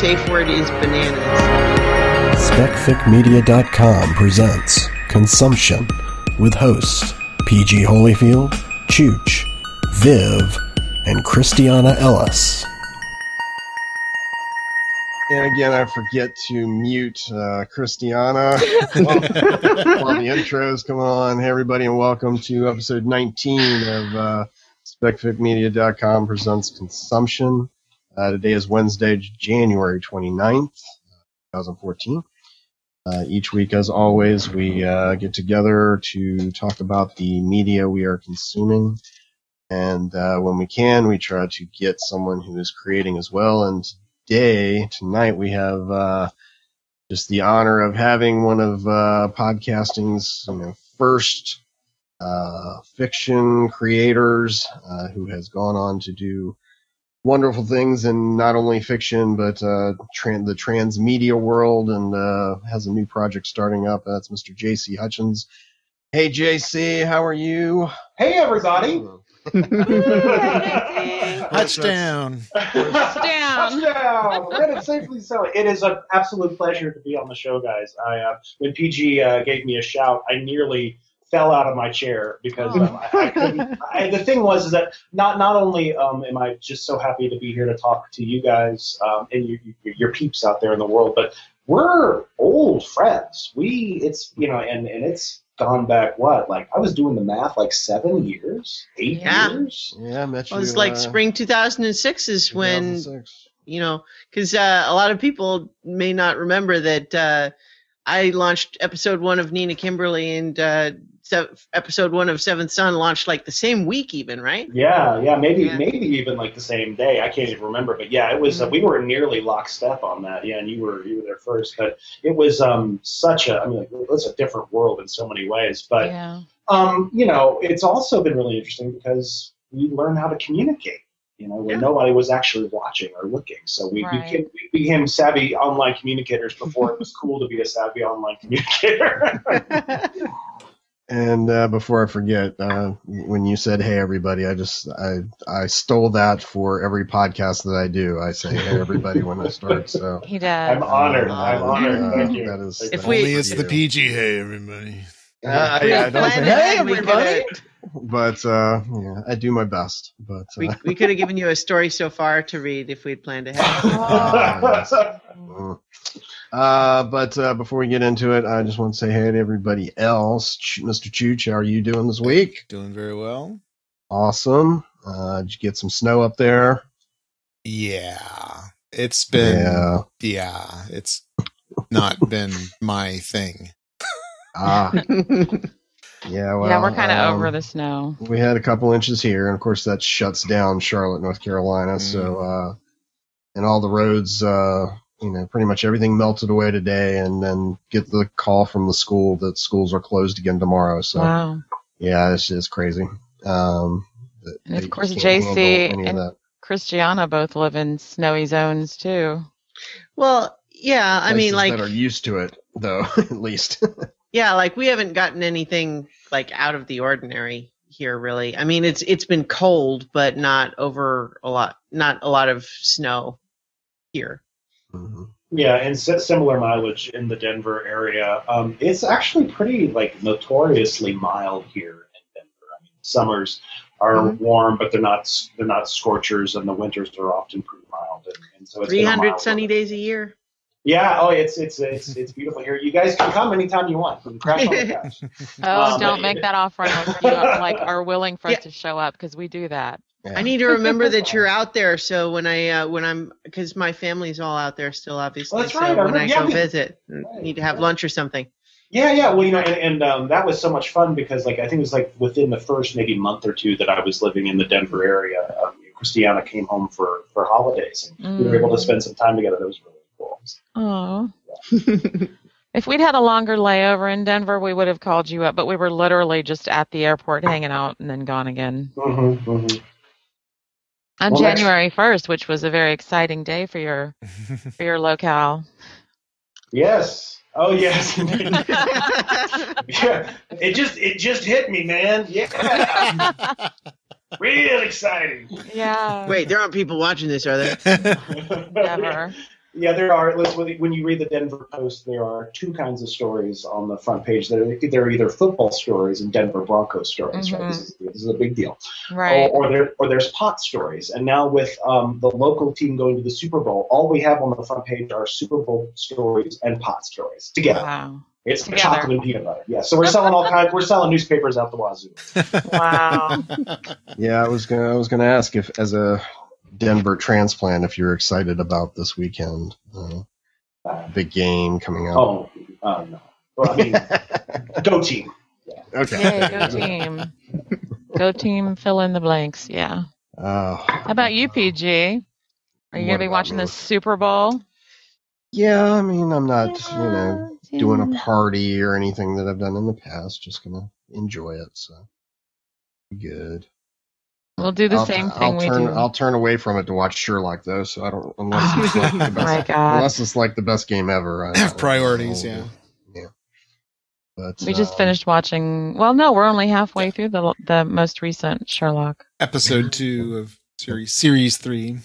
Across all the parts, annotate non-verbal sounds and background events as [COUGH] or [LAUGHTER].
safe word is bananas. SpecFicMedia.com presents Consumption with hosts PG Holyfield, Chooch, Viv, and Christiana Ellis. And again, I forget to mute uh, Christiana [LAUGHS] while the intros come on. Hey, everybody, and welcome to episode 19 of uh, SpecFicMedia.com presents Consumption. Uh, today is Wednesday, January 29th, 2014. Uh, each week, as always, we uh, get together to talk about the media we are consuming. And uh, when we can, we try to get someone who is creating as well. And today, tonight, we have uh, just the honor of having one of uh, podcasting's you know, first fiction creators who has gone on to do wonderful things in not only fiction but uh, tran- the transmedia world and uh, has a new project starting up. That's Mr. J.C. Hutchins. Hey, J.C., how are you? Hey, everybody. [LAUGHS] Touchdown. Down. Touchdown! Let it safely so. It is an absolute pleasure to be on the show, guys. I uh, when PG uh, gave me a shout, I nearly fell out of my chair because um, I, I. I, the thing was is that not not only um, am I just so happy to be here to talk to you guys um, and your, your, your peeps out there in the world, but we're old friends. We it's you know and and it's gone back what like I was doing the math like seven years, eight Yeah. years. Yeah, I met you. Well, it's like uh, spring 2006 is when you know, because uh, a lot of people may not remember that uh, I launched episode one of Nina Kimberly and uh, se- episode one of Seventh Son launched like the same week, even right? Yeah, yeah, maybe Yeah. maybe even like the same day. I can't even remember, but yeah, it was. Uh, we were nearly lockstep on that. Yeah, and you were you were there first, but it was um such a. I mean, like, it's a different world in so many ways. But yeah. um, you know, it's also been really interesting because we learned how to communicate. You know, when Yeah. nobody was actually watching or looking, so we, Right. became, we became savvy online communicators before it was cool to be a savvy online communicator. [LAUGHS] [LAUGHS] And uh, before I forget, uh, when you said "Hey everybody," I just I I stole that for every podcast that I do. I say "Hey everybody" when I start. So He does. I'm honored. uh, I'm honored. uh, Thank you. That is, If we- Only it's the. PG. Hey, everybody. Uh, yeah, I don't say "Hey everybody," but uh, yeah, I do my best. But We, uh, we could have given you a story so far to read if we'd planned ahead. [LAUGHS] Yes. Uh, but uh, before we get into it, I just want to say hey to everybody else. Ch- Mr. Chooch, how are you doing this week? Doing very well. Awesome. Uh, did you get some snow up there? Yeah. It's been, yeah. yeah, it's not been my thing. Ah, [LAUGHS] yeah. Well, yeah, we're kind of um, over the snow. We had a couple inches here, and of course that shuts down Charlotte, North Carolina. Mm. So, uh, and all the roads, uh, you know, pretty much everything melted away today, and then get the call from the school that schools are closed again tomorrow. So, wow. yeah, it's just crazy. Um, And of course, JC of and- Christiana both live in snowy zones too. well, yeah, I mean, like, that are used to it, though, [LAUGHS] at least. yeah, like we haven't gotten anything like out of the ordinary here, really. I mean, it's it's been cold, but not over a lot, not a lot of snow here. Mhm. Yeah, and similar mileage in the Denver area. Um, it's actually pretty like notoriously mild here in Denver. I mean, summers are Mhm. warm, but they're not they're not scorchers, and the winters are often pretty mild. And, and so it's been Three a hundred mild sunny winter. days a year. Yeah. Oh, it's it's it's it's beautiful here. You guys can come anytime you want. You crash on the [LAUGHS] couch. Oh, Um, don't make that offer unless you like are willing for [LAUGHS] us to show up because we do that. Yeah. I need to remember that you're [LAUGHS] out there. So when I uh, when I'm because my family's all out there still, obviously. Well, that's so right, I when I remember- yeah, go we- visit, Right, need to have right. lunch or something. Yeah, yeah. Well, you know, and, and um, that was so much fun because, like, I think it was like within the first maybe month or two that I was living in the Denver area. Um, Christiana came home for for holidays, and we were able to spend some time together. That was really cool. Oh. [LAUGHS] If we'd had a longer layover in Denver, we would have called you up, but we were literally just at the airport hanging out and then gone again. Mm-hmm, mm-hmm. On Well, January 1st, which was a very exciting day for your [LAUGHS] for your locale. Yes. Oh yes. [LAUGHS] yeah. It just it just hit me, man. Yeah. Real exciting. Yeah. Wait, there aren't people watching this, are there? Never. [LAUGHS] Yeah, there are. let's- When you read the Denver Post, there are two kinds of stories on the front page. There, there are either football stories and Denver Broncos stories. Right? Mhm. This, is, this is a big deal. Right. Or, or there, or there's pot stories. And now with um, the local team going to the Super Bowl, all we have on the front page are Super Bowl stories and pot stories together. Wow. It's Together. chocolate and peanut butter. Yeah. So we're selling all kinds. We're selling newspapers out the wazoo. Wow. [LAUGHS] Yeah, I was gonna I was gonna ask if as a Denver transplant if you're excited about this weekend. Uh, big game coming up. oh, uh, no. Well, I mean, [LAUGHS] go team. okay. Yay, go team. Go team, fill in the blanks. Yeah. Uh, How about you, PG? Are you going to be watching me? the Super Bowl? yeah, I mean, I'm not you know doing a party or anything that I've done in the past. Just gonna enjoy it. So good. We'll do the I'll, same I'll thing we turn do. I'll turn away from it to watch Sherlock though. So I don't unless it's like the Oh [LAUGHS] best, unless it's like the best game ever. I, Have priorities, yeah. yeah. But We just um, finished watching. Well, no, we're only halfway through the the most recent Sherlock. Episode [LAUGHS] two of series series three.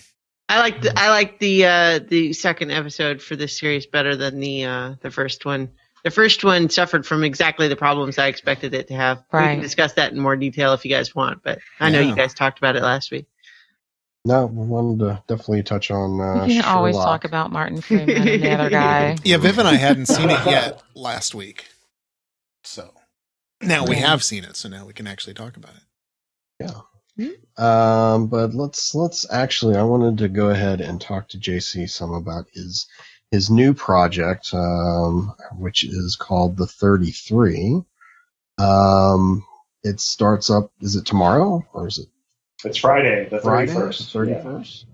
I like the I like the uh, the second episode for this series better than the uh, the first one. The first one suffered from exactly the problems I expected it to have. We can discuss that in more detail if you guys want, but I know Yeah. you guys talked about it last week. No, we wanted to definitely touch on. Uh, we can always talk about Martin Freeman and the other guy. [LAUGHS] Yeah, Viv and I hadn't seen it yet [LAUGHS] last week. So now we have seen it, so now we can actually talk about it. Yeah, um, but let's let's actually. I wanted to go ahead and talk to JC some about his his new project, um, which is called the Thirty Three. Um, it starts up. Is it tomorrow or is it It's Friday, the Friday? thirty first. Thirty first.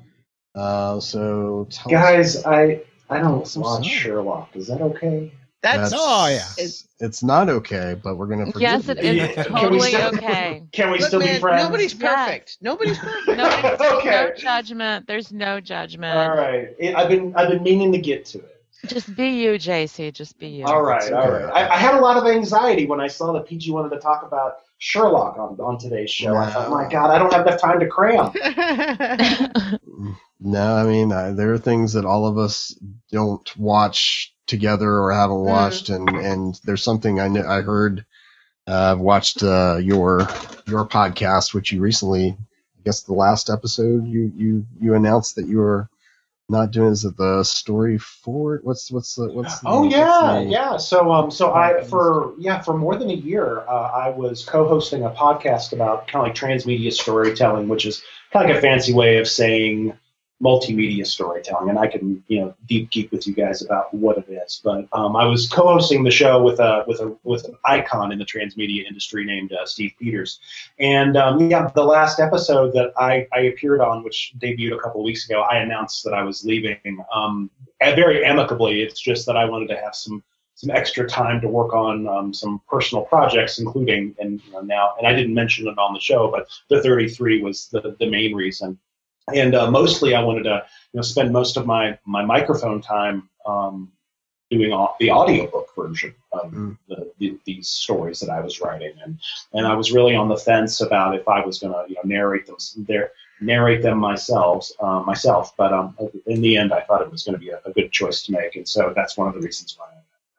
Uh, so tell us- Guys, I I don't watch. Sherlock. Is that okay? That's, Oh, yeah. It's, it's not okay, but we're gonna forgive Yes, you. it is Yeah. Can totally still- okay. [LAUGHS] Can we Look, still man, be friends? Nobody's Yes. perfect. Nobody's perfect. No, there's [LAUGHS] no judgment. There's no judgment. All right. I've been I've been meaning to get to it. Just be you, JC. Just be you. All right, It's all okay. right. I, I had a lot of anxiety when I saw that PG wanted to talk about Sherlock on, on today's show. I thought, my God, I don't have enough time to cram. [LAUGHS] No, I mean uh, there are things that all of us don't watch together or haven't Mm. watched, and and there's something I kn- I heard. Uh, I've watched uh, your your podcast, which you recently, I guess the last episode you you you announced that you were not doing. Is it the story forward? What's what's the what's the, Oh what's yeah, the- yeah. So um, so I for yeah for more than a year, uh, I was co-hosting a podcast about kind of like transmedia storytelling, which is kind of like a fancy way of saying multimedia storytelling. And I can you know deep geek with you guys about what it is. But um, I was co-hosting the show with a with a with an icon in the transmedia industry named uh, Steve Peters. And um, yeah, the last episode that I, I appeared on, which debuted a couple of weeks ago, I announced that I was leaving. Um, very amicably. It's just that I wanted to have some some extra time to work on um, some personal projects, including and you know, now. And I didn't mention it on the show, but the 33 was the the main reason. And uh, mostly, I wanted to you know spend most of my my microphone time um, doing au- the audiobook version of Mm. the, the, these stories that I was writing, and and I was really on the fence about if I was going to you know narrate them there narrate them myself uh, myself. But um, in the end, I thought it was going to be a, a good choice to make, and so that's one of the reasons why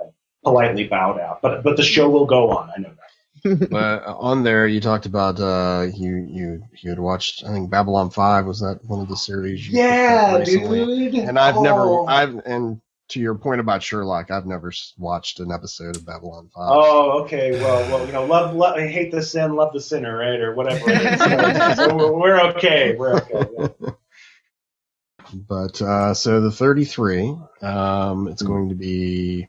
I, I politely bowed out. But but the show will go on. I know that. [LAUGHS] But on there, you talked about uh, you you you had watched. I think Babylon Five was that one of the series? You Yeah, dude. And I've Oh. never, I've, and to your point about Sherlock, I've never watched an episode of Babylon 5. Oh, okay. Well, well, you know, love, love, hate the sin, love the sinner, right, or whatever. So, [LAUGHS] so we're, we're okay. We're okay. yeah. But, uh, so the 33, um, it's going to be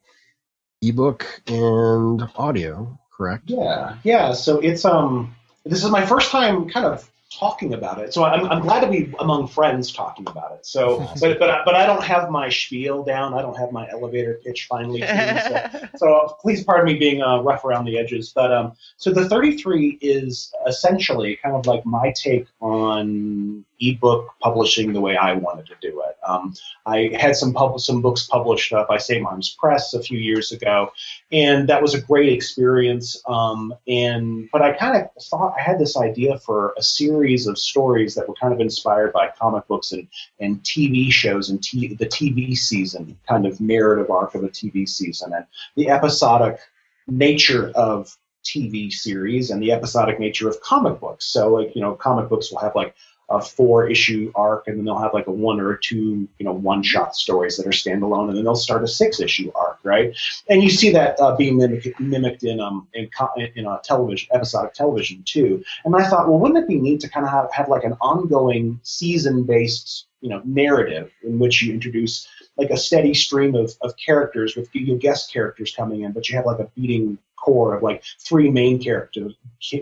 ebook and audio, correct? Yeah, yeah. So it's um, this is my first time kind of talking about it. So I'm, I'm glad to be among friends talking about it. So, [LAUGHS] but but I, but I don't have my spiel down. I don't have my elevator pitch finally. so [LAUGHS] so please pardon me being uh, rough around the edges. But um, so the 33 is essentially kind of like my take on ebook publishing the way I wanted to do it. Um, I had some pub- some books published by St. Martin's Press a few years ago, and that was a great experience. Um, and but I kind of thought I had this idea for a series of stories that were kind of inspired by comic books and and TV shows and t- the TV season kind of narrative arc of a TV season and the episodic nature of TV series and the episodic nature of comic books. So, like, you know, comic books will have like a four issue arc and then they'll have like a one or two, you know, one shot stories that are standalone and then they'll start a six issue arc, right? And you see that uh, being mimicked, in um in, in uh, television, episodic television too. And I thought, well, wouldn't it be neat to kind of have, have like an ongoing season based, you know, narrative in which you introduce like a steady stream of, of characters with you know, guest characters coming in, but you have like a beating core of like three main characters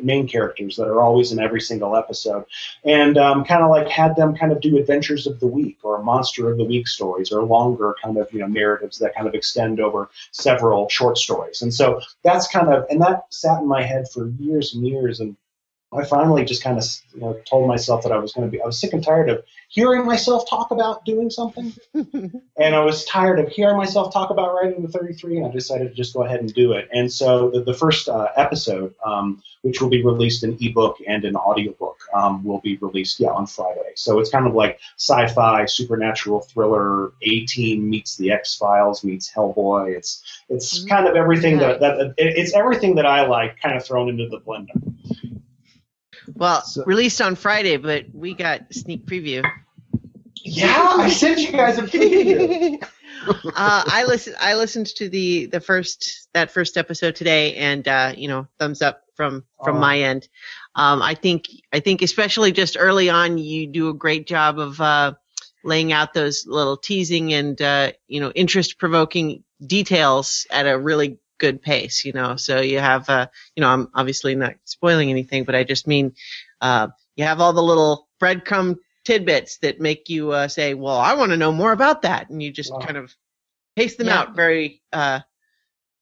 main characters that are always in every single episode. And um, kind of like had them kind of do adventures of the week or monster of the week stories or longer kind of you know narratives that kind of extend over several short stories. And so that's kind of and that sat in my head for years and years. And I finally just kind of you know, told myself that I was going to be. I was sick and tired of hearing myself talk about doing something, [LAUGHS] and I was tired of hearing myself talk about writing the 33, and I decided to just go ahead and do it. And so the, the first uh, episode, um, which will be released in ebook and in audiobook, um, will be released yeah on Friday. So it's kind of like sci-fi, supernatural thriller. A Team meets the X Files meets Hellboy. It's it's mm-hmm. kind of everything that, that it's everything that I like, kind of thrown into the blender. Well, so, released on Friday, but we got sneak preview. Yeah, I sent you guys a preview. [LAUGHS] uh, I listened. I listened to the the first that first episode today, and uh, you know, thumbs up from from oh. my end. Um, I think I think especially just early on, you do a great job of uh, laying out those little teasing and uh, you know interest provoking details at a really good pace, you know. So you have, uh, you know, I'm obviously not spoiling anything, but I just mean, uh, you have all the little breadcrumb tidbits that make you uh, say, well, I want to know more about that, and you just wow. kind of pace them yeah. out. Very uh,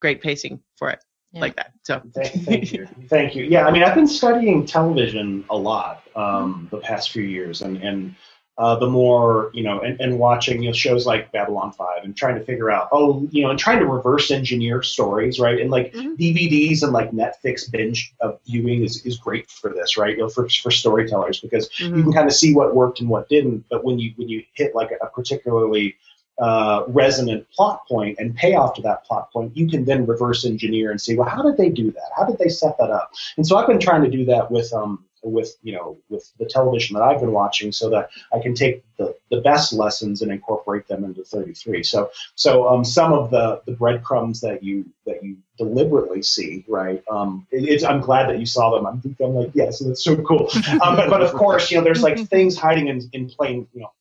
great pacing for it. Yeah. Like that. So thank, thank, you, thank you. Yeah, I mean, I've been studying television a lot um, the past few years, and and uh, the more you know, and, and watching you know, shows like Babylon Five and trying to figure out, oh, you know, and trying to reverse engineer stories, right? And like mm-hmm. DVDs and like Netflix binge of viewing is, is great for this, right? You know, for for storytellers because mm-hmm. you can kind of see what worked and what didn't. But when you when you hit like a particularly uh, resonant plot point and payoff to that plot point, you can then reverse engineer and see, well, how did they do that? How did they set that up? And so I've been trying to do that with um, with you know with the television that I've been watching, so that I can take the, the best lessons and incorporate them into 33. So so um, some of the the breadcrumbs that you that you deliberately see, right? Um, it, I'm glad that you saw them. I'm, I'm like, yes, that's so cool. [LAUGHS] Um, but, but of course, you know, there's like things hiding in, in plain. You know,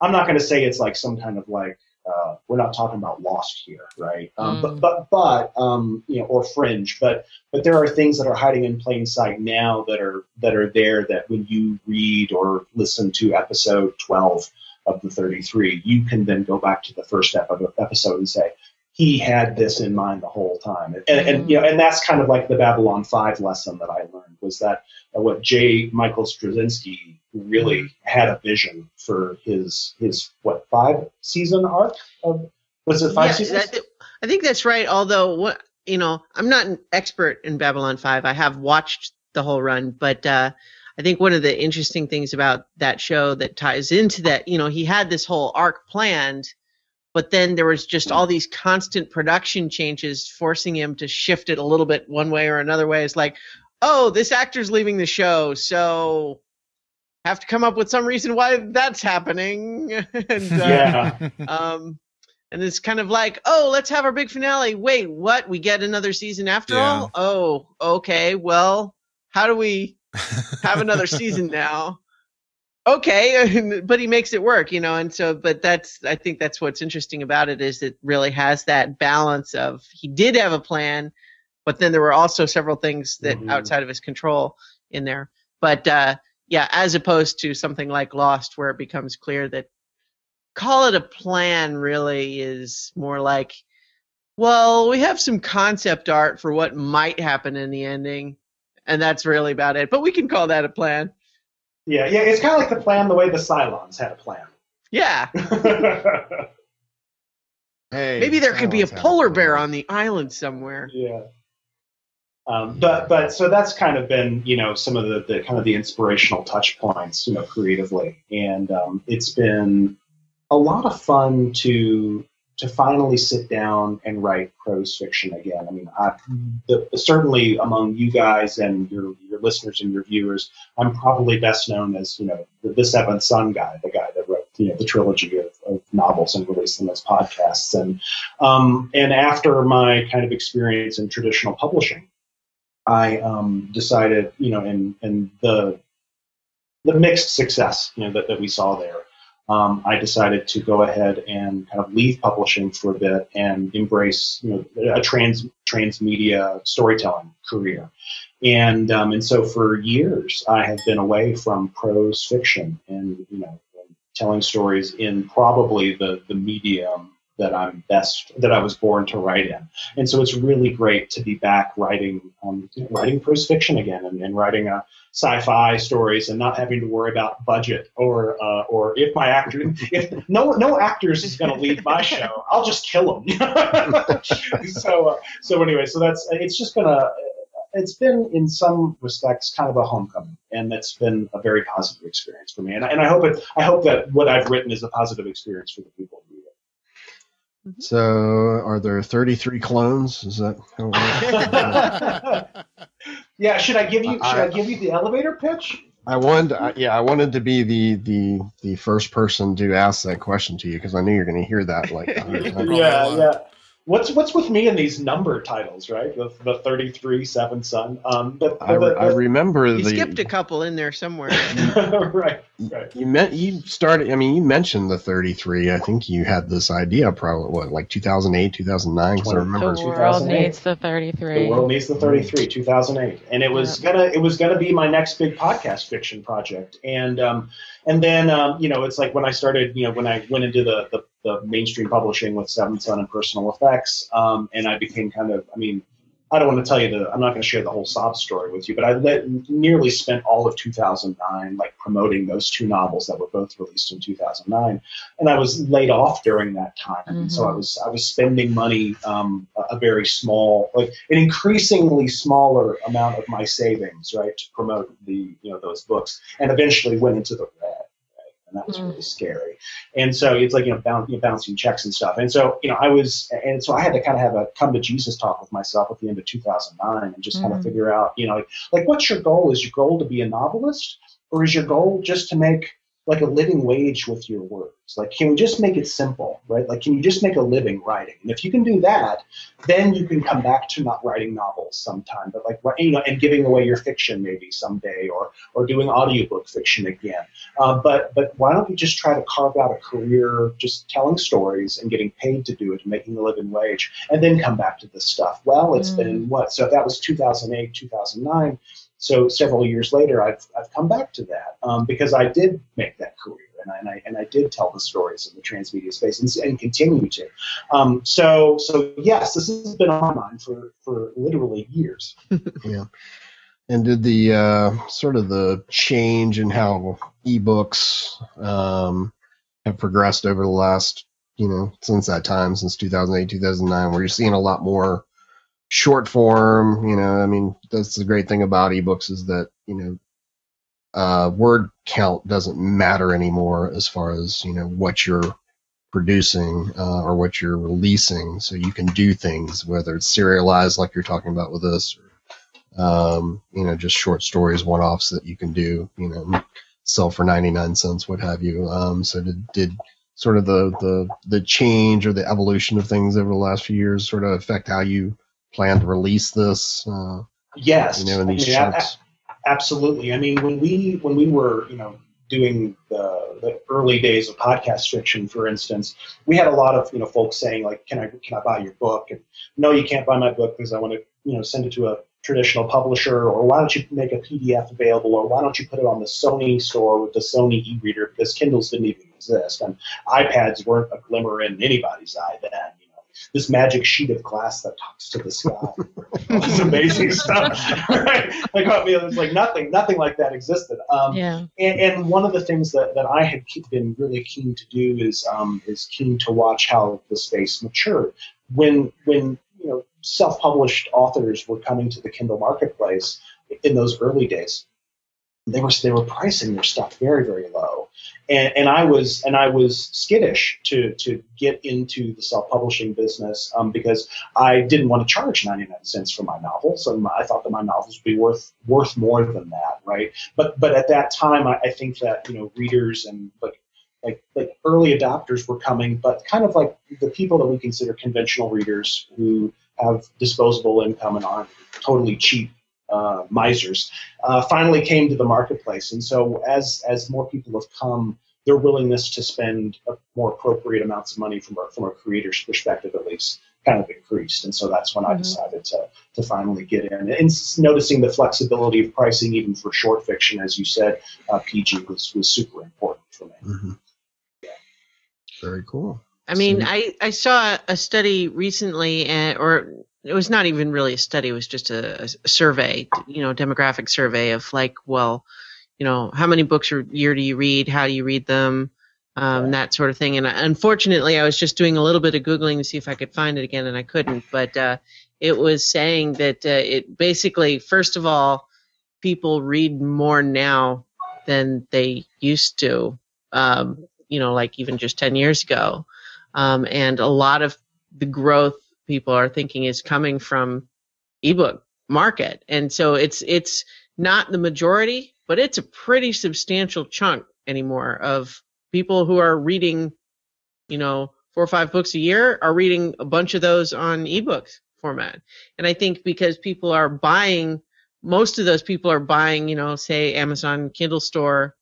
I'm not going to say it's like some kind of like uh, we're not talking about Lost here, right? Um, mm. But but but um, you know, or Fringe, but but there are things that are hiding in plain sight now that are that are there that when you read or listen to episode 12 of the 33, you can then go back to the first episode and say, he had this in mind the whole time. And, and, and, you know, and that's kind of like the Babylon 5 lesson that I learned was that uh, what J. Michael Straczynski really had a vision for his his what five season arc of was it five yeah, seasons? That, I think that's right. Although what you know, I'm not an expert in Babylon Five. I have watched the whole run, but uh, I think one of the interesting things about that show that ties into that, you know, he had this whole arc planned, but then there was just all these constant production changes forcing him to shift it a little bit one way or another way. It's like, oh, this actor's leaving the show, so have to come up with some reason why that's happening. [LAUGHS] and, uh, yeah. [LAUGHS] um, and it's kind of like, oh, let's have our big finale. Wait, what? We get another season after yeah. all? Oh, okay. Well, how do we have another season now? Okay, [LAUGHS] but he makes it work, you know. And so, but that's I think that's what's interesting about it is it really has that balance of he did have a plan, but then there were also several things that mm-hmm. outside of his control in there. But uh, yeah, as opposed to something like Lost, where it becomes clear that call it a plan really is more like, well, we have some concept art for what might happen in the ending, and that's really about it. But we can call that a plan. Yeah, yeah, it's kind of like the plan the way the Cylons had a plan Yeah. [LAUGHS] Hey, Maybe there could be a polar having bear on the island somewhere. Yeah. Um, but but so that's kind of been you know some of the, the kind of the inspirational touch points you know creatively, and um, it's been a lot of fun to to finally sit down and write prose fiction again. I mean, I, the, certainly among you guys and your your listeners and your viewers, I'm probably best known as you know the, the Seventh Son guy, the guy that wrote you know the trilogy of, of novels and released them as podcasts. And um, and after my kind of experience in traditional publishing, I um, decided you know in in the the mixed success you know that, that we saw there. Um, I decided to go ahead and kind of leave publishing for a bit and embrace, you know, a trans transmedia storytelling career. And um, and so for years, I have been away from prose fiction and you know telling stories in probably the the medium that I'm best that I was born to write in. And so it's really great to be back writing um, writing prose fiction again and, and writing a sci-fi stories and not having to worry about budget or uh, or if my actor if no no actors is going to lead my show I'll just kill them [LAUGHS] so uh, so anyway so that's it's just been a it's been in some respects kind of a homecoming and that's been a very positive experience for me and, I- and I hope it I hope that what I've written is a positive experience for the people who read it So, are there 33 clones? Is that how it works? [LAUGHS] yeah should I give you should I, I- give you the elevator pitch I wanted, I, yeah, I wanted to be the the the first person to ask that question to you because I knew you're going to hear that like a hundred times. Probably [LAUGHS] yeah, yeah. What's what's with me in these number titles, right? The, the thirty three seven son. Um, but, I, but I remember the You the skipped a couple in there somewhere. [LAUGHS] right, right. you meant you started. I mean, you mentioned the 33. I think you had this idea probably what like 2008, 2009. Because I Twenty- remember. The world needs the 33. The world needs the thirty three, two thousand eight, and it was gonna it was gonna be my next big podcast fiction project, and um, and then um, you know it's like when I started, you know, when I went into the the, the mainstream publishing with Seventh Son and Personal Effects, um, and I became kind of, I mean. I don't want to tell you the. I'm not going to share the whole sob story with you, but I let, nearly spent all of 2009 like promoting those two novels that were both released in 2009, and I was laid off during that time, and so I was I was spending money, um, a, very small, like an increasingly smaller amount of my savings, right, to promote the you know those books, and eventually went into the and that was Mm. really scary. And so it's like you know, boun- you know bouncing checks and stuff. And so you know I was, and so I had to kind of have a come to Jesus talk with myself at the end of 2009 and just kind of figure out, you know, like, like what's your goal? Is your goal to be a novelist, or is your goal just to make like a living wage with your words? Like, can we just make it simple, right? Like, can you just make a living writing? And if you can do that, then you can come back to not writing novels sometime, but like, you know, and giving away your fiction maybe someday, or or doing audiobook fiction again. Uh, but but why don't we just try to carve out a career just telling stories and getting paid to do it, and making a living wage, and then come back to this stuff? Well, it's Mm. been what? So if that was 2008, 2009. So several years later, I've I've come back to that um, because I did make that career. And I, and, I, and I did tell the stories in the transmedia space and, and continue to. Um, so so yes, this has been on my mind for, for literally years. [LAUGHS] Yeah. And did the uh, sort of the change in how ebooks um, have progressed over the last, you know, since that time, since 2008, 2009, where you're seeing a lot more short form, you know, I mean, that's the great thing about ebooks is that, you know, uh, word count doesn't matter anymore as far as, you know, what you're producing uh, or what you're releasing. So you can do things, whether it's serialized like you're talking about with this, or um, you know, just short stories, one offs that you can do, you know, sell for 99 cents, what have you. Um, so did, did sort of the, the, the change or the evolution of things over the last few years sort of affect how you plan to release this, uh, Yes, you know, in I these mean, a- absolutely. I mean, when we when we were you know doing the, the early days of podcast fiction, for instance, we had a lot of you know folks saying like, "Can I can I buy your book?" And no, you can't buy my book because I want to you know send it to a traditional publisher, or why don't you make a PDF available, or why don't you put it on the Sony store with the Sony e-reader because Kindles didn't even exist and iPads weren't a glimmer in anybody's eye then. This magic sheet of glass that talks to the sky. It's amazing stuff. right? Like I mean, it was like nothing, nothing like that existed. Um, Yeah. and, and one of the things that, that I had been really keen to do is um, is keen to watch how the space matured. When when you know self-published authors were coming to the Kindle marketplace in those early days, they were they were pricing their stuff very very low, and and I was and I was skittish to to get into the self-publishing business um, because I didn't want to charge 99 cents for my novels, and I thought that my novels would be worth worth more than that, right? But but at that time, I, I think that you know readers and like like like early adopters were coming, but kind of like the people that we consider conventional readers who have disposable income and aren't totally cheap uh, misers, uh, finally came to the marketplace. And so as as more people have come, their willingness to spend a more appropriate amounts of money from a, from a creator's perspective, at least, kind of increased. And so that's when I Mhm. decided to to finally get in. And noticing the flexibility of pricing, even for short fiction, as you said, uh, PG was was super important for me. hmm Very cool. I mean, So- I, I saw a study recently, and, or it was not even really a study, it was just a, a survey, you know, demographic survey of like, well, you know, how many books a year do you read? How do you read them? Um, that sort of thing. And unfortunately, I was just doing a little bit of Googling to see if I could find it again, and I couldn't. But uh, it was saying that uh, it basically, first of all, people read more now than they used to, um, you know, like even just 10 years ago. Um, and a lot of the growth people are thinking is coming from ebook market. And so it's, it's not the majority, but it's a pretty substantial chunk anymore of people who are reading, you know, four or five books a year are reading a bunch of those on ebooks format. And I think because people are buying, most of those people are buying, you know, say Amazon Kindle store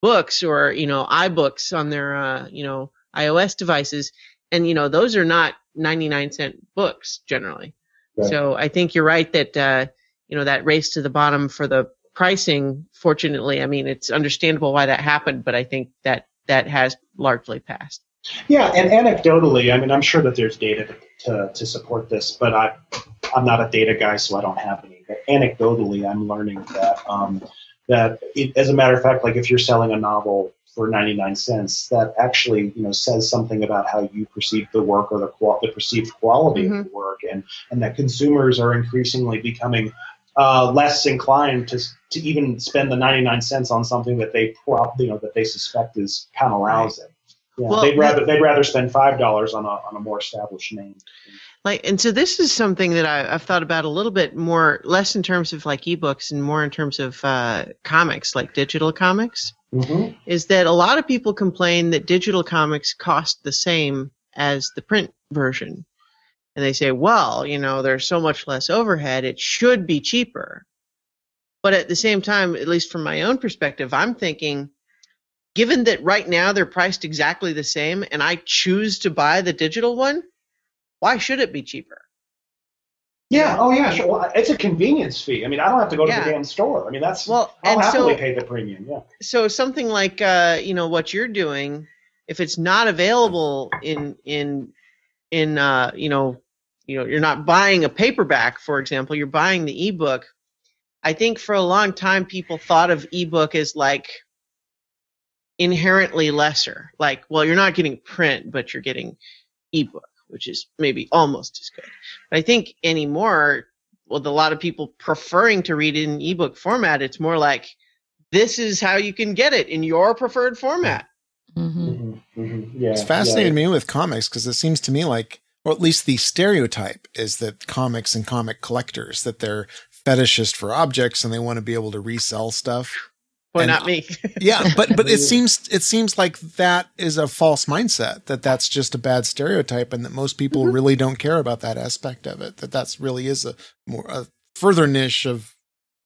books or, you know, iBooks on their, uh, you know, iOS devices. And, you know, those are not 99 cent books generally. Right. So I think you're right that, uh, you know, that race to the bottom for the pricing, fortunately, I mean, it's understandable why that happened, but I think that that has largely passed. Yeah, and anecdotally, I mean, I'm sure that there's data to, to, to support this, but I, I'm not a data guy, so I don't have any. But anecdotally, I'm learning that um, that it, as a matter of fact, like if you're selling a novel for 99 cents, that actually you know says something about how you perceive the work or the qual- the perceived quality of the work, and and that consumers are increasingly becoming uh, less inclined to to even spend the 99 cents on something that they pro- you know that they suspect is kind of lousy. Yeah, Well, they'd rather they'd rather spend five dollars on a on a more established name. Like, and so this is something that I, I've thought about a little bit more, less in terms of like ebooks and more in terms of uh, comics, like digital comics. Mm-hmm. Is that a lot of people complain that digital comics cost the same as the print version, and they say, well, you know, there's so much less overhead, it should be cheaper. But at the same time, at least from my own perspective, I'm thinking, given that right now they're priced exactly the same, and I choose to buy the digital one, why should it be cheaper? Yeah. Oh yeah. Sure. Well, it's a convenience fee. I mean, I don't have to go to Yeah. the damn store. I mean, that's Well, I'll and happily so pay the premium. Yeah. so something like uh, you know what you're doing, if it's not available in in in uh, you know you know you're not buying a paperback, for example, you're buying the ebook. I think for a long time people thought of ebook as like inherently lesser. Like, well, you're not getting print, but you're getting ebook, which is maybe almost as good. But I think anymore, with a lot of people preferring to read it in ebook format, it's more like this is how you can get it in your preferred format. hmm Mm-hmm. Mm-hmm. Yeah. It's fascinated yeah. me with comics because it seems to me like, or at least the stereotype is that comics and comic collectors that they're fetishist for objects and they want to be able to resell stuff. Well, And- not me. [LAUGHS] Yeah, but but it [LAUGHS] seems it seems like that is a false mindset that that's just a bad stereotype and that most people Mm-hmm. really don't care about that aspect of it. That that's really is a more a further niche of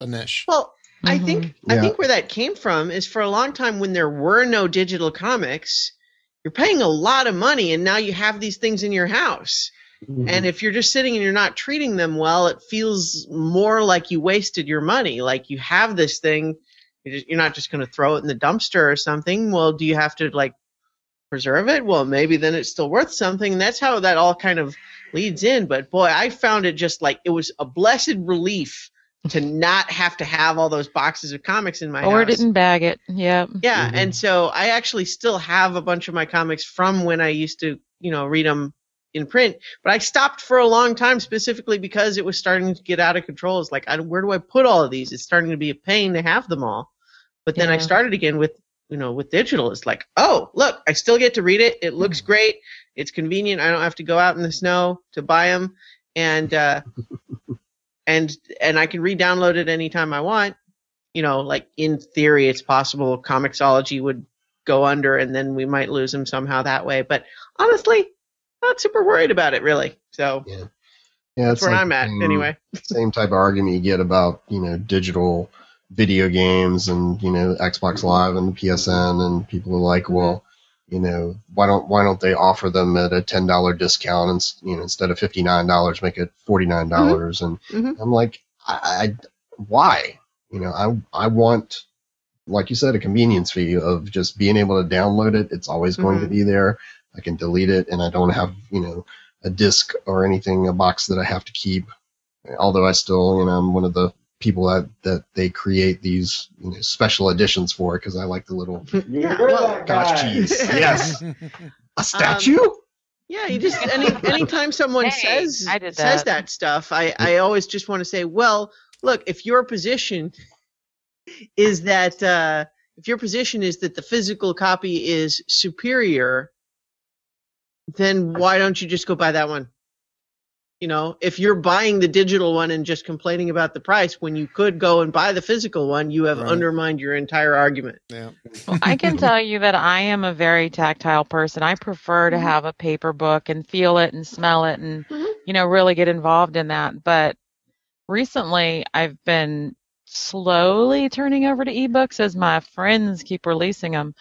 a niche. well, I Mhm. think I think where that came from is for a long time when there were no digital comics, you're paying a lot of money and now you have these things in your house. Mhm. And if you're just sitting and you're not treating them well, it feels more like you wasted your money. Like you have this thing, you're not just going to throw it in the dumpster or something. Well, do you have to like preserve it. Well, maybe then it's still worth something. And that's how that all kind of leads in. But boy, I found it just like it was a blessed relief to not have to have all those boxes of comics in my house. or house. didn't bag it. Yeah. Yeah, Mhm. and so I actually still have a bunch of my comics from when I used to, you know, read them in print. But I stopped for a long time specifically because it was starting to get out of control. It's like, I, where do I put all of these? It's starting to be a pain to have them all. But then I started again with, you know, with digital. It's like, oh, look, I still get to read it. It looks great. It's convenient. I don't have to go out in the snow to buy them, and uh, [LAUGHS] and and I can re-download it anytime I want you know, like in theory, it's possible Comixology would go under and then we might lose them somehow that way. But honestly, not super worried about it really. So Yeah, that's it's where like I'm at same- anyway. Same type of argument you get about you know digital video games and you know Xbox Live and the PSN, and people are like, well, you know, why don't why don't they offer them at a ten dollar discount and you know instead of fifty nine dollars, make it forty nine dollars? And Mhm. I'm like, I, I why? You know, I I want like you said, a convenience fee of just being able to download it. It's always going to Mhm. be there. I can delete it, and I don't have you know a disc or anything, a box that I have to keep. Although I still, you know, I'm one of the people that that they create these you know, special editions for because I like the little [LAUGHS] Yeah, You're well, that cheese. [LAUGHS] Yes, a statue. Yeah, you just any [LAUGHS] anytime someone Hey, says I did says that. that stuff, I I always just want to say, well, look, if your position is that uh, if your position is that the physical copy is superior, then why don't you just go buy that one? You know, if you're buying the digital one and just complaining about the price when you could go and buy the physical one, you have Right. undermined your entire argument. yeah. Well, I can tell you that I am a very tactile person. I prefer to have a paper book and feel it and smell it and, Mhm. you know, really get involved in that. But recently I've been slowly turning over to ebooks as my friends keep releasing them.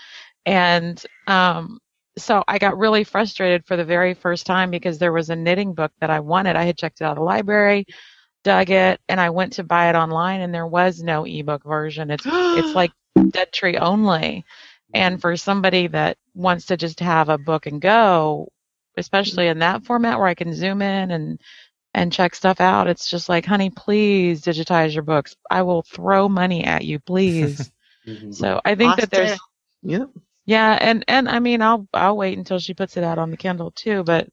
And, um, so I got really frustrated for the very first time because there was a knitting book that I wanted. I had checked it out of the library, dug it, and I went to buy it online and there was no ebook version. It's it's [GASPS] like Dead Tree only. And for somebody that wants to just have a book and go, especially in that format where I can zoom in and and check stuff out, it's just like, honey, please digitize your books. I will throw money at you, please. [LAUGHS] Mhm. so I think that there's Yep. Yeah, and and I mean, I'll I'll wait until she puts it out on the Kindle too, but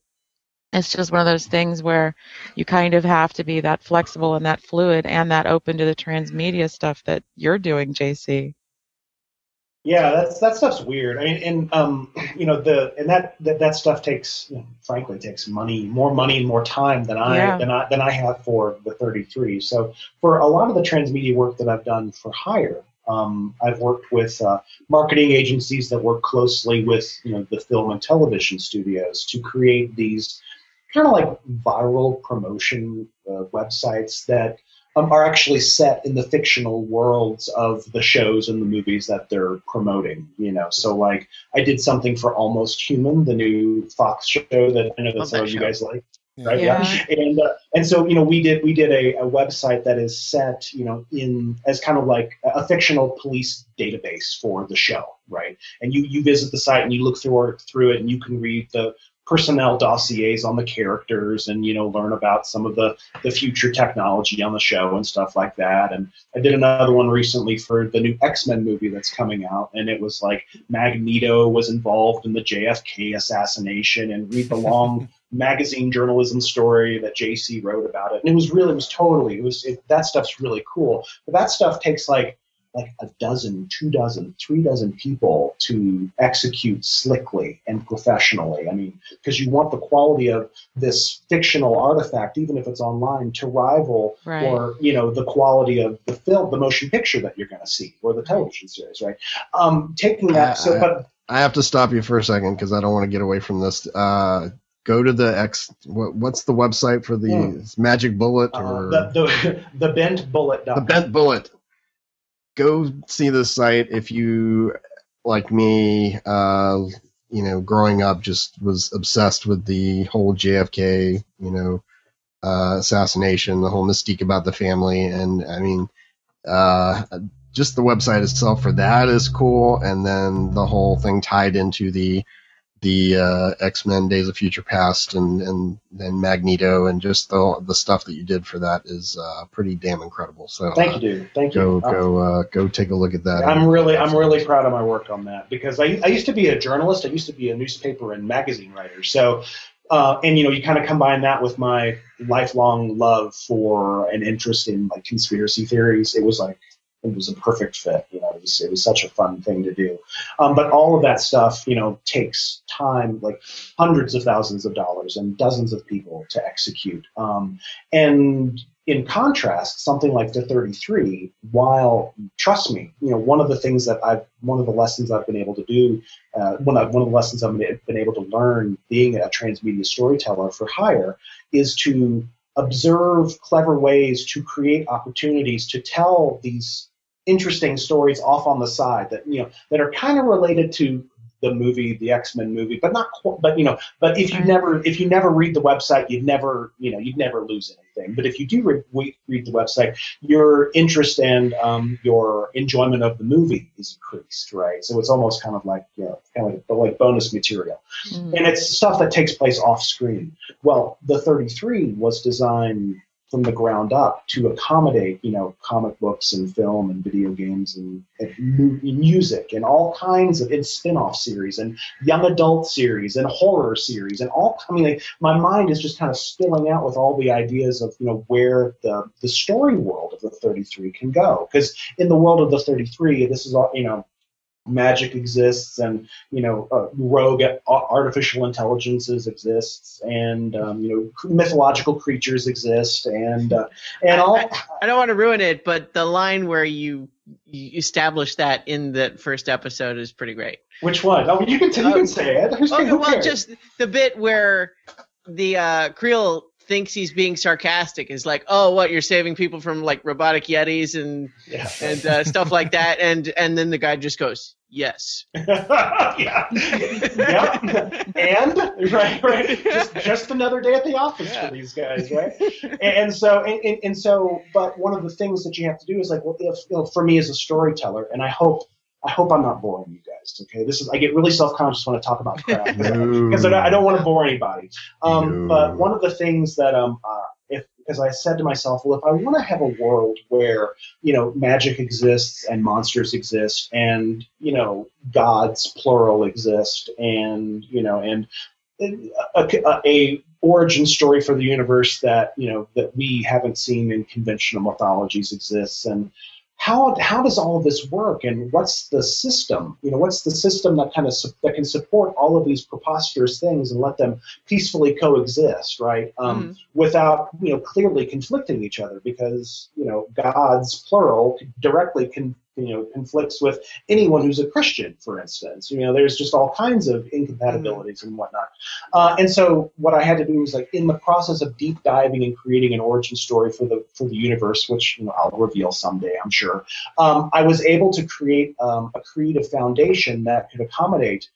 it's just one of those things where you kind of have to be that flexible and that fluid and that open to the transmedia stuff that you're doing, JC. Yeah, that's that stuff's weird. I mean, and um, [CLEARS THROAT] you know, the and that that, that stuff takes, you know, frankly, takes money, more money and more time than I Yeah. than I than I have for the 33. So for a lot of the transmedia work that I've done for hire, um, I've worked with uh, marketing agencies that work closely with you know the film and television studios to create these kind of like viral promotion uh, websites that um, are actually set in the fictional worlds of the shows and the movies that they're promoting. You know, so like I did something for Almost Human, the new Fox show that I know that Love some of you guys like. Right? Yeah. And uh, and so you know we did we did a, a website that is set you know in as kind of like a fictional police database for the show, right? And you you visit the site and you look through it, through it and you can read the personnel dossiers on the characters and you know learn about some of the the future technology on the show and stuff like that and i did another one recently for the new x-men movie that's coming out and it was like magneto was involved in the jfk assassination and read the long [LAUGHS] magazine journalism story that JC wrote about it, and it was really, it was totally, it was it, that stuff's really cool. But that stuff takes like like a dozen, two dozen, three dozen people to execute slickly and professionally. I mean, because you want the quality of this fictional artifact, even if it's online, to rival Right. or you know the quality of the film, the motion picture that you're going to see, or the television series, right? Um, taking that, so Uh, but I have to stop you for a second because I don't want to get away from this. Uh, go to the X. What, what's the website for the it's Magic Bullet uh, or the the [LAUGHS] the bent bullet. the Bent Bullet? Go see the site if you, like me, uh, you know, growing up, just was obsessed with the whole JFK, you know, uh, assassination, the whole mystique about the family, and I mean, uh, just the website itself for that is cool, and then the whole thing tied into the the uh, X Men Days of Future Past and and and Magneto and just the the stuff that you did for that is uh, pretty damn incredible. So Thank you, dude. Thank Go you. Uh, go uh, go take a look at that. I'm really, I'm really proud of my work on that because I, I used to be a journalist. I used to be a newspaper and magazine writer. So, uh, and you know, you kind of combine that with my lifelong love for and interest in like conspiracy theories. It was like, it was a perfect fit. You know, it was, it was such a fun thing to do. Um, but all of that stuff, you know, takes time, like hundreds of thousands of dollars and dozens of people to execute. Um, and in contrast, something like the 33, while trust me, you know, one of the things that I've, one of the lessons I've been able to do, uh, one of one of the lessons I've been able to learn being a transmedia storyteller for hire, is to observe clever ways to create opportunities to tell these interesting stories off on the side that you know that are kind of related to the movie, the X Men movie, but not. qu- But you know, but if you never if you never read the website, you'd never you know you'd never lose anything. But if you do re- re- read the website, your interest and um, your enjoyment of the movie is increased, right? So it's almost kind of like you know kind of like, like bonus material, Mm. and it's stuff that takes place off screen. Well, the 33 was designed from the ground up to accommodate, you know, comic books and film and video games and, and music and all kinds of and spin-off series and young adult series and horror series and all. I mean, like, my mind is just kind of spilling out with all the ideas of you know where the the story world of the 33 can go. Because in the world of the 33, this is all you know magic exists and you know uh, rogue artificial intelligences exists and um, you know mythological creatures exist and uh, and all I, I don't want to ruin it, but the line where you you establish that in the first episode is pretty great. which one oh you can you Um, can say it Who's, Okay, well, cares? just the bit where the uh, Creel thinks he's being sarcastic is like, oh, what you're saving people from like robotic yetis and yeah. and uh, stuff like that, and and then the guy just goes, yes. [LAUGHS] yeah. yep. And right, right. Just, just another day at the office Yeah. for these guys, right? And, and so, and, and, and so, but one of the things that you have to do is like, well, if, you know, for me as a storyteller, and I hope, I hope I'm not boring you guys. Okay, this is I get really self conscious when I talk about craft [LAUGHS] because I, don't- I don't want to bore anybody. Um, No. But one of the things that um, uh, if because I said to myself, well, if I want to have a world where you know magic exists and monsters exist and you know gods plural exist and you know and a, a, a origin story for the universe that you know that we haven't seen in conventional mythologies exists and how how does all of this work and what's the system? You know what's the system that kind of su- that can support all of these preposterous things and let them peacefully coexist right? Um, without you know clearly conflicting each other because you know gods plural directly can you know conflicts with anyone who's a Christian, for instance. You know, there's just all kinds of incompatibilities and whatnot. Uh, and so what I had to do was like in the process of deep diving and creating an origin story for the for the universe, which you know I'll reveal someday, I'm sure. Um, I was able to create um, a creative foundation that could accommodate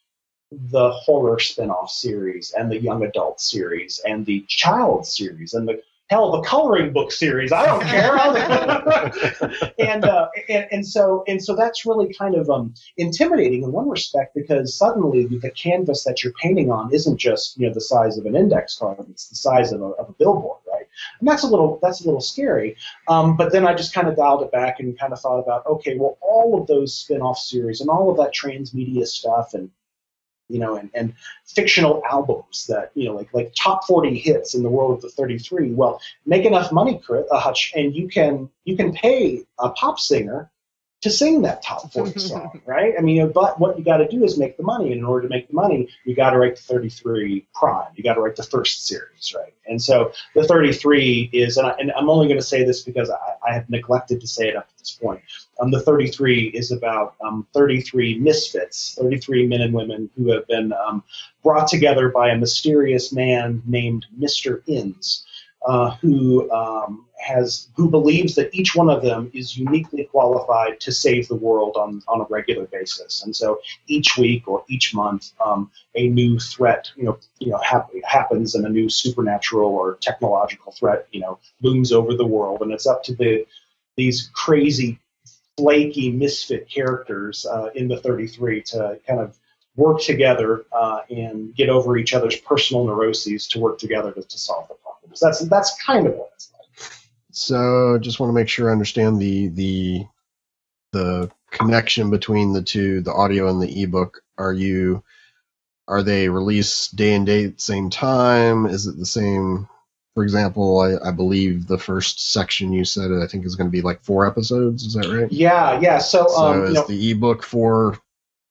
the horror spin-off series and the young adult series and the child series and the hell the coloring book series. I don't care. [LAUGHS] And, uh, and and so and so that's really kind of um, intimidating in one respect because suddenly the canvas that you're painting on isn't just you know the size of an index card. It's the size of a, of a billboard right? And that's a little that's a little scary. Um, but then i just kind of dialed it back and kind of thought about okay well all of those spin-off series and all of that transmedia stuff and you know, and, and fictional albums that, you know, like like top 40 hits in the world of the 33. Well, make enough money, uh, Hutch, and you can you can pay a pop singer to sing that top [LAUGHS] 40 song, right? I mean, but what you got to do is make the money, and in order to make the money, you got to write the 33 prime. You got to write the first series, right? And so the 33 is, and, I, and I'm only going to say this because I, I have neglected to say it up to this point. Um, the 33 is about um, 33 misfits, 33 men and women who have been um, brought together by a mysterious man named Mr. Inns, uh, who um, has who believes that each one of them is uniquely qualified to save the world on, on a regular basis. And so each week or each month, um, a new threat, you know, you know, hap- happens, and a new supernatural or technological threat, you know, looms over the world, and it's up to the these crazy flaky misfit characters uh, in the 33 to kind of work together uh, and get over each other's personal neuroses to work together to, to solve the problems. That's that's kind of what it's like. So, just want to make sure I understand the the the connection between the two, the audio and the ebook. Are you are they released day and date same time? Is it the same? For example, I, I believe the first section you said I think is going to be like four episodes. Is that right? Yeah, yeah. So, So um, is you know, the ebook four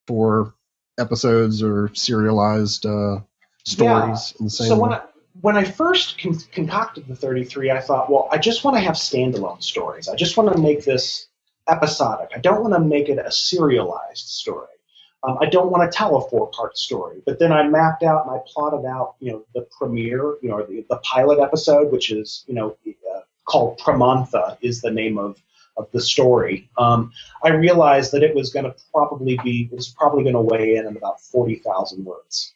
four episodes or serialized uh, stories in the same so way? when I, when I first con- concocted the 33, I thought, well, I just want to have standalone stories. I just want to make this episodic. I don't want to make it a serialized story. Um, I don't want to tell a four-part story. But then I mapped out and I plotted out, you know, the premiere, you know, the, the pilot episode, which is, you know, uh, called Pramantha, is the name of of the story. Um, I realized that it was going to probably be, it was probably going to weigh in at about 40,000 words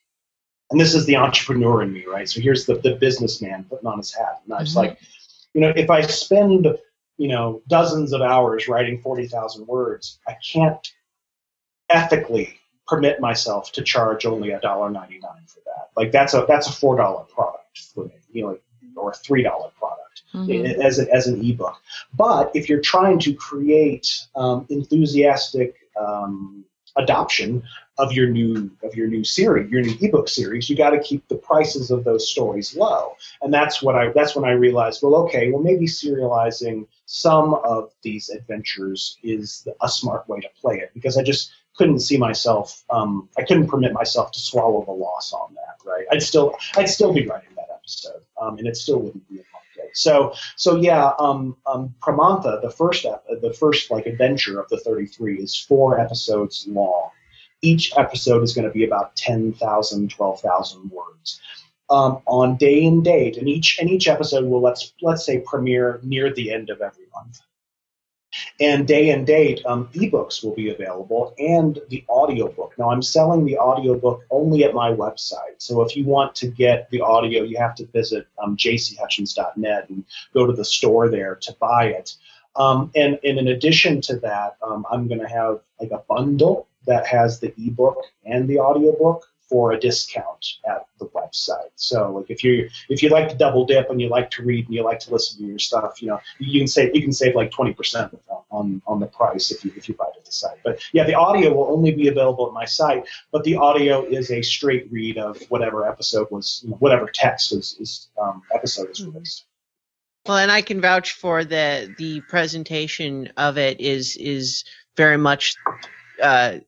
and this is the entrepreneur in me, right? So here's the, the businessman putting on his hat. And I was Mhm. like, you know, if I spend, you know, dozens of hours writing 40,000 words, I can't ethically permit myself to charge only $1.99 for that. Like that's a, that's a $4 product for me, you know, or a $3 product Mhm. as, a, as an ebook. But if you're trying to create um, enthusiastic um, adoption of your new of your new series, your new ebook series, you got to keep the prices of those stories low. And that's what I that's when I realized, well, okay, well maybe serializing some of these adventures is a smart way to play it because I just couldn't see myself um, I couldn't permit myself to swallow the loss on that, right? I'd still I'd still be writing that episode, um, and it still wouldn't be So so yeah, um, um, Pramantha, the first ep- the first like adventure of the 33 is four episodes long. Each episode is going to be about 10,000, 12,000 words. Um, on day and date, and each and each episode will let's let's say premiere near the end of every month. And day and date, um, ebooks will be available and the audiobook. Now, I'm selling the audiobook only at my website. So if you want to get the audio, you have to visit um, jchutchins.net and go to the store there to buy it. Um, and, and in addition to that, um, I'm going to have like a bundle that has the ebook and the audiobook for a discount at the website. So like if you if you like to double dip and you like to read and you like to listen to your stuff, you know, you can save you can save like twenty percent on on the price if you if you buy it at the site. But yeah, the audio will only be available at my site, but the audio is a straight read of whatever episode was you know, whatever text is, is um, episode is released. Well, and I can vouch for the the presentation of it is is very much uh,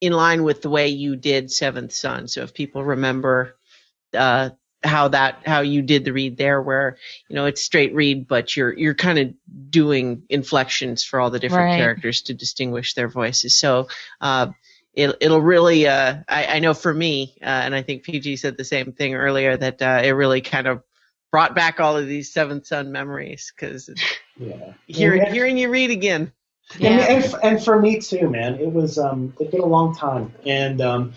in line with the way you did Seventh Son. So if people remember uh, how that how you did the read there, where you know it's straight read, but you're you're kind of doing inflections for all the different Right. characters to distinguish their voices. So. Uh, it, it'll really, uh, I, I know for me, uh, and I think PG said the same thing earlier, that uh, it really kind of brought back all of these Seventh Son memories because Yeah. hearing Yeah. hearing you read again. And, Yeah. and, f- and for me too, man, it was um, it's been a long time, and um,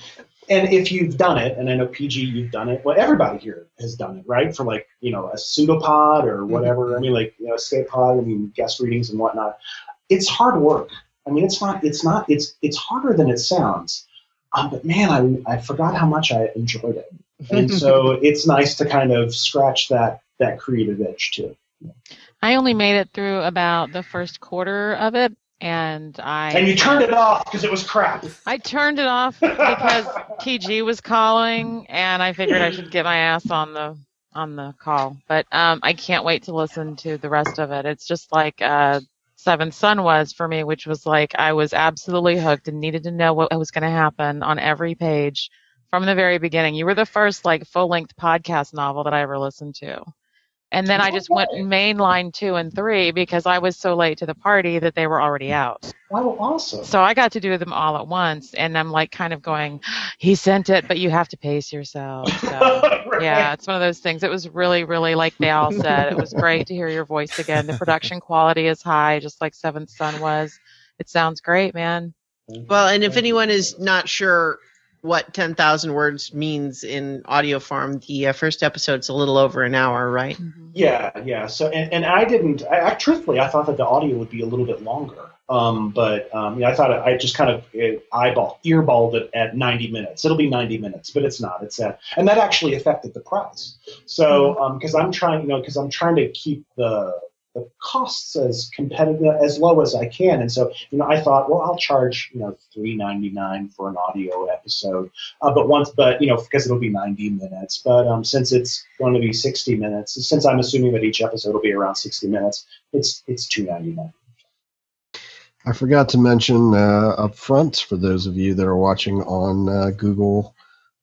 and if you've done it, and I know PG, you've done it. Well, everybody here has done it, right? For like you know a pseudopod or whatever. I mean, like you know, escape pod. I mean, guest readings and whatnot. It's hard work. I mean, it's not. It's not. It's it's harder than it sounds. Um, but man, I I forgot how much I enjoyed it, and so [LAUGHS] it's nice to kind of scratch that that creative itch too. I only made it through about the first quarter of it, and I And you turned it off because it was crap. I turned it off because [LAUGHS] TG was calling, and I figured I should get my ass on the on the call. But um, I can't wait to listen to the rest of it. It's just like uh, Seventh Son was for me, which was like I was absolutely hooked and needed to know what was going to happen on every page from the very beginning. You were the first like full length podcast novel that I ever listened to. And then I just went mainline two and three because I was so late to the party that they were already out. Wow, awesome. So I got to do them all at once, and I'm like kind of going, he sent it, but you have to pace yourself. [LAUGHS] So Right. yeah, it's one of those things. It was really, really like they all said. It was great to hear your voice again. The production quality is high, just like Seventh Son was. It sounds great, man. Well, and if anyone is not sure what 10,000 words means in audio form, the uh, first episode's a little over an hour, right? Yeah, yeah. So, and, and I didn't. I, I truthfully, I thought that the audio would be a little bit longer. Um, but um, yeah, I thought I just kind of eyeball earballed it at 90 minutes. It'll be 90 minutes, but it's not. It's at, and that actually affected the price. So because I'm trying, you know, because I'm trying to keep the the costs as competitive as low as I can. And so, you know, I thought, well, I'll charge, you know, three ninety nine for an audio episode. Uh, but once, but you know, because it'll be ninety minutes. But um, since it's going to be sixty minutes, since I'm assuming that each episode will be around sixty minutes, it's it's two ninety nine. I forgot to mention uh, up front for those of you that are watching on uh, Google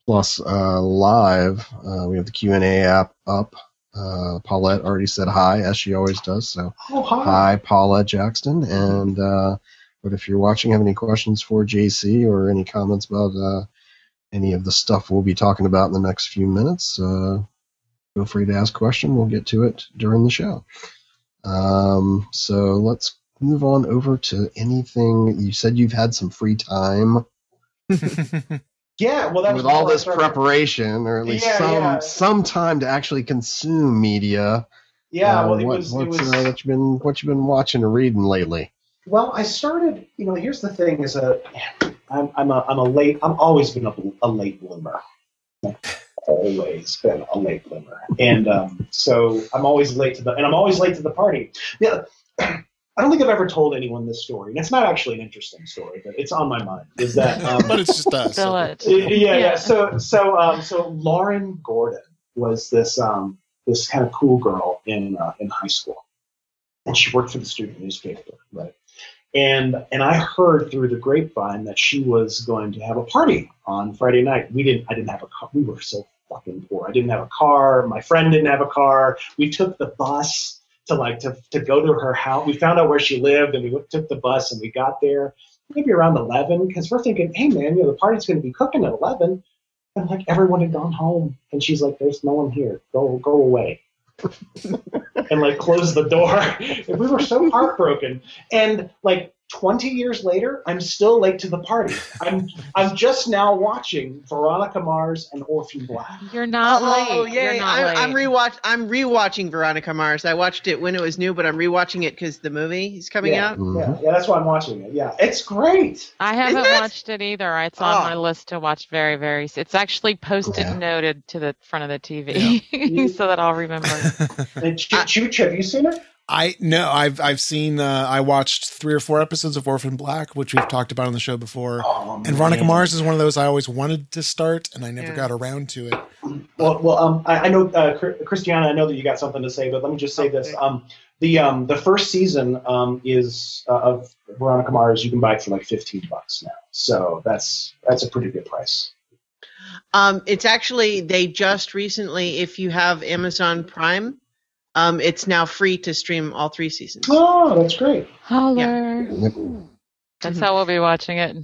Plus uh, Live, uh, we have the Q and A app up. Uh, Paulette already said hi, as she always does. So Oh, hi. hi, Paulette Jackson. And uh, but if you're watching, have any questions for JC or any comments about uh, any of the stuff we'll be talking about in the next few minutes, uh, feel free to ask a question. We'll get to it during the show. Um, so let's move on over to anything. You said you've had some free time [LAUGHS] Yeah, well, with all this preparation, or at least Yeah, some yeah. some time to actually consume media. Yeah, Uh, well, it what, was. It what's, was uh, what you been what you been watching or reading lately? Well, I started. You know, here's the thing: is a, I'm, I'm a, I'm a late. I'm always been a, a late bloomer. Always been a late bloomer, and um, so I'm always late to the, and I'm always late to the party. Yeah, I don't think I've ever told anyone this story, and it's not actually an interesting story, but it's on my mind. Is that [LAUGHS] um, but it's just us. Fill so- it. yeah, yeah, Yeah. So, so, um, so Lauren Gordon was this um, this kind of cool girl in uh, in high school, and she worked for the student newspaper, right? And and I heard through the grapevine that she was going to have a party on Friday night. We didn't. I didn't have a car. We were so fucking poor. I didn't have a car. My friend didn't have a car. We took the bus to like to to go to her house. We found out where she lived, and we took the bus, and we got there maybe around 11 because we're thinking, hey man, you know the party's going to be cooking at 11, and like everyone had gone home, and she's like, there's no one here. Go go away. [LAUGHS] and like close the door. [LAUGHS] And we were so heartbroken. And like 20 years later, I'm still late to the party. I'm I'm just now watching Veronica Mars and Orphan Black. You're not late. oh, late. yeah. You're not late. I'm, I'm rewatch. I'm rewatching Veronica Mars. I watched it when it was new, but I'm rewatching it because the movie is coming Yeah. out. Mhm. Yeah, yeah, that's why I'm watching it. Yeah, it's great. I haven't it? watched it either. It's on Oh. my list to watch very, very. s- It's actually posted Yeah. noted to the front of the TV [LAUGHS] so that I'll remember. And Ch- Chooch, have you seen it? I no, I've I've seen. Uh, I watched three or four episodes of Orphan Black, which we've talked about on the show before. Oh, And Veronica. Mars is one of those I always wanted to start, and I never Yeah. got around to it. Well, well, um, I, I know, uh, Christiana, I know that you got something to say, but let me just say this: um, the um, the first season um, is uh, of Veronica Mars. You can buy it for like fifteen bucks now, so that's that's a pretty good price. Um, it's actually they just recently, if you have Amazon Prime, um, it's now free to stream all three seasons. Oh, that's great. Holler. Yep. That's how we'll be watching it.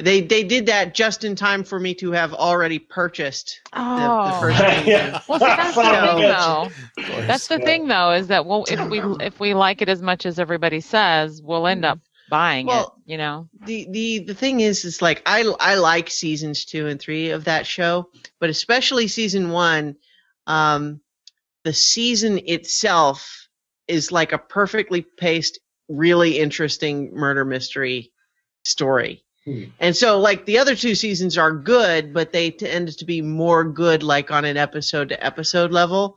They they did that just in time for me to have already purchased the, Oh. the first [LAUGHS] season. yeah. Well, see, that's the Son of a thing, though. That's the Yeah. thing, though, is that well, if we if we like it as much as everybody says, we'll end up buying Well, it. You know. the the the thing is is like I I like seasons two and three of that show, but especially season one. Um, the season itself is like a perfectly paced, really interesting murder mystery story. Hmm. And so, like the other two seasons are good, but they tend to be more good, like on an episode to episode level.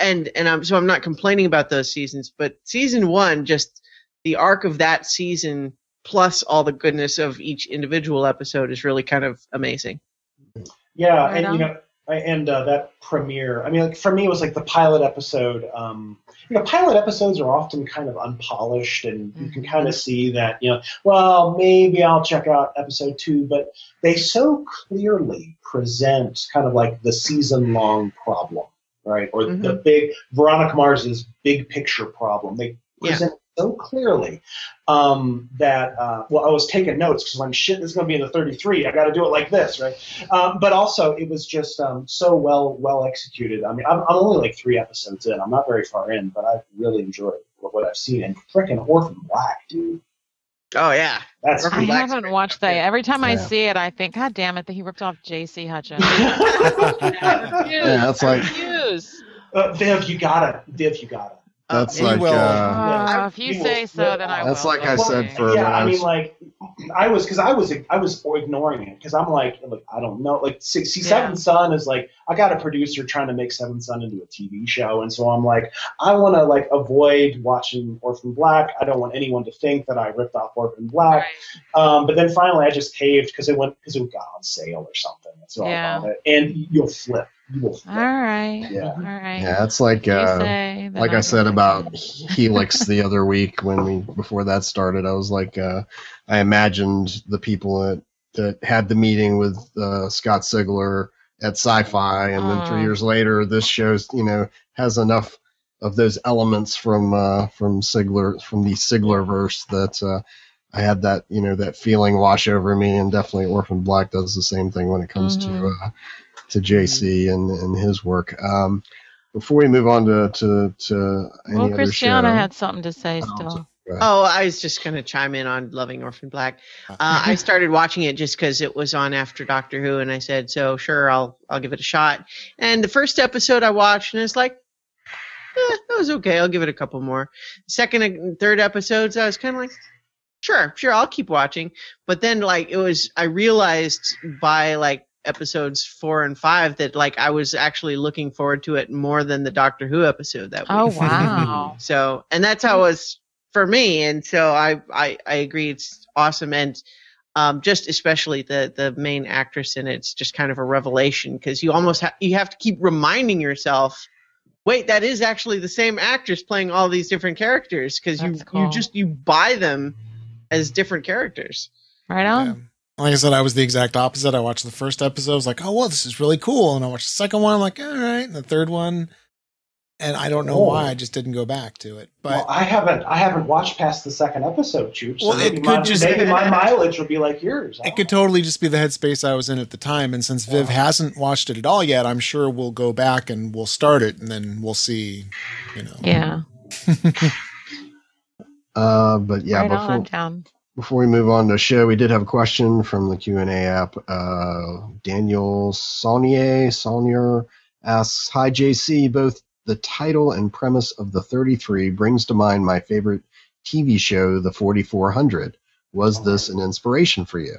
And and I'm so I'm not complaining about those seasons, but season one, just the arc of that season plus all the goodness of each individual episode is really kind of amazing. Yeah, Right and on. you know, I- and uh, that premiere. I mean, like for me, it was like the pilot episode. Um, you know, pilot episodes are often kind of unpolished, and you can kind of see that. You know, well, maybe I'll check out episode two, but they so clearly present kind of like the season-long problem, right? Or the big Veronica Mars's big picture problem. They present so clearly um, that uh, well, I was taking notes because when shit is going to be in the 33, I got to do it like this, right? Um, but also, it was just um, so well well executed. I mean, I'm, I'm only like three episodes in. I'm not very far in, but I've really enjoyed what, what I've seen. And freaking Orphan Black, dude, Oh yeah, that's Orphan I haven't watched that. Yet. Every time I see it, I think, God damn it, that he ripped off J.C. Hutchins. [LAUGHS] [LAUGHS] Yeah, that's like Refuse. uh, Viv, you gotta, Viv, you gotta. Oh, That's and- like will. uh, Uh, if you You say will- so, then I will. That's like I said for- yeah, when I I mean, like, I was because I was I was ignoring it because I'm like, look, I don't know. Like, see, see Yeah. Seventh Son is like, I got a producer trying to make Seventh Son into a TV show, and so I'm like, I want to like avoid watching Orphan Black. I don't want anyone to think that I ripped off Orphan Black. Right. Um, but then finally, I just caved because it went because it got on sale or something. So Yeah. I bought it, and you'll flip. You will All flip. Yeah. All right. yeah, it's like uh, like I will said about. [LAUGHS] Helix the other week when we before that started, I was like, uh, I imagined the people that that had the meeting with uh, Scott Sigler at Sci-Fi, and then three Mm. years later, this shows you know has enough of those elements from uh, from Sigler from the Sigler verse that uh, I had that you know that feeling wash over me, and definitely Orphan Black does the same thing when it comes to Mhm. uh, to JC and and his work. Um, before we move on to to, to any Well, other Christiana show, had something to say Oh, still. Oh, I was just going to chime in on Loving Orphan Black. Uh, I started watching it just because it was on after Doctor Who, and I said, "So sure, I'll I'll give it a shot." And the first episode I watched, and it's like, eh, that was okay. I'll give it a couple more. Second and third episodes, I was kind of like, "Sure, sure, I'll keep watching." But then, like, it was I realized by like episodes four and five that like I was actually looking forward to it more than the Doctor Who episode that week. Oh [LAUGHS] wow. So, and that's how it was for me. And so I, I, I agree. It's awesome. And, um, just especially the, the main actress in it's just kind of a revelation because you almost have, you have to keep reminding yourself, wait, that is actually the same actress playing all these different characters because you, cool. you just, you buy them as different characters. Right on. Yeah. Like I said, I was the exact opposite. I watched the first episode, I was like, "Oh, well, this is really cool," and I watched the second one, I'm like, "All right," and the third one, and I don't know Oh. why I just didn't go back to it. But well, I haven't I haven't watched past the second episode, Chooch. So Well, it maybe, could my, just- maybe my mileage will be like yours. it could totally just be the headspace I was in at the time. And since Viv Wow. hasn't watched it at all yet, I'm sure we'll go back and we'll start it, and then we'll see. You know, Yeah. [LAUGHS] [LAUGHS] uh, but yeah, right before on down. Before we move on to the show, we did have a question from the Q and A app. Uh, Daniel Saunier Saunier asks, "Hi JC, both the title and premise of the 33 brings to mind my favorite TV show, The 4400. Was this an inspiration for you?"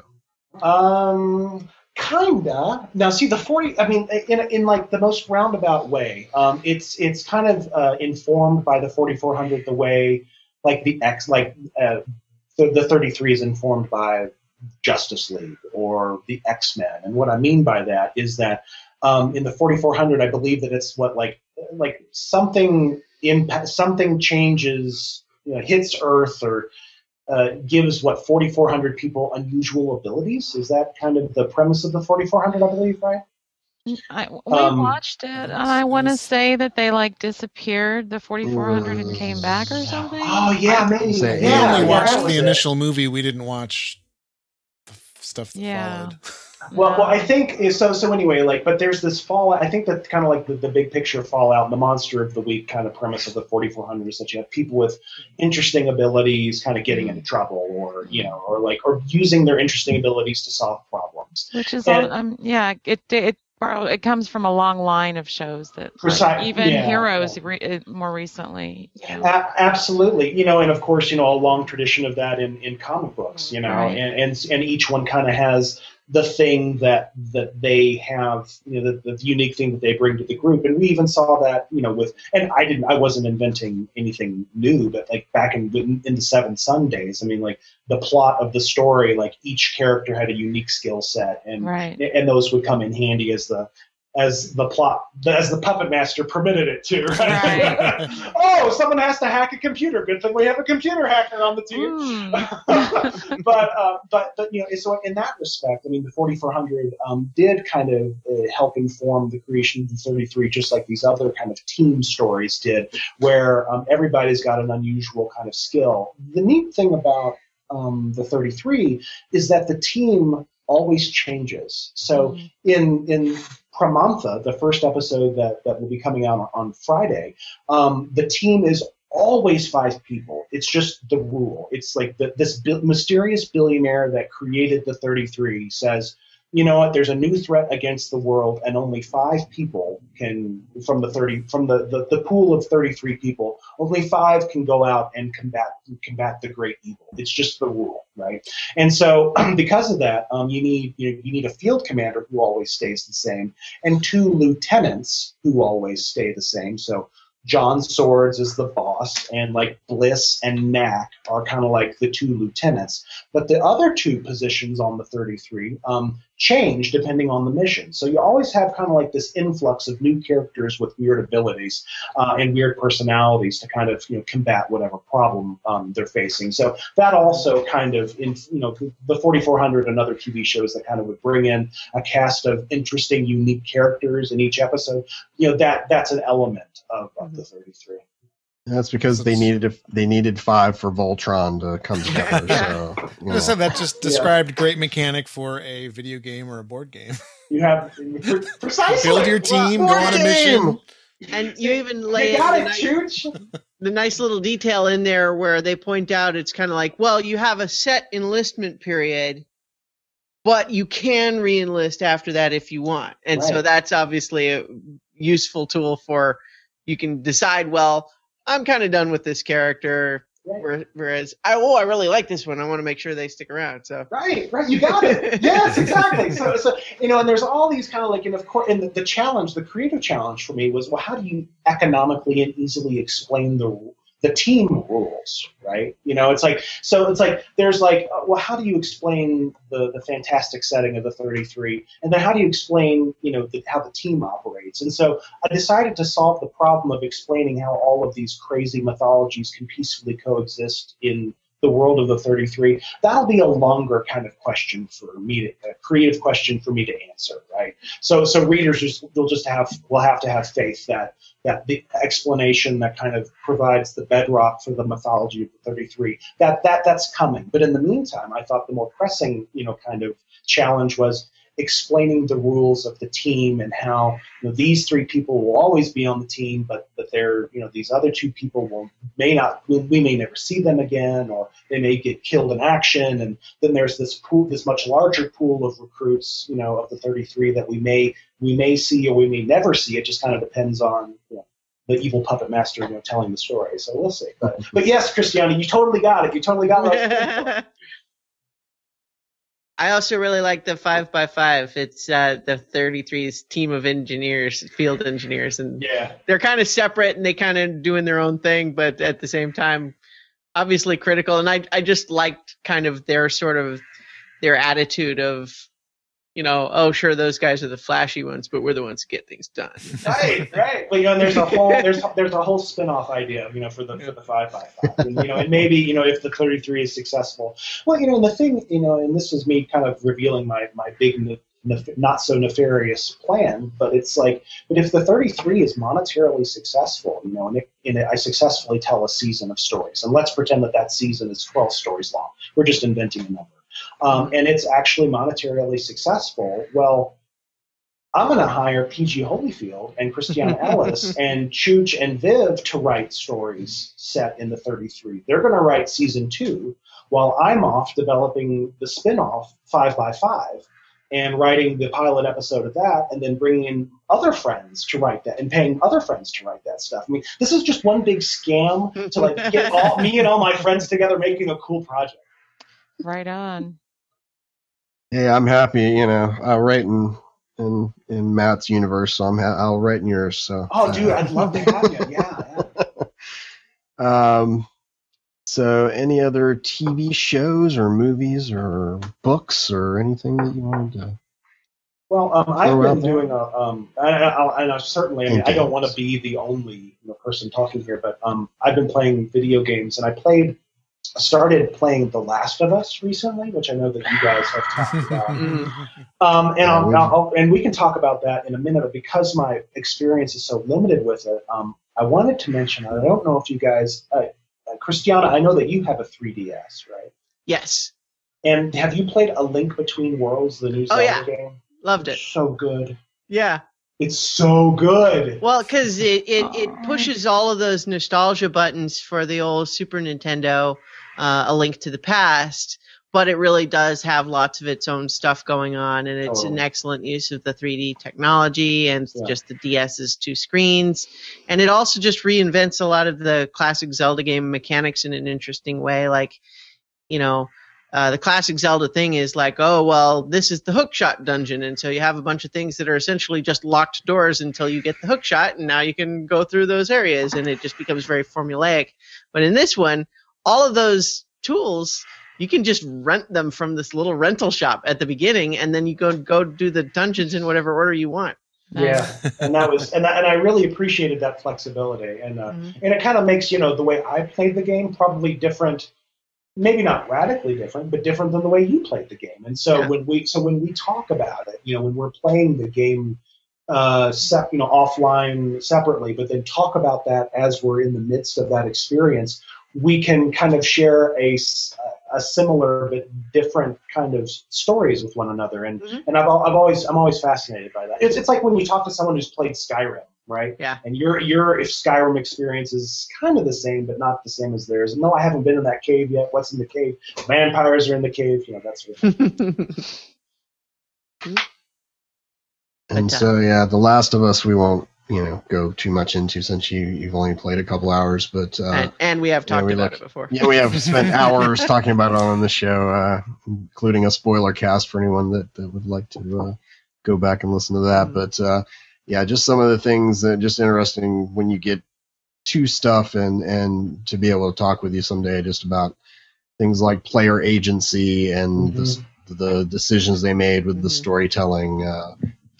Um, kinda. Now, see the forty. I mean, in in like the most roundabout way. Um, it's it's kind of uh, informed by the forty four hundred the way like the X like uh, the the thirty three is informed by Justice League or the X Men. And what I mean by that is that um, in the forty four hundred, I believe that it's what like like something impact something changes you know, hits Earth or uh, gives what 4,400 people unusual abilities. Is that kind of the premise of the 4,400? I believe, right? I, we Um, watched it, and I want to say that they like disappeared, the 4400, and came back or something. Oh yeah, maybe. Say, we yeah, only watched that was the it. initial movie. We didn't watch the stuff that Yeah. followed. Well, well, I think so. So anyway, like, but there's this fallout. I think that kind of like the, the big picture fallout, the monster of the week kind of premise of the 4400 is that you have people with interesting abilities kind of getting into trouble, or you know, or like, or using their interesting abilities to solve problems. Which is And- all, um, yeah, it it it comes from a long line of shows that like, even yeah, Heroes yeah. re- uh, more recently. you know. A- absolutely, you know, and of course, you know, a long tradition of that in, in comic books, you know, Right. and, and and each one kind of has the thing that that they have, you know, the, the unique thing that they bring to the group, and we even saw that, you know, with and I didn't, I wasn't inventing anything new, but like back in in the Seventh Son days, I mean, like the plot of the story, like each character had a unique skill set, and Right. and those would come in handy as the as the plot as the puppet master permitted it to right, [LAUGHS] oh someone has to hack a computer. Good thing we have a computer hacker on the team. Mm. [LAUGHS] but uh, but but you know so in that respect i mean the 4400 um, did kind of uh, help inform the creation of the 33 just like these other kind of team stories did where um, everybody's got an unusual kind of skill. The neat thing about um, the 33 is that the team always changes. So Mm. in in Pramantha, the first episode that, that will be coming out on, on Friday, um, the team is always five people. It's just the rule. It's like the, this bi- mysterious billionaire that created the 33 says, you know what, there's a new threat against the world, and only five people can, from the 30, from the, the, the pool of 33 people, only five can go out and combat combat the great evil. It's just the rule, right? And so, [CLEARS THROAT] because of that, um, you need you, know, you need a field commander who always stays the same, and two lieutenants who always stay the same. So John Swords is the boss, and like Bliss and Knack are kind of like the two lieutenants. But the other two positions on the 33 um, change depending on the mission. So you always have kind of like this influx of new characters with weird abilities uh, and weird personalities to kind of you know combat whatever problem um, they're facing. So that also kind of in you know the 4400 and other TV shows that kind of would bring in a cast of interesting, unique characters in each episode. You know that that's an element of, of the 33. That's because they needed a, they needed five for Voltron to come together. [LAUGHS] So you know. said that just described great mechanic for a video game or a board game. You have [LAUGHS] precisely Build your team, go on a game. mission. And you even lay You got the, it, nice, [LAUGHS] the nice little detail in there where they point out it's kind of like, well, you have a set enlistment period, but you can re-enlist after that if you want. And so that's obviously a useful tool for you can decide, well, I'm kind of done with this character. Right. Whereas, I, oh, I really like this one. I want to make sure they stick around. So Right, right. You got it. [LAUGHS] yes, exactly. So, so you know, and there's all these kind of like, and of course, and the, the challenge, the creative challenge for me was, well, how do you economically and easily explain the the team rules, right? You know, it's like, so it's like, there's like, uh, well, how do you explain the the fantastic setting of the 33, and then how do you explain, you know, the, how the team operates? And so I decided to solve the problem of explaining how all of these crazy mythologies can peacefully coexist in the world of the 33 that'll be a longer kind of question for me to a creative question for me to answer right? So so readers just they'll just have will have to have faith that that the explanation that kind of provides the bedrock for the mythology of the 33 that that that's coming. But in the meantime i thought the more pressing you know kind of challenge was explaining the rules of the team and how you know, these three people will always be on the team, but but they're you know these other two people will may not we, may never see them again, or they may get killed in action, and then there's this pool, this much larger pool of recruits, you know, of the 33 that we may we may see or we may never see. It just kind of depends on you know, the evil puppet master you know telling the story. So we'll see. But but yes, Christiana, you totally got it. You totally got it. [LAUGHS] I also really like the five by five. It's uh, the 33's team of engineers, field engineers, and yeah. they're kind of separate and they kind of doing their own thing, but at the same time, obviously critical. And I I just liked kind of their sort of their attitude of, you know, oh sure those guys are the flashy ones, but we're the ones that get things done. [LAUGHS] right, right. Well, you know, and there's a whole there's there's a whole spin-off idea, you know, for the for the five by five, and you know, and maybe you know if the 33 is successful. Well, you know, and the thing, you know, and this was me kind of revealing my my big ne- nef- not so nefarious plan, but it's like, but if the 33 is monetarily successful, you know, and, it, and it, I successfully tell a season of stories, and let's pretend that that season is 12 stories long. We're just inventing a number, um, and it's actually monetarily successful. Well. I'm going to hire PG Holyfield and Christiana [LAUGHS] Ellis and Chooch and Viv to write stories set in the 33. They're going to write season two while I'm off developing the spinoff 5 by 5 and writing the pilot episode of that and then bringing in other friends to write that and paying other friends to write that stuff. I mean, this is just one big scam to like get all, [LAUGHS] me and all my friends together making a cool project. Right on. Yeah, I'm happy. You know, I'll write in in in Matt's universe, so I'm ha- I'll write in yours. So. Oh, dude, uh, I'd love to have you. Yeah, [LAUGHS] yeah. Um. So, any other TV shows or movies or books or anything that you wanted to? Well, um, I've been doing a, um, I, I, and I certainly, I mean, I don't want to be the only you know, person talking here, but um, I've been playing video games, and I played, started playing The Last of Us recently, which I know that you guys have talked [LAUGHS] about. Mm. Um, and I'll, we- I'll, I'll- and we can talk about that in a minute. But because my experience is so limited with it, um, I wanted to mention. I don't know if you guys, uh, uh, Christiana, I know that you have a 3DS, right? Yes, And have you played A Link Between Worlds, the new Zelda Oh, yeah. game? loved it. So good. Yeah. It's so good. Well, because it, it, it pushes all of those nostalgia buttons for the old Super Nintendo, uh, A Link to the Past, but it really does have lots of its own stuff going on, and it's an excellent use of the 3D technology and Yeah. just the DS's two screens. And it also just reinvents a lot of the classic Zelda game mechanics in an interesting way. Like, you know, uh, the classic Zelda thing is like, oh, well, this is the hookshot dungeon. And so you have a bunch of things that are essentially just locked doors until you get the hookshot, and now you can go through those areas, and it just becomes very formulaic. But in this one, all of those tools, you can just rent them from this little rental shop at the beginning, and then you go go do the dungeons in whatever order you want. Yeah, [LAUGHS] and that was and, that, and I really appreciated that flexibility, and uh, Mhm. and it kind of makes you know the way I played the game probably different, maybe not radically different, but different than the way you played the game. And so Yeah. when we so when we talk about it, you know, when we're playing the game, uh, sep, you know, offline separately, but then talk about that as we're in the midst of that experience, we can kind of share a, a similar but different kind of stories with one another, and Mhm. and I've, I've always I'm always fascinated by that. It's it's like when you talk to someone who's played Skyrim, right? Yeah. And your your if Skyrim experience is kind of the same, but not the same as theirs. No, I haven't been in that cave yet. What's in the cave? Vampires are in the cave. You know, that's [LAUGHS] what. And But, uh, so, yeah, The Last of Us, we won't, you know, go too much into since you you've only played a couple hours. But uh, and, and we have talked we about look- it before. yeah, we have spent [LAUGHS] hours talking about it on the show, uh, including a spoiler cast for anyone that, that would like to uh, go back and listen to that. Mhm. But uh, yeah, just some of the things that just interesting when you get to stuff and and to be able to talk with you someday just about things like player agency and the, s- the decisions they made with the Mhm. storytelling.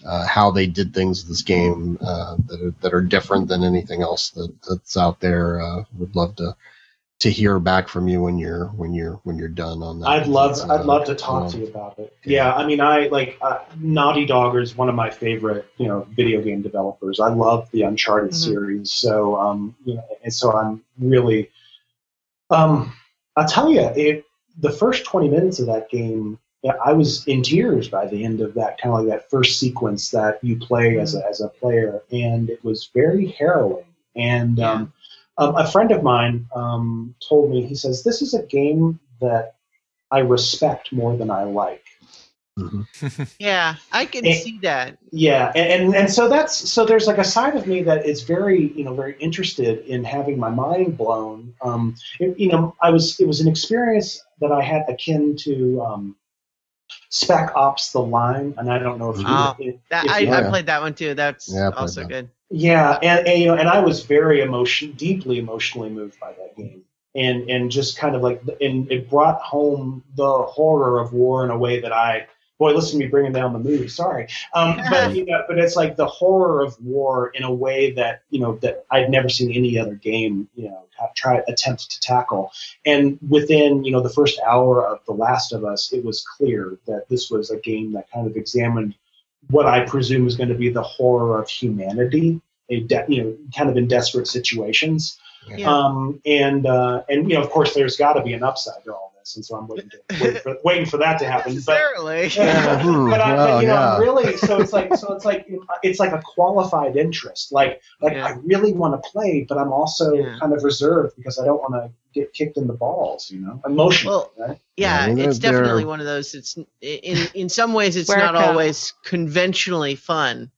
Uh, uh, how they did things with this game uh, that are, that are different than anything else that, that's out there. Uh, would love to to hear back from you when you're when you're when you're done on that. I'd love It's, I'd uh, love to talk um, to you about it. yeah. Yeah, I mean, I like uh, Naughty Dog is one of my favorite you know video game developers. I love the Uncharted Mhm. series, so um you know, and so I'm really um I'll tell you it the first 20 minutes of that game. Yeah, I was in tears by the end of that kind of like that first sequence that you play as a as a player, and it was very harrowing. And um, um, a friend of mine um, told me, he says, This is a game that I respect more than I like. mhm. [LAUGHS] Yeah, I can Eh. see that. Yeah, and, and and so that's so there's like a side of me that is very you know very interested in having my mind blown. Um, it- you know, I was it was an experience that I had akin to um, Spec Ops: The Line, and I don't know if you. Oh, if- That, if I, you- I played that one too. That's Yeah, also that. good. Yeah, and, and you know, and I was very emotion, deeply emotionally moved by that game, and and just kind of like, and it brought home the horror of war in a way that I, boy, listen to me bringing down the mood. Sorry, um, [LAUGHS] but you know, but it's like the horror of war in a way that you know that I've never seen any other game, you know, ha- try attempt to tackle. And within you know the first hour of The Last of Us, it was clear that this was a game that kind of examined what I presume is going to be the horror of humanity, a de- you know, kind of in desperate situations. Yeah. Um, and uh, and you know, of course, there's got to be an upside to all this, and so I'm waiting, to, waiting, for, waiting for that to happen. [LAUGHS] But [LAUGHS] yeah, but, I, well, but you know, yeah. really, so it's like, so it's like, it's like a qualified interest. Like, like Yeah. I really want to play, but I'm also Yeah. kind of reserved because I don't want to get kicked in the balls. You know, emotionally. Well, right? Yeah, Yeah, it's they're- definitely one of those. It's in in some ways it's not always conventionally fun,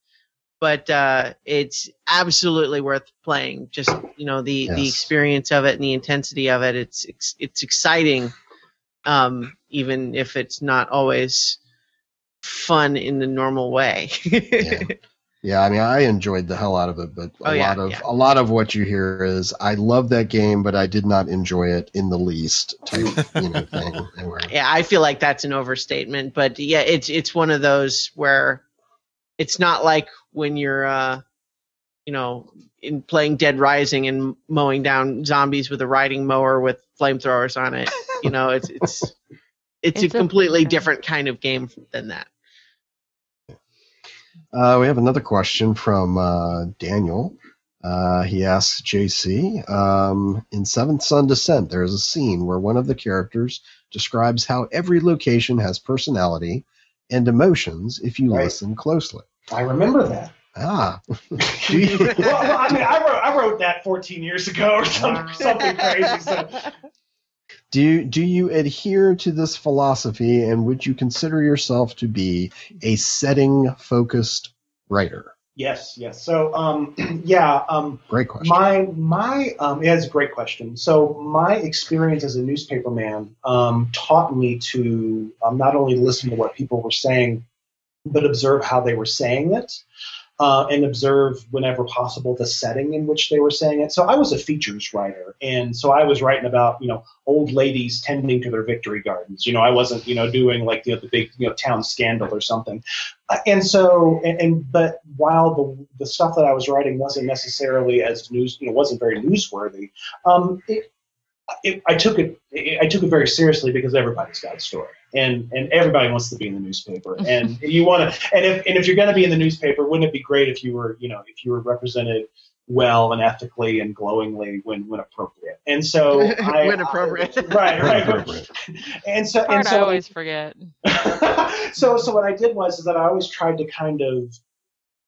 but uh, it's absolutely worth playing. Just you know the the experience of it and the intensity of it. It's it's, it's exciting, um, even if it's not always fun in the normal way. yeah. Yeah, I mean, I enjoyed the hell out of it, but a Oh, yeah, lot of yeah. a lot of what you hear is I love that game, but I did not enjoy it in the least type you know [LAUGHS] thing. Yeah, I feel like that's an overstatement, but yeah, it's it's one of those where it's not like when you're uh you know in playing Dead Rising and mowing down zombies with a riding mower with flamethrowers on it. You know, it's it's it's, [LAUGHS] It's a a- completely different kind of game than that. Uh, we have another question from uh, Daniel. Uh, he asks JC um, In Seventh Son Descent, there is a scene where one of the characters describes how every location has personality and emotions if you Right. listen closely. I remember that. Ah, [LAUGHS] well, well, I mean, I wrote, I wrote that 14 years ago or something, something crazy. So, [LAUGHS] Do do you adhere to this philosophy, and would you consider yourself to be a setting focused writer? Yes, yes. So, um, [CLEARS THROAT] yeah, um, Great question. my my um, yeah, it's a great question. So, my experience as a newspaperman um, taught me to um, not only listen to what people were saying, but observe how they were saying it. Uh, and observe whenever possible the setting in which they were saying it. So I was a features writer, and so I was writing about you know old ladies tending to their victory gardens. You know, I wasn't you know doing like you know, the big you know town scandal or something. Uh, and so and, and but while the the stuff that I was writing wasn't necessarily as news you know wasn't very newsworthy, um, it, it, I took it I took it very seriously because everybody's got a story and and everybody wants to be in the newspaper [LAUGHS] and you want to and if and if you're going to be in the newspaper wouldn't it be great if you were you know if you were represented well and ethically and glowingly when when appropriate and so [LAUGHS] I, When appropriate. I- right right Appropriate. and so and Part I always forget. [LAUGHS] so so what I did was is that I always tried to kind of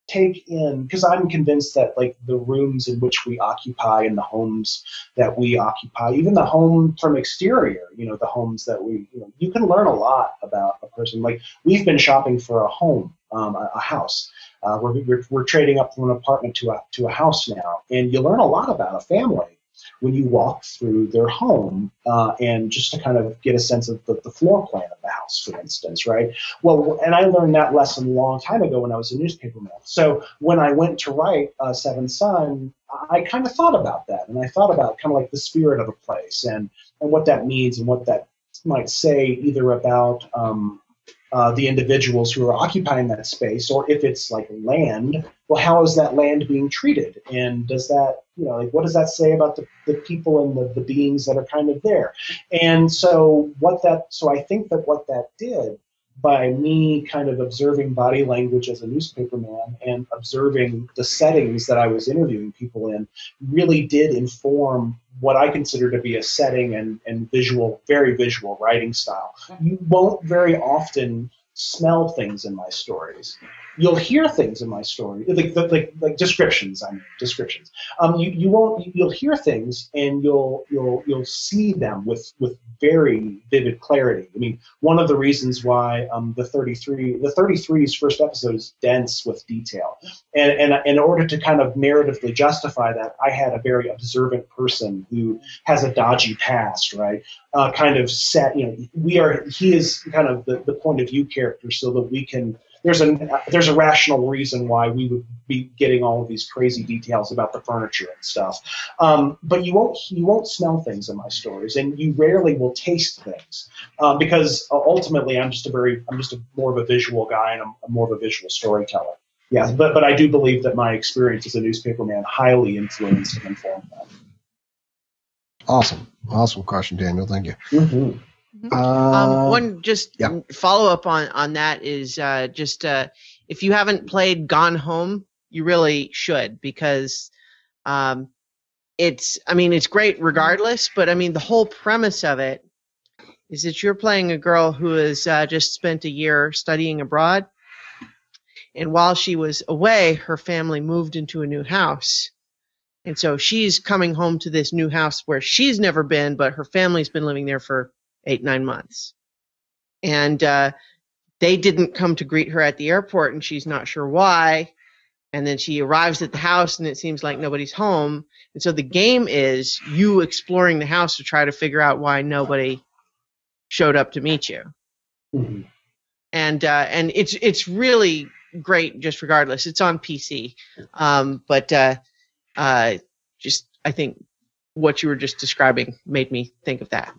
take in because I'm convinced that like the rooms in which we occupy and the homes that we occupy, even the home from exterior, you know, the homes that we you know, you can learn a lot about a person. Like we've been shopping for a home, um, a, a house. Uh, we're, we're, we're trading up from an apartment to a to a house now, and you learn a lot about a family when you walk through their home uh, and just to kind of get a sense of the, the floor plan of the house, for instance, right? Well, and I learned that lesson a long time ago when I was a newspaperman. So when I went to write uh, Seventh Son, I kind of thought about that, and I thought about kind of like the spirit of a place and and what that means and what that might say either about um, uh, the individuals who are occupying that space, or if it's like land, well, how is that land being treated? And does that, you know, like what does that say about the, the people and the, the beings that are kind of there? And so what that, so I think that what that did by me kind of observing body language as a newspaperman and observing the settings that I was interviewing people in really did inform what I consider to be a setting and, and visual, very visual writing style. Mm-hmm. You won't very often smell things in my stories. You'll hear things in my story, like like, like descriptions. I mean descriptions. Um, you, you won't. You'll hear things and you'll you'll you'll see them with with very vivid clarity. I mean, one of the reasons why um, the 33 the 33's first episode is dense with detail, and and in order to kind of narratively justify that, I had a very observant person who has a dodgy past, right? Uh, kind of set. You know, we are. He is kind of the, the point of view character, so that we can there's a there's a rational reason why we would be getting all of these crazy details about the furniture and stuff. Um, but you won't you won't smell things in my stories, and you rarely will taste things um, because uh, ultimately I'm just a very I'm just a, more of a visual guy and I'm, I'm more of a visual storyteller. Yeah, but but I do believe that my experience as a newspaperman highly influenced and informed that. Awesome. Awesome question, Daniel. Thank you. Mm-hmm. Uh, Um, one just yeah. follow up on on that is uh, just uh, if you haven't played Gone Home, you really should because um, it's I mean it's great regardless, but I mean the whole premise of it is that you're playing a girl who has uh, just spent a year studying abroad, and while she was away, her family moved into a new house. And so she's coming home to this new house where she's never been, but her family's been living there for eight, nine months. And uh, they didn't come to greet her at the airport, and she's not sure why. And then she arrives at the house, and it seems like nobody's home. And so the game is you exploring the house to try to figure out why nobody showed up to meet you. Mm-hmm. And uh, and it's it's really great, just regardless. It's on PC, um, but uh, uh, just I think what you were just describing made me think of that.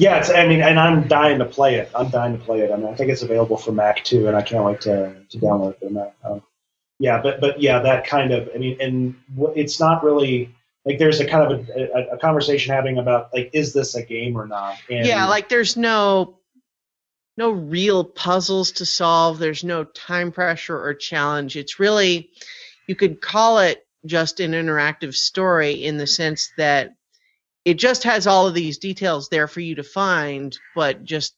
Yeah, it's, I mean, and I'm dying to play it. I'm dying to play it. I mean, I think it's available for Mac too, and I can't wait to, to download it for Mac. Um, yeah, but but yeah, that kind of. I mean, and it's not really like there's a kind of a, a, a conversation happening about like, is this a game or not? And yeah, like there's no no real puzzles to solve. There's no time pressure or challenge. It's really you could call it just an interactive story in the sense that it just has all of these details there for you to find, but just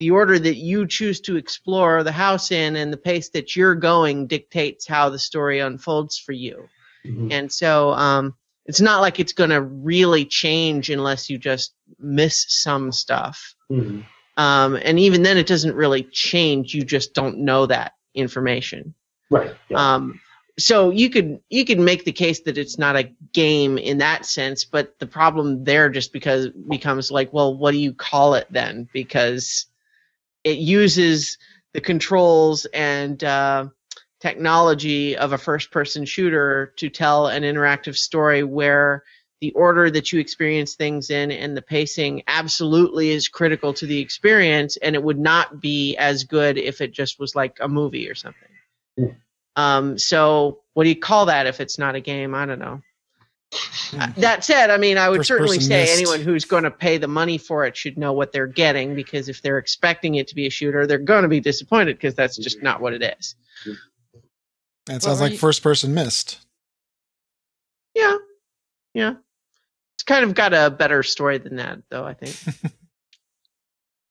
the order that you choose to explore the house in and the pace that you're going dictates how the story unfolds for you. Mhm. And so, um, it's not like it's going to really change unless you just miss some stuff. Mhm. Um, and even then, it doesn't really change. You just don't know that information. Right. Yeah. Um, so you could you could make the case that it's not a game in that sense, but the problem there just because becomes like, well, what do you call it then? Because it uses the controls and uh, technology of a first-person shooter to tell an interactive story where the order that you experience things in and the pacing absolutely is critical to the experience, and it would not be as good if it just was like a movie or something. Um, so what do you call that if it's not a game? I don't know. Uh, That said, I mean, I would First certainly say missed. anyone who's going to pay the money for it should know what they're getting because if they're expecting it to be a shooter, they're going to be disappointed because that's just not what it is. That What sounds were like you- first person missed. Yeah, yeah. It's kind of got a better story than that, though. I think. [LAUGHS]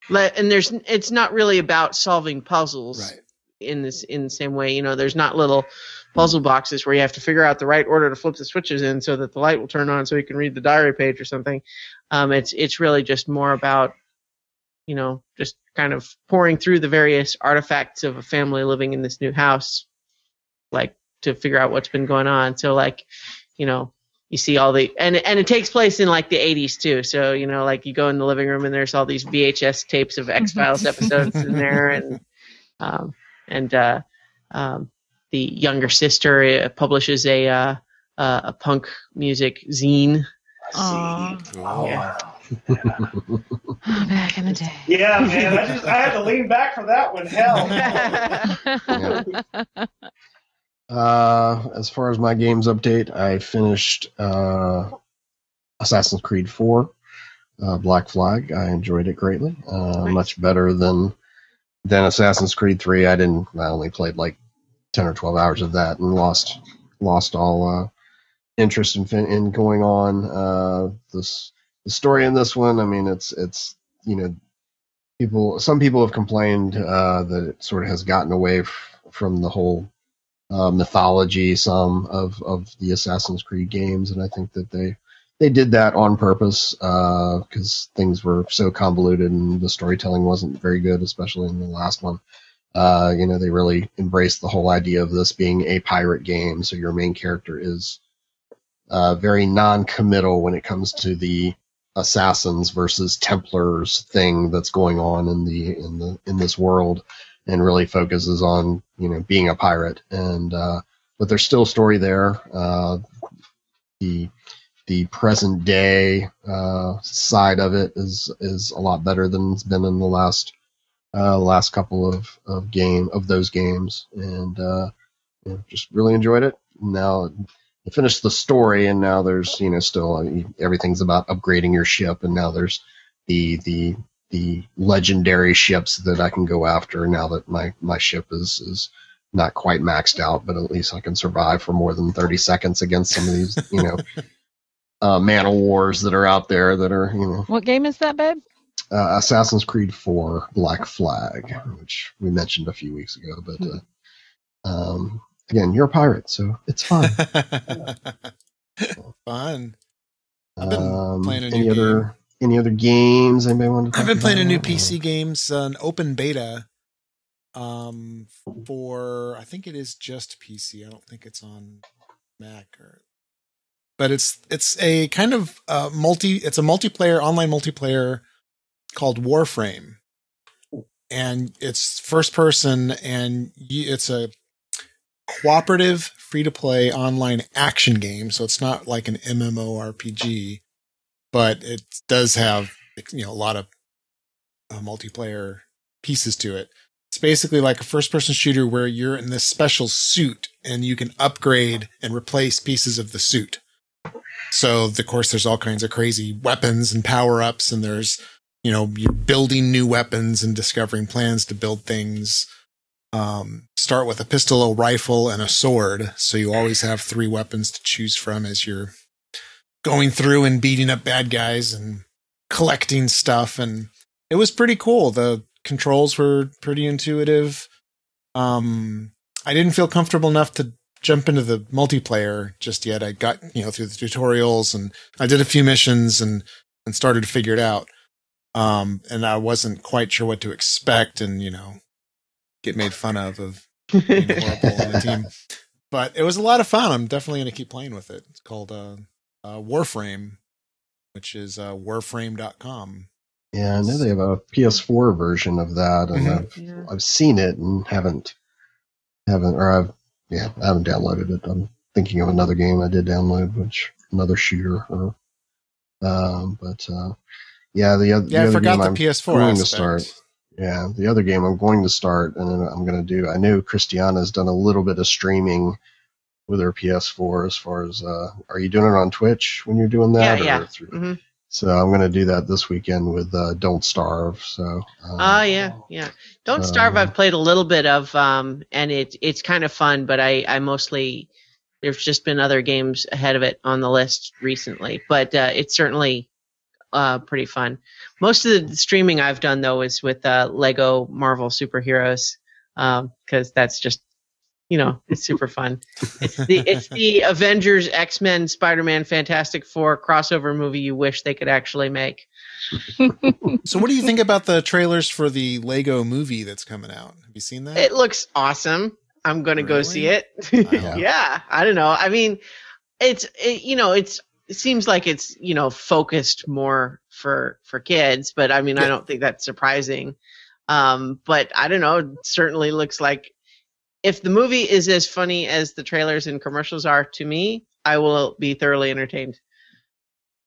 Le- and there's, it's not really about solving puzzles. Right. In this in the same way. You know, there's not little puzzle boxes where you have to figure out the right order to flip the switches in so that the light will turn on so you can read the diary page or something. Um, it's it's really just more about you know just kind of pouring through the various artifacts of a family living in this new house, like to figure out what's been going on. So like, you know. You see all the and and it takes place in like the 80s too. So you know, like you go in the living room and there's all these VHS tapes of X Files episodes in there, and [LAUGHS] um, and uh, um, the younger sister uh, publishes a uh, uh, a punk music zine. Aw. [LAUGHS] Oh, yeah. Back in the day. Yeah, man. I just I had to lean back for that one. Hell. [LAUGHS] [LAUGHS] Uh, as far as my games update, I finished uh, Assassin's Creed 4, uh, Black Flag. I enjoyed it greatly. Uh, Nice. Much better than than Assassin's Creed 3. I didn't. I only played like 10 or 12 hours of that and lost lost all uh, interest in in going on. Uh, this the story in this one. I mean, it's it's you know people. Some people have complained uh, that it sort of has gotten away f- from the whole uh, mythology some of of the Assassin's Creed games, and I think that they they did that on purpose because things were so convoluted and the storytelling wasn't very good, especially in the last one. Uh, you know, they really embraced the whole idea of this being a pirate game, so your main character is uh, very non-committal when it comes to the assassins versus Templars thing that's going on in the in the in this world and really focuses on you know being a pirate and uh, but there's still story there uh, the the present day uh, side of it is is a lot better than it's been in the last uh, last couple of, of game of those games. And uh, just really enjoyed it. Now I finished the story and now there's you know still uh, everything's about upgrading your ship and now there's the the the legendary ships that I can go after now that my my ship is is not quite maxed out, but at least I can survive for more than thirty seconds against some of these you know [LAUGHS] uh, man of wars that are out there that are you know What game is that, babe? uh, Assassin's Creed Four Black Flag, which we mentioned a few weeks ago, but. Uh, um, Again, you're a pirate, so it's fine. [LAUGHS] Fun. I've been Um, playing a new any other any other games anybody want to? I've talk been playing a new about? PC games, uh, an open beta, um, for I think it is just PC. I don't think it's on Mac or, but it's it's a kind of uh, multi. It's a multiplayer online multiplayer called Warframe, and it's first person, and it's a cooperative free to play online action game. So it's not like an MMORPG, but it does have you know a lot of uh, multiplayer pieces to it. It's basically like a first person shooter where you're in this special suit and you can upgrade and replace pieces of the suit. So of course there's all kinds of crazy weapons and power ups and there's you know you're building new weapons and discovering plans to build things. Um, start with a pistol, a rifle, and a sword. So you always have three weapons to choose from as you're going through and beating up bad guys and collecting stuff. And it was pretty cool. The controls were pretty intuitive. Um, I didn't feel comfortable enough to jump into the multiplayer just yet. I got you know through the tutorials and I did a few missions and and started to figure it out. Um, and I wasn't quite sure what to expect, and you know, get made fun of of being [LAUGHS] horrible on the team. But it was a lot of fun. I'm definitely going to keep playing with it. It's called uh, uh, Warframe, which is uh, warframe.com. Yeah, I know they have a PS4 version of that, and Mhm. I've Yeah. I've seen it and haven't haven't or I've yeah I haven't downloaded it. I'm thinking of another game I did download, which another shooter. Or, um, but uh, yeah, the, oth- the Yeah, I other forgot game the I'm PS4 going to start. Yeah, the other game I'm going to start, and then I'm going to do. I know Christiana's done a little bit of streaming with her PS4 as far as. Uh, are you doing it on Twitch when you're doing that? Yeah, yeah. Or through, Mhm. So I'm going to do that this weekend with uh, Don't Starve. So. Um, Ah, yeah, yeah. Don't Starve. Um, I've played a little bit of, um, and it it's kind of fun. But I I mostly there's just been other games ahead of it on the list recently. But uh, it's certainly uh, pretty fun. Most of the streaming I've done though is with uh, Lego Marvel superheroes because that's just you know it's super fun. It's the it's the Avengers, X Men, Spider Man, Fantastic Four crossover movie you wish they could actually make. [LAUGHS] So, what do you think about the trailers for the Lego movie that's coming out? Have you seen that? It looks awesome. I'm going to go see it. Wow. [LAUGHS] yeah, I don't know. I mean, it's it, you know, it's it seems like it's you know focused more for for kids, but I mean, I don't think that's surprising. Um, but I don't know. It certainly looks like if the movie is as funny as the trailers and commercials are to me, I will be thoroughly entertained.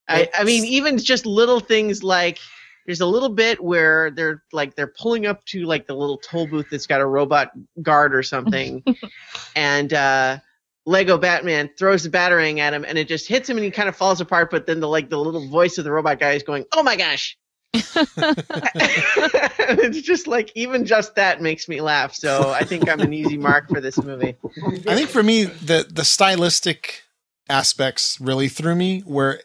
I, I mean, even just little things like there's a little bit where they're like they're pulling up to like the little toll booth that's got a robot guard or something, [LAUGHS] and uh, Lego Batman throws the batarang at him, and it just hits him, and he kind of falls apart. But then the like the little voice of the robot guy is going, "Oh my gosh!" [LAUGHS] it's just like even just that makes me laugh. So I think I'm an easy mark for this movie. I think for me, the the stylistic aspects really threw me. Where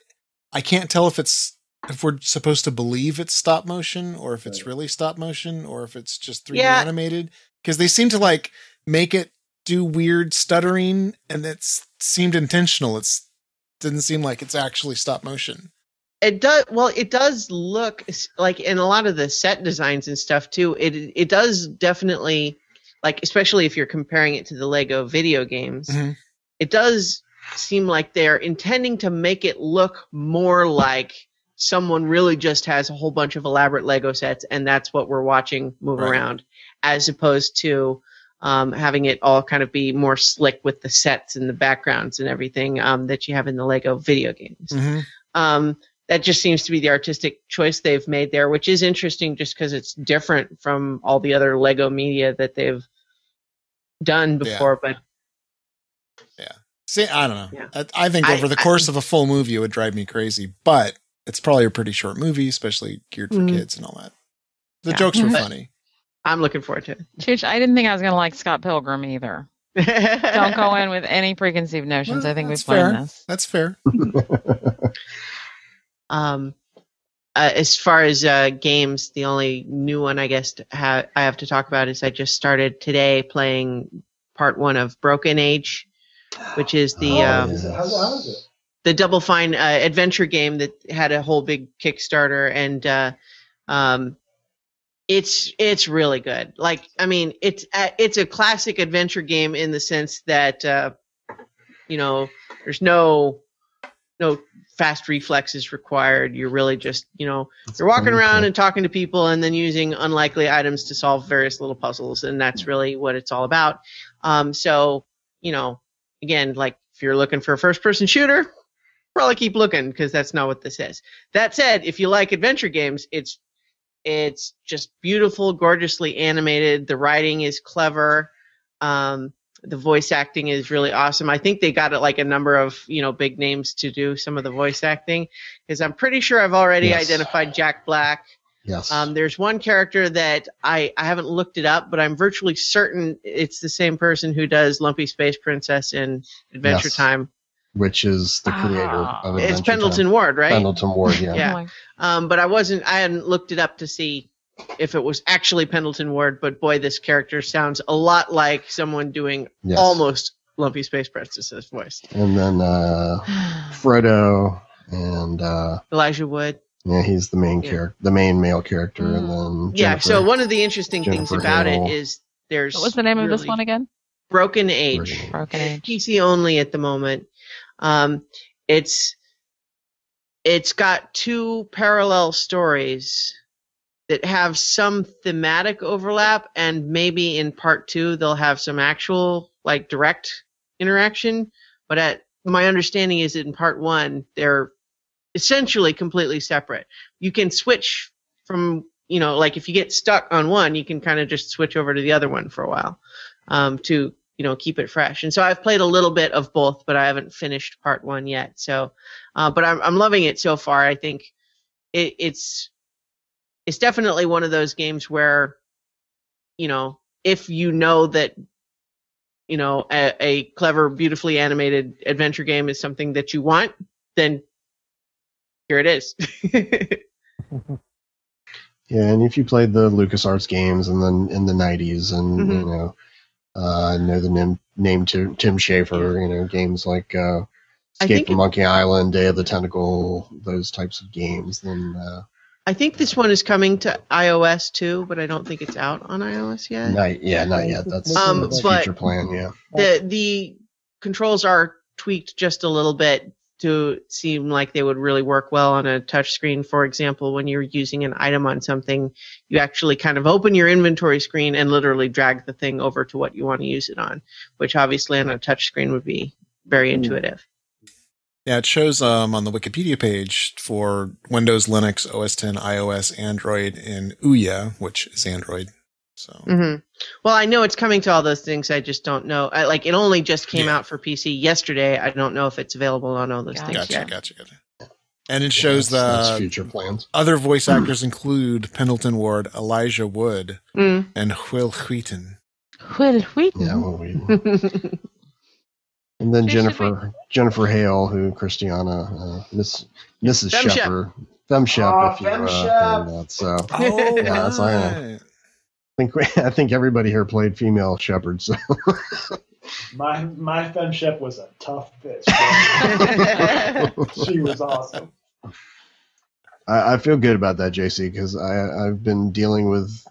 I can't tell if it's if we're supposed to believe it's stop motion or if it's really stop motion or if it's just 3D Yeah. animated because they seem to like make it do weird stuttering and it seemed intentional. It's didn't seem like it's actually stop motion. It does well. It does look like in a lot of the set designs and stuff too. It it does definitely like, especially if you're comparing it to the Lego video games. Mhm. It does seem like they're intending to make it look more like someone really just has a whole bunch of elaborate Lego sets, and that's what we're watching move Right. around, as opposed to um, having it all kind of be more slick with the sets and the backgrounds and everything um, that you have in the Lego video games Mhm. um, that just seems to be the artistic choice they've made there, which is interesting just because it's different from all the other Lego media that they've done before. But yeah, See, I don't know. Yeah. I, I think I- over the I- course of a full movie, it would drive me crazy. But it's probably a pretty short movie, especially geared for Mhm. kids and all that. The Yeah. jokes were Mhm. funny. I'm looking forward to Chooch, I didn't think I was going to like Scott Pilgrim either. [LAUGHS] Don't go in with any preconceived notions. Well, I think that's we've learned fair. this. That's fair. [LAUGHS] Um, uh, as far as uh, games, the only new one I guess to ha- I have to talk about is I just started today playing part one of Broken Age, which is the Oh, uh, yeah. Is it- how's, how is it? the Double Fine uh, adventure game that had a whole big Kickstarter, and uh, um, it's it's really good. Like, I mean, it's uh, it's a classic adventure game in the sense that uh, you know there's no no fast reflexes required. You're really just you know you're walking around and talking to people, and then using unlikely items to solve various little puzzles, and that's really what it's all about. Um, so you know, again, like if you're looking for a first person shooter, probably keep looking because that's not what this is. That said, if you like adventure games, it's it's just beautiful, gorgeously animated. The writing is clever. Um, the voice acting is really awesome. I think they got it like a number of you know big names to do some of the voice acting because I'm pretty sure I've already Yes. identified Jack Black. yes. Um, there's one character that I, I haven't looked it up, but I'm virtually certain it's the same person who does Lumpy Space Princess in Adventure Yes. Time. which is the creator Ah. of It's Pendleton Time. Ward, right? Pendleton Ward, yeah. Yeah. Oh Um, but I wasn't. I hadn't looked it up to see if it was actually Pendleton Ward. But boy, this character sounds a lot like someone doing Yes. almost Lumpy Space Princess's voice. And then uh, [SIGHS] Frodo and uh, Elijah Wood. yeah, he's the main Yeah. character, the main male character, and then Yeah. So one of the interesting things about Hale. it is there's What was the name of this one again? Broken Age. Broken Broken Age. PC only at the moment. Um, it's it's got two parallel stories that have some thematic overlap, and maybe in part two they'll have some actual like direct interaction. But at my understanding is that in part one they're essentially completely separate. You can switch from you know like if you get stuck on one, you can kind of just switch over to the other one for a while um, to you know keep it fresh. And so I've played a little bit of both, but I haven't finished part one yet. So, uh, but I'm I'm loving it so far. I think it, it's it's definitely one of those games where you know if you know that you know a, a clever, beautifully animated adventure game is something that you want, then here it is. [LAUGHS] Yeah, and if you played the LucasArts games and then in the '90s, and Mhm. you know, uh, know the name name Tim, Tim Schafer, you know, games like uh, Escape from Monkey Island, Day of the Tentacle, those types of games, then uh, I think this one is coming to iOS too, but I don't think it's out on iOS yet. not yeah, not yet. That's, Um, that's but- future plan. Yeah, the the controls are tweaked just a little bit to seem like they would really work well on a touch screen. For example, when you're using an item on something, you actually kind of open your inventory screen and literally drag the thing over to what you want to use it on, which obviously on a touch screen would be very intuitive. Yeah, it shows um, on the Wikipedia page for Windows, Linux, OS 10, iOS, Android, and Ouya, which is Android. So hmm Well, I know it's coming to all those things. I just don't know. I, like it only just came Yeah. out for PC yesterday. I don't know if it's available on all those Gotcha. things gotcha, yet. gotcha, gotcha. And it shows that's, that's the future plans. other voice [CLEARS THROAT] actors include Pendleton Ward, Elijah Wood, Mm. and Wil Wheaton. Wil Wheaton. Yeah, well, we, [LAUGHS] and then She should Jennifer Jennifer Hale, who Christiana, uh, Miss Mrs. Fem Shep. Shepard, Fem Shep, Aw, if you Fem uh, Shep. that, so. Oh, [LAUGHS] Yeah, that's I I think we, [LAUGHS] I think everybody here played female shepherds. So. [LAUGHS] My my femship was a tough bitch. she was awesome. I, I feel good about that, JC, because I I've been dealing with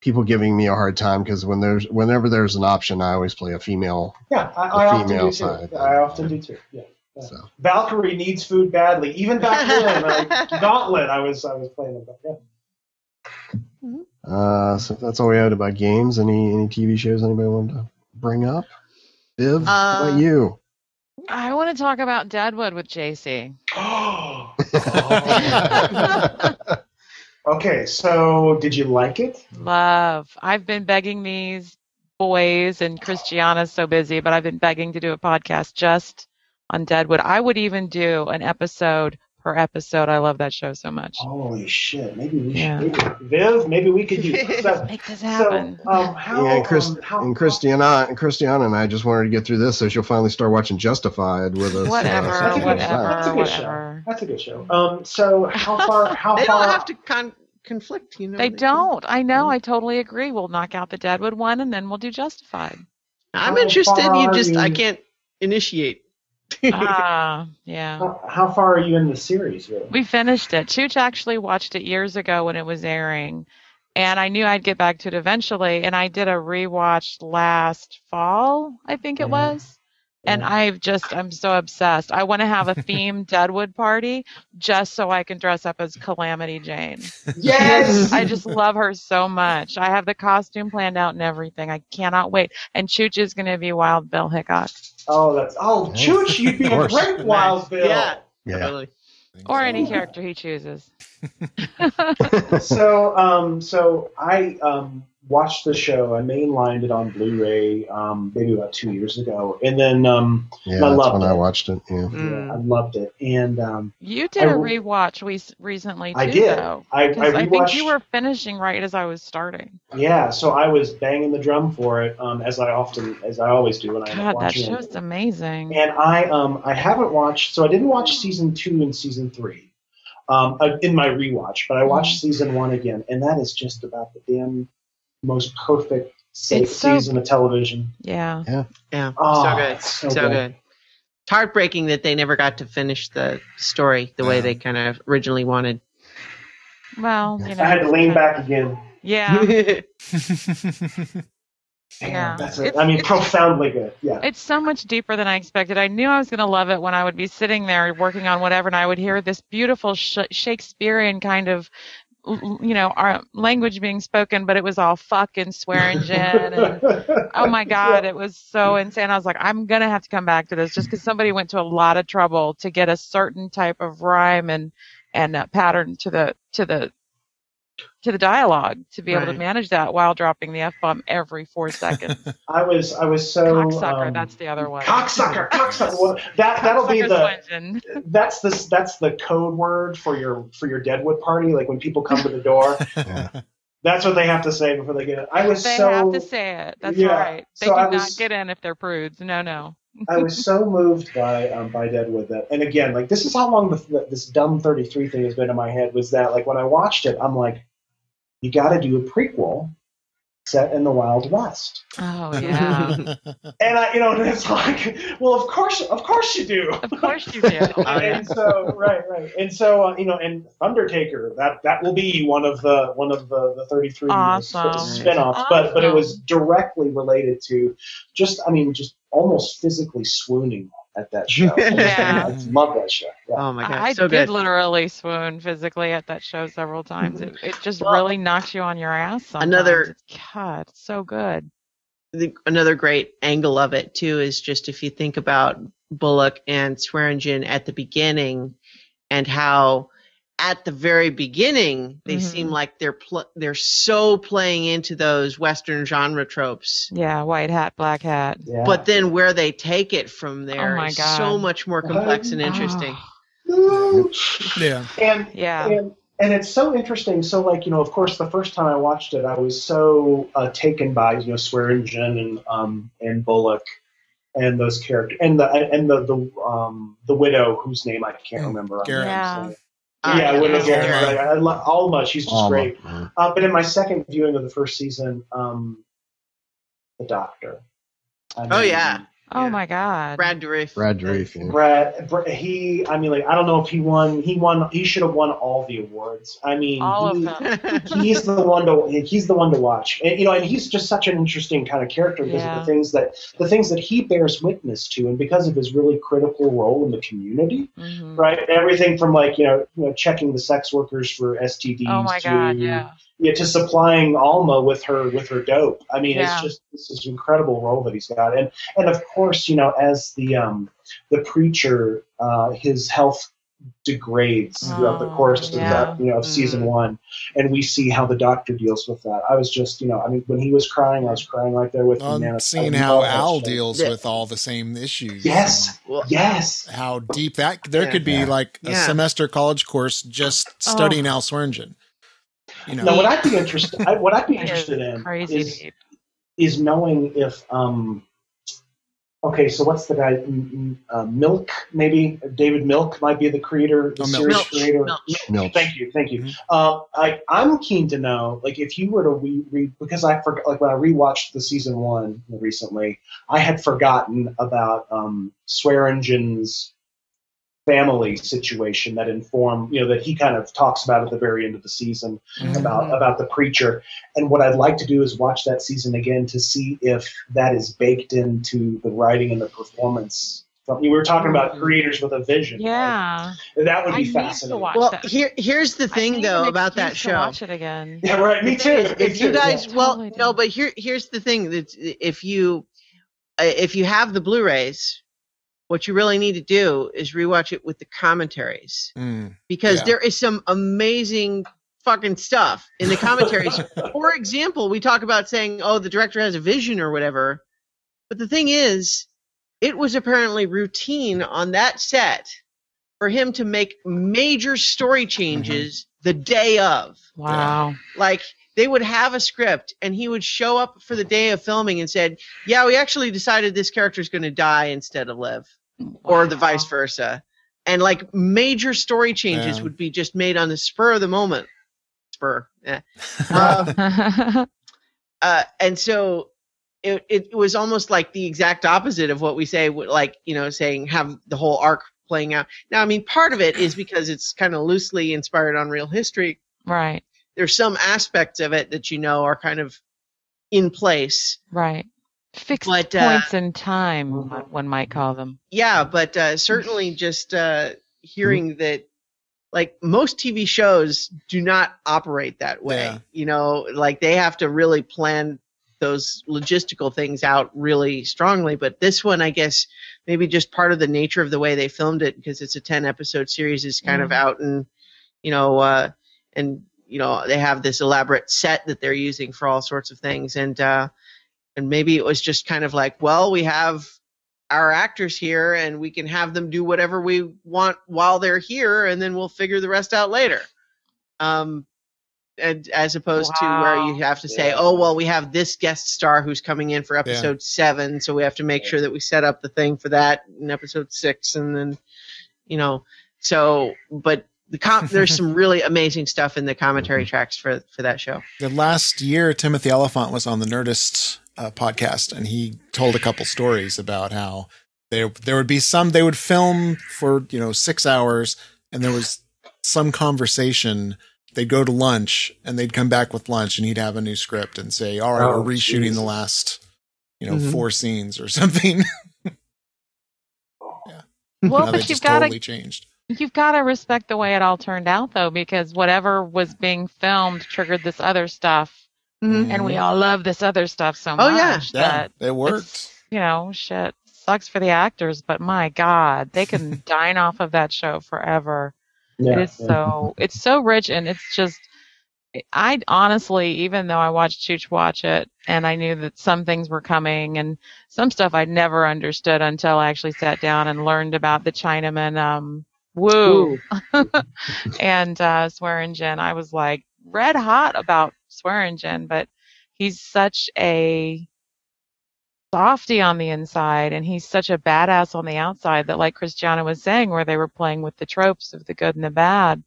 people giving me a hard time because when there's whenever there's an option, I always play a female. Yeah, I, The I often do too. side. Yeah, I often do too. Yeah. Yeah. So Valkyrie needs food badly. Even back then, like, [LAUGHS] Gauntlet, I was I was playing it. But yeah. uh, so that's all we had about games. Any any TV shows anybody wanted to bring up? Viv, how Uh, about you? I want to talk about Deadwood with JC. [GASPS] [LAUGHS] okay, so did you like it? Love. I've been begging these boys, and Christiana's so busy, but I've been begging to do a podcast just on Deadwood. I would even do an episode per episode. I love that show so much. Holy shit! Maybe we Yeah. should. Maybe, Viv, maybe we could do. [LAUGHS] So, Make this so happen. um, how, yeah, and, Chris, um, how, and Christiana and Christiana and I just wanted to get through this so she'll finally start watching Justified with us. uh, Whatever, That's a good whatever, show. That's a good show. That's a good show. Um, so how far? How they far? don't have to con- conflict, you know. They can- don't. I know. I totally agree. We'll knock out the Deadwood one, and then we'll do Justified. I'm How interested. You are just I can't initiate. Ah, [LAUGHS] yeah. How, how far are you in the series? Really? We finished it. Chooch actually watched it years ago when it was airing, and I knew I'd get back to it eventually. And I did a rewatch last fall, I think it Mhm. was. And I've just, I'm so obsessed. I want to have a [LAUGHS] themed Deadwood party just so I can dress up as Calamity Jane. Yes. [LAUGHS] I just love her so much. I have the costume planned out and everything. I cannot wait. And Chooch is going to be Wild Bill Hickok. Oh, that's oh, Chooch, you'd be a great Wild Bill. Yeah. Yeah. Really. Or any character he chooses. [LAUGHS] so um so I um watched the show. I mainlined it on Blu-ray um maybe about two years ago, and then um Yeah, I that's loved when I watched it. Yeah. Mm. yeah, I loved it, and um You did I a rewatch we recently too, I did. though. I I 'Cause I, think you were finishing right as I was starting. yeah, so I was banging the drum for it um as I often as I always do when I end up God, that watching it. amazing. And I um I haven't watched so I didn't watch season two and season three. Um, uh, in my rewatch, but I watched season one again, and that is just about the damn most perfect safe It's so- season of television. Yeah. Yeah, Oh, so good, so, so good. good. It's heartbreaking that they never got to finish the story the way they kind of originally wanted. Well, you know. I had to lean back again. Yeah. [LAUGHS] Damn, Yeah. that's it. I mean, it's- profoundly good. Yeah. It's so much deeper than I expected. I knew I was going to love it when I would be sitting there working on whatever, and I would hear this beautiful sh- Shakespearean kind of, l- you know, our language being spoken, but it was all fuck and Swearingen, and oh my [LAUGHS] god, it was so insane. I was like, I'm gonna have to come back to this just because somebody went to a lot of trouble to get a certain type of rhyme and and uh, pattern to the to the to the dialogue to be able to manage that while dropping the f bomb every four seconds. [LAUGHS] I was I was so Cocksucker, um, that's the other one. cocksucker, cocksucker. Well, that [LAUGHS] that'll be the Swinton. that's the that's the code word for your for your Deadwood party. Like when people come to the door, [LAUGHS] Yeah. that's what they have to say before they get in. I was They so have to say it. That's Yeah, right. They so do I not was- get in if they're prudes. No, no. I was so moved by um, by Deadwood that, and again, like this is how long the, this dumb thirty three thing has been in my head. Was that like when I watched it, I'm like, you got to do a prequel set in the Wild West, Oh [LAUGHS] yeah. and I, you know, and it's like, well, of course, of course you do. of course you do. [LAUGHS] and so right, right, and so uh, you know, and Undertaker that that will be one of the one of the the thirty three Awesome. spin-offs, but but it was directly related to just I mean just almost physically swooning at that show. [LAUGHS] Yeah. I love that show. Yeah. Oh my god, I so did good. literally swoon physically at that show several times. It, it just Well, really knocks you on your ass. Sometimes. Another- It's- God, so good. the, another great angle of it too is just if you think about Bullock and Swearingen at the beginning, and how at the very beginning they Mhm. seem like they're pl- they're so playing into those Western genre tropes. Yeah, white hat, black hat. Yeah. But then where they take it from there Oh my is God. so much more complex and interesting. Yeah. and Yeah. and and it's so interesting. So like you know, of course, the first time I watched it, I was so uh, taken by you know Swearingen and um and Bullock and those characters and the and the the um the widow whose name I can't Mm, remember. Garret. Yeah. Uh, yeah, Widow yeah. Garret. Right. I love Alma. She's just Alma. great. Uh, but in my second viewing of the first season, um, the Doctor. I Oh, yeah. Oh Yeah. my God. Brad Dourif. Brad Dourif. yeah. Brad, Brad, he. I mean, like, I don't know if he won. He won. He should have won all the awards. I mean, All he, of them. [LAUGHS] he's the one to he's the one to watch and you know and he's just such an interesting kind of character because Yeah. of the things that the things that he bears witness to and because of his really critical role in the community Mhm. right everything from like you know, you know checking the sex workers for stds Oh my to, God. Yeah. Yeah, to supplying Alma with her with her dope. I mean, Yeah. it's just this is incredible role that he's got, and and of course, you know, as the um the preacher, uh, his health degrades throughout the Oh, course yeah. of that, you know, of season Mm. one, and we see how the doctor deals with that. I was just, you know, I mean, when he was crying, I was crying right there with him. I'm Man, I- seeing I how Al deals Yeah. with all the same issues. Yes, Well, yes. How deep that there Yeah. could be Yeah. like a Yeah. semester college course just studying Oh. studying Al Swearingen. You know, Now, what I'd be interested, I, what I'd be interested in Crazy is deep. is knowing if um okay so what's the guy M- M- uh, milk maybe david milk might be the creator the Oh, series Milch, creator Milch. Milch. thank you thank you Mhm. uh, I, i'm keen to know like if you were to re, re because i forgot like when i rewatched the season one recently i had forgotten about um swearingen's family situation that inform you know that he kind of talks about at the very end of the season Mhm. about about the preacher. And what I'd like to do is watch that season again to see if that is baked into the writing and the performance. We were talking about creators with a vision. Yeah. right? that would I be need to fascinating. watch well, that. here here's the thing though about that excuse to show. Watch it again. Yeah, right. Me too. thing if you guys, yeah. well, Totally no, but here, here's the thing that if you, if you have the Blu-rays, what you really need to do is rewatch it with the commentaries Mm. because Yeah. there is some amazing fucking stuff in the commentaries. [LAUGHS] For example, we talk about saying, "Oh, the director has a vision" or whatever, but the thing is, it was apparently routine on that set for him to make major story changes the day of Wow. like they would have a script and he would show up for the day of filming and said yeah we actually decided this character is going to die instead of live or the vice versa and like major story changes Yeah. would be just made on the spur of the moment spur eh. Uh, [LAUGHS] uh, and so it, it was almost like the exact opposite of what we say, like, you know, saying have the whole arc playing out. Now, I mean, part of it is because it's kind of loosely inspired on real history. Right. There's some aspects of it that you know are kind of in place. Right. Fixed But, uh, points in time, one might call them. Yeah, but uh, certainly [LAUGHS] just uh, hearing that, like most TV shows do not operate that way. Yeah. You know, like they have to really plan those logistical things out really strongly. But this one, I guess, maybe just part of the nature of the way they filmed it, because it's a ten episode series, is kind of Mhm. out and you know, uh, and you know they have this elaborate set that they're using for all sorts of things, and uh, and maybe it was just kind of like, well, we have our actors here and we can have them do whatever we want while they're here and then we'll figure the rest out later. Um and as opposed to where you have to say Yeah. oh well we have this guest star who's coming in for episode seven so we have to make sure that we set up the thing for that in episode six and then you know so but the com- [LAUGHS] there's some really amazing stuff in the commentary tracks for for that show. The last year, Timothy Olyphant was on the Nerdist uh, podcast, and he told a couple stories about how there there would be some they would film for you know six hours, and there was some conversation. They'd go to lunch, and they'd come back with lunch, and he'd have a new script and say, "All right, Oh, we're reshooting Jesus. the last you know Mhm. four scenes or [LAUGHS] something." Well, now but you've just got to totally changed. You've got to respect the way it all turned out, though, because whatever was being filmed triggered this other stuff, and we all love this other stuff so much. Oh, yeah. much Yeah, that it worked. it's, you know, shit sucks for the actors, but my God, they can [LAUGHS] dine off of that show forever. Yeah, it is yeah. so it's so rich, and it's just. I honestly, even though I watched Chooch watch it, and I knew that some things were coming, and some stuff I'd never understood until I actually sat down and learned about the Chinaman um, Wu [LAUGHS] and uh, Swearingen. I was like red hot about Swearingen, but he's such a softy on the inside and he's such a badass on the outside that like Christiana was saying where they were playing with the tropes of the good and the bad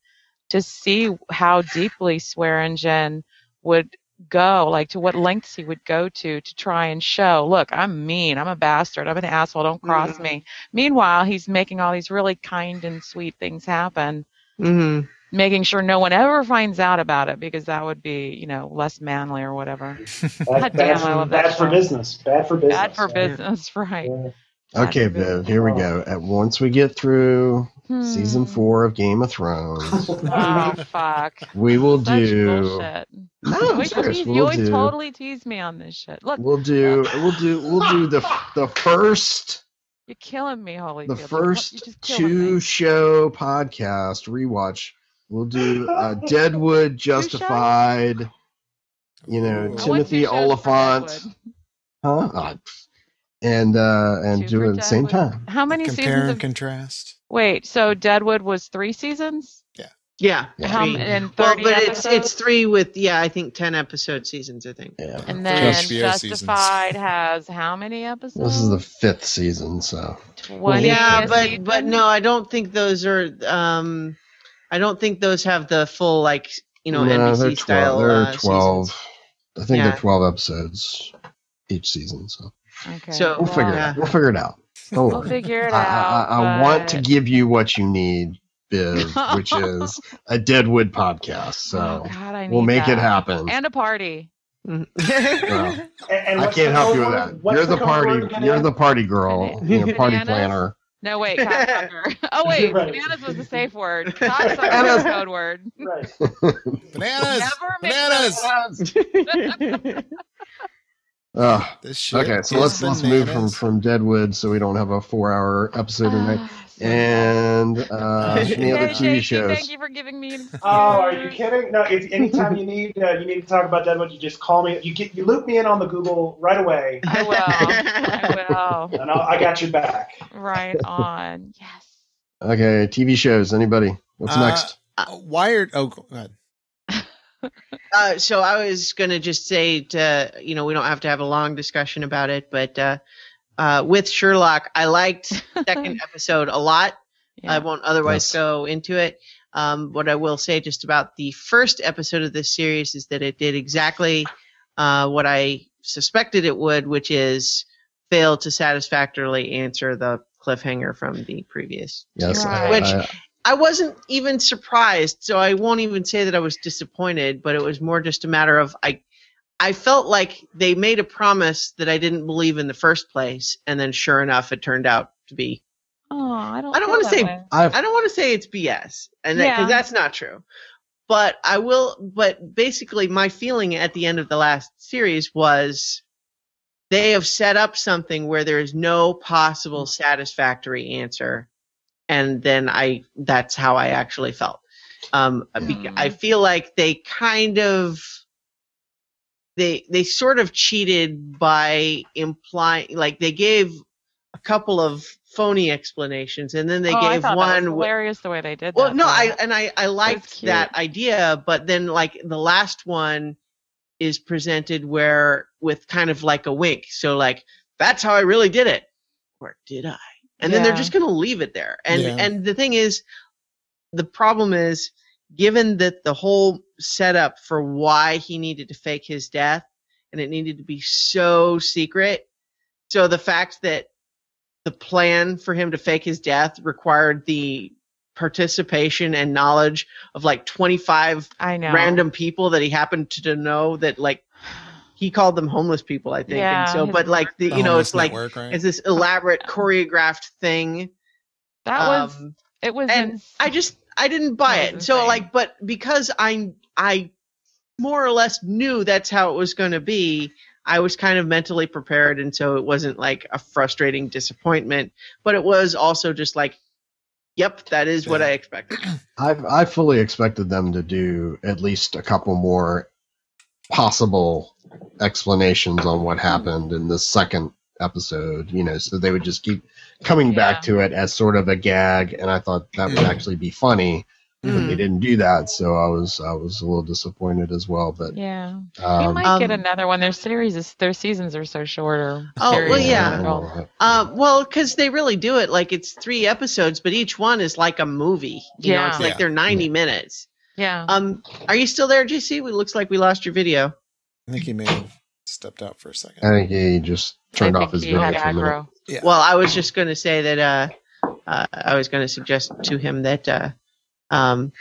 to see how deeply Swearingen would go like to what lengths he would go to to try and show look I'm mean. I'm a bastard. I'm an asshole. Don't cross Mhm. me meanwhile he's making all these really kind and sweet things happen. Mm-hmm. Making sure no one ever finds out about it because that would be you know less manly or whatever [LAUGHS] Bad, God damn, for, I love that bad for business. Bad for business. bad for Yeah. business [LAUGHS] right Yeah. Bad Okay, for Viv, here we go. At once we get through season Hmm. four of Game of Thrones, oh [LAUGHS] fuck we will Such do. bullshit. No, you I'm always, serious. tease, We'll always do. totally tease me on this shit look We'll do. We'll do. We'll do the the first you're killing me holy the first two me. show podcast rewatch. We'll do [LAUGHS] uh, Deadwood Justified. You know Ooh. Timothy two Olyphant, huh? Uh, and uh, and Two do for it at the same Deadwood. time. how many Compare seasons and of contrast. wait so deadwood was three seasons yeah, Yeah. how three. and 30 well but it's episodes? it's three with yeah i think 10 episode seasons i think Yeah. and then HBO seasons. justified has how many episodes This is the fifth season, so 20 yeah but season? but no i don't think those are um i don't think those have the full like you know No, nbc they're style They're uh, twelve. seasons. I think Yeah. they're twelve episodes each season. So okay So- we'll figure it out. We'll figure it out. Don't we'll worry. figure it I, out I, I want to give you what you need, Biv, which [LAUGHS] is a Deadwood podcast. So oh, God, we'll need make it happen. and a party [LAUGHS] Well, And, and I can't help you with that. You're the code word party. You're the party girl. You're party bananas? planner. No wait [LAUGHS] cocksucker oh wait Right. bananas was the safe word cocksucker was the code word Right. Bananas. Never Bananas. Ugh. [LAUGHS] Ah, this Okay, so let's let's move from from Deadwood so we don't have a four hour episode tonight. Ah. So And uh, [LAUGHS] any other Yay, TV thank you, shows? Thank you for giving me. [LAUGHS] [LAUGHS] Oh, are you kidding? No. If anytime you need uh, you need to talk about that Deadwood, you just call me. You get you loop me in on the Google right away, I will. I will. and I'll, I got your back. Right on. Yes. Okay, TV shows. Anybody? What's Uh, next? Uh, Wired. Oh, go ahead. Uh, so I was going to just say, to, you know, we don't have to have a long discussion about it, but uh, uh, with Sherlock, I liked [LAUGHS] second episode a lot. I won't otherwise Yes. go into it. Um, what I will say just about the first episode of this series is that it did exactly uh, what I suspected it would, which is fail to satisfactorily answer the cliffhanger from the previous. Yes, Right. I- Which- I- I wasn't even surprised, so I won't even say that I was disappointed, but it was more just a matter of I I felt like they made a promise that I didn't believe in the first place, and then sure enough, it turned out to be. Oh, I don't. I don't wanna say- I've I don't want to say it's BS, and because Yeah. that's not true. But I will. But basically, my feeling at the end of the last series was they have set up something where there is no possible satisfactory answer, and then I that's how I actually felt. Um, bec- I feel like they kind of they they sort of cheated by implying like they gave a couple of phony explanations and then they oh, gave thought one That was wi- hilarious the way they did that. well, that. no, though. I and I I liked that idea, but then like the last one is presented where with kind of like a wink. So like that's how I really did it, or did I? And then they're just gonna leave it there. And Yeah. and the thing is, the problem is, given that the whole setup for why he needed to fake his death and it needed to be so secret, so the fact that the plan for him to fake his death required the participation and knowledge of like 25 I know. random people that he happened to know that like he called them homeless people i think Yeah, and so but like the, The you know homeless it's like right? it's this elaborate choreographed thing That was. um, it was. and ins- I just I didn't buy it. So insane. like, but because I I more or less knew that's how it was going to be, I was kind of mentally prepared, and so it wasn't like a frustrating disappointment, but it was also just like, yep, that is what Yeah. I expected. [CLEARS THROAT] I've I fully expected them to do at least a couple more possible explanations on what happened in the second episode. You know, so they would just keep coming Yeah. back to it as sort of a gag, and I thought that would actually be funny. But Mm. they didn't do that, so I was I was a little disappointed as well. But yeah. we um, might get Um, another one. Their series is their seasons are so shorter. Oh, well, series yeah. Uh, well, because they really do it like it's three episodes, but each one is like a movie. You know, Yeah. it's like Yeah. they're ninety minutes. Yeah. Um, are you still there, JC? It looks like we lost your video. I think he may have stepped out for a second. I think he just turned I off his he video had for a minute. Yeah. Well, I was just going to say that uh, uh, I was going to suggest to him that uh, um,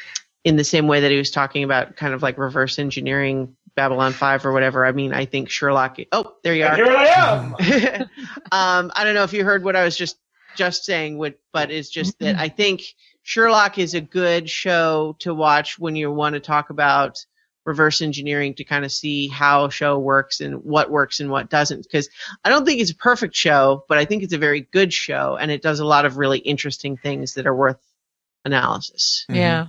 in the same way that he was talking about kind of like reverse engineering Babylon 5 or whatever, I mean, I think Sherlock. Oh, there you And are. here I am. [LAUGHS] um, I don't know if you heard what I was just just saying, what, but it's just that I think Sherlock is a good show to watch when you want to talk about reverse engineering to kind of see how a show works and what works and what doesn't. Because I don't think it's a perfect show, but I think it's a very good show, and it does a lot of really interesting things that are worth analysis. Mhm. Yeah.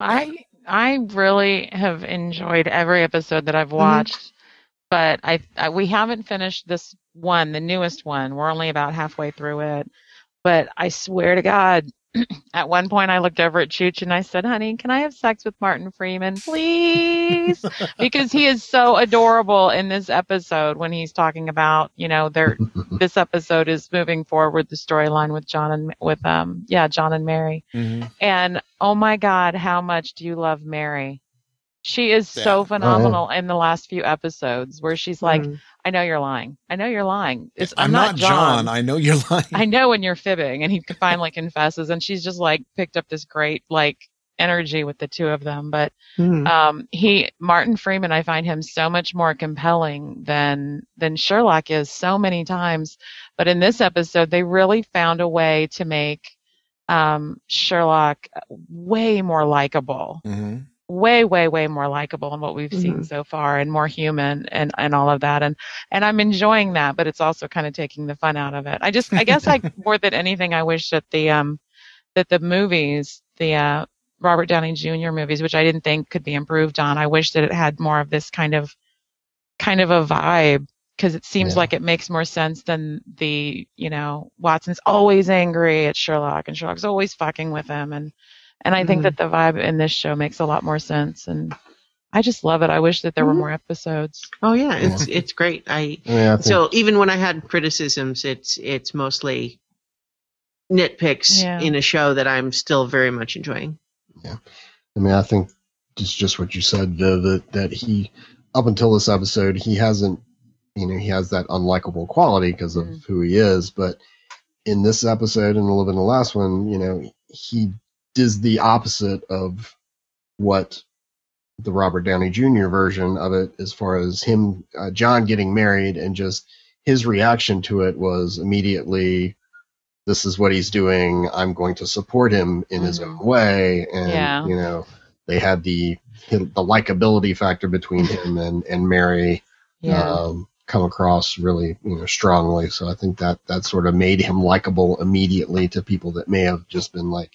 I I really have enjoyed every episode that Mm-hmm. I've watched, but I, I we haven't finished this one, the newest one. We're only about halfway through it. But I swear to God, [CLEARS THROAT] at one point I looked over at Chooch and I said, "Honey, can I have sex with Martin Freeman, please?" [LAUGHS] because he is so adorable in this episode when he's talking about, you know, their [LAUGHS] this episode is moving forward the storyline with John and with um yeah, John and Mary. Mhm. And oh my God, how much do you love Mary? She is Yeah. so phenomenal in the last few episodes where she's like, Mm. I know you're lying. I know you're lying. It's, I'm, not John. I know you're [LAUGHS] lying. I know when you're fibbing. And he finally confesses. And she's just like picked up this great like energy with the two of them. But Mm. um, he Martin Freeman, I find him so much more compelling than than Sherlock is so many times. But in this episode, they really found a way to make um, Sherlock way more likable, Mhm. Way, way, way more likable than what we've seen Mhm. so far, and more human, and and all of that. And and I'm enjoying that, but it's also kind of taking the fun out of it. I just, I guess, I [LAUGHS] more than anything, I wish that the um that the movies, the uh, Robert Downey Jr. movies, which I didn't think could be improved on. I wish that it had more of this kind of kind of a vibe because it seems Yeah. like it makes more sense than the you know Watson's always angry at Sherlock and Sherlock's always fucking with him and and I think Mhm. that the vibe in this show makes a lot more sense and I just love it. I wish that there were Mhm. more episodes. Oh yeah, it's it's great. I Yeah, I so even when I had criticisms, it's it's mostly nitpicks Yeah. in a show that I'm still very much enjoying. Yeah, I mean, I think it's just what you said, Viv, that, that he up until this episode, he hasn't, you know, he has that unlikable quality because of Mhm. who he is. But in this episode and a little bit in the last one, you know, he does the opposite of what the Robert Downey Jr. version of it, as far as him, uh, John getting married, and just his reaction to it was immediately, "This is what he's doing. I'm going to support him in his Mhm. own way." And Yeah. you know, they had the the likability factor between him and and Mary Yeah. um, come across really you know strongly. So I think that that sort of made him likable immediately to people that may have just been like,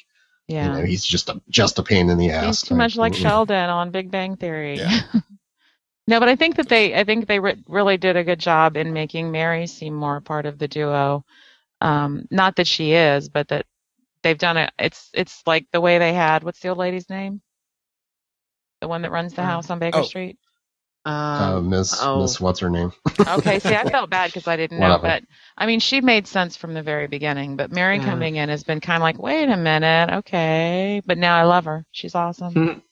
yeah. you know, he's just a just a pain in the ass. He's too much like Mm. Sheldon on Big Bang Theory. Yeah. [LAUGHS] no, but I think that they, I think they re- really did a good job in making Mary seem more part of the duo. Um, not that she is, but that they've done it. It's, it's like the way they had. What's the old lady's name? The one that runs the Um, house on Baker oh. Street. Uh, Um, Miss oh. Miss what's her name? Okay, see, I [LAUGHS] felt bad because I didn't know, Whatever. but I mean, she made sense from the very beginning. But Mary Yeah. coming in has been kind of like, wait a minute, okay, but now I love her. She's awesome. [LAUGHS]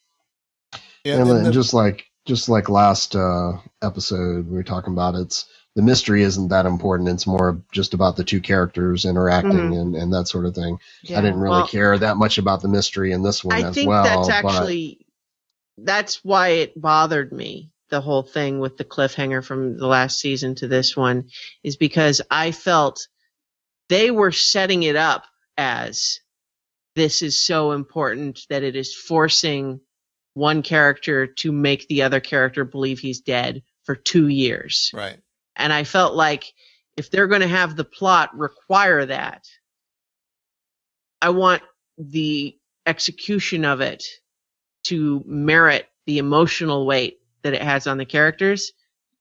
Yeah, and and then the- just like just like last uh, episode we were talking about, it's the mystery isn't that important. It's more just about the two characters interacting Mhm. and, and that sort of thing. Yeah. I didn't really Well, care that much about the mystery in this one I as think well. that's but- actually that's why it bothered me. The whole thing with the cliffhanger from the last season to this one is because I felt they were setting it up as this is so important that it is forcing one character to make the other character believe he's dead for two years. right. And I felt like if they're going to have the plot require that, I want the execution of it to merit the emotional weight that it has on the characters.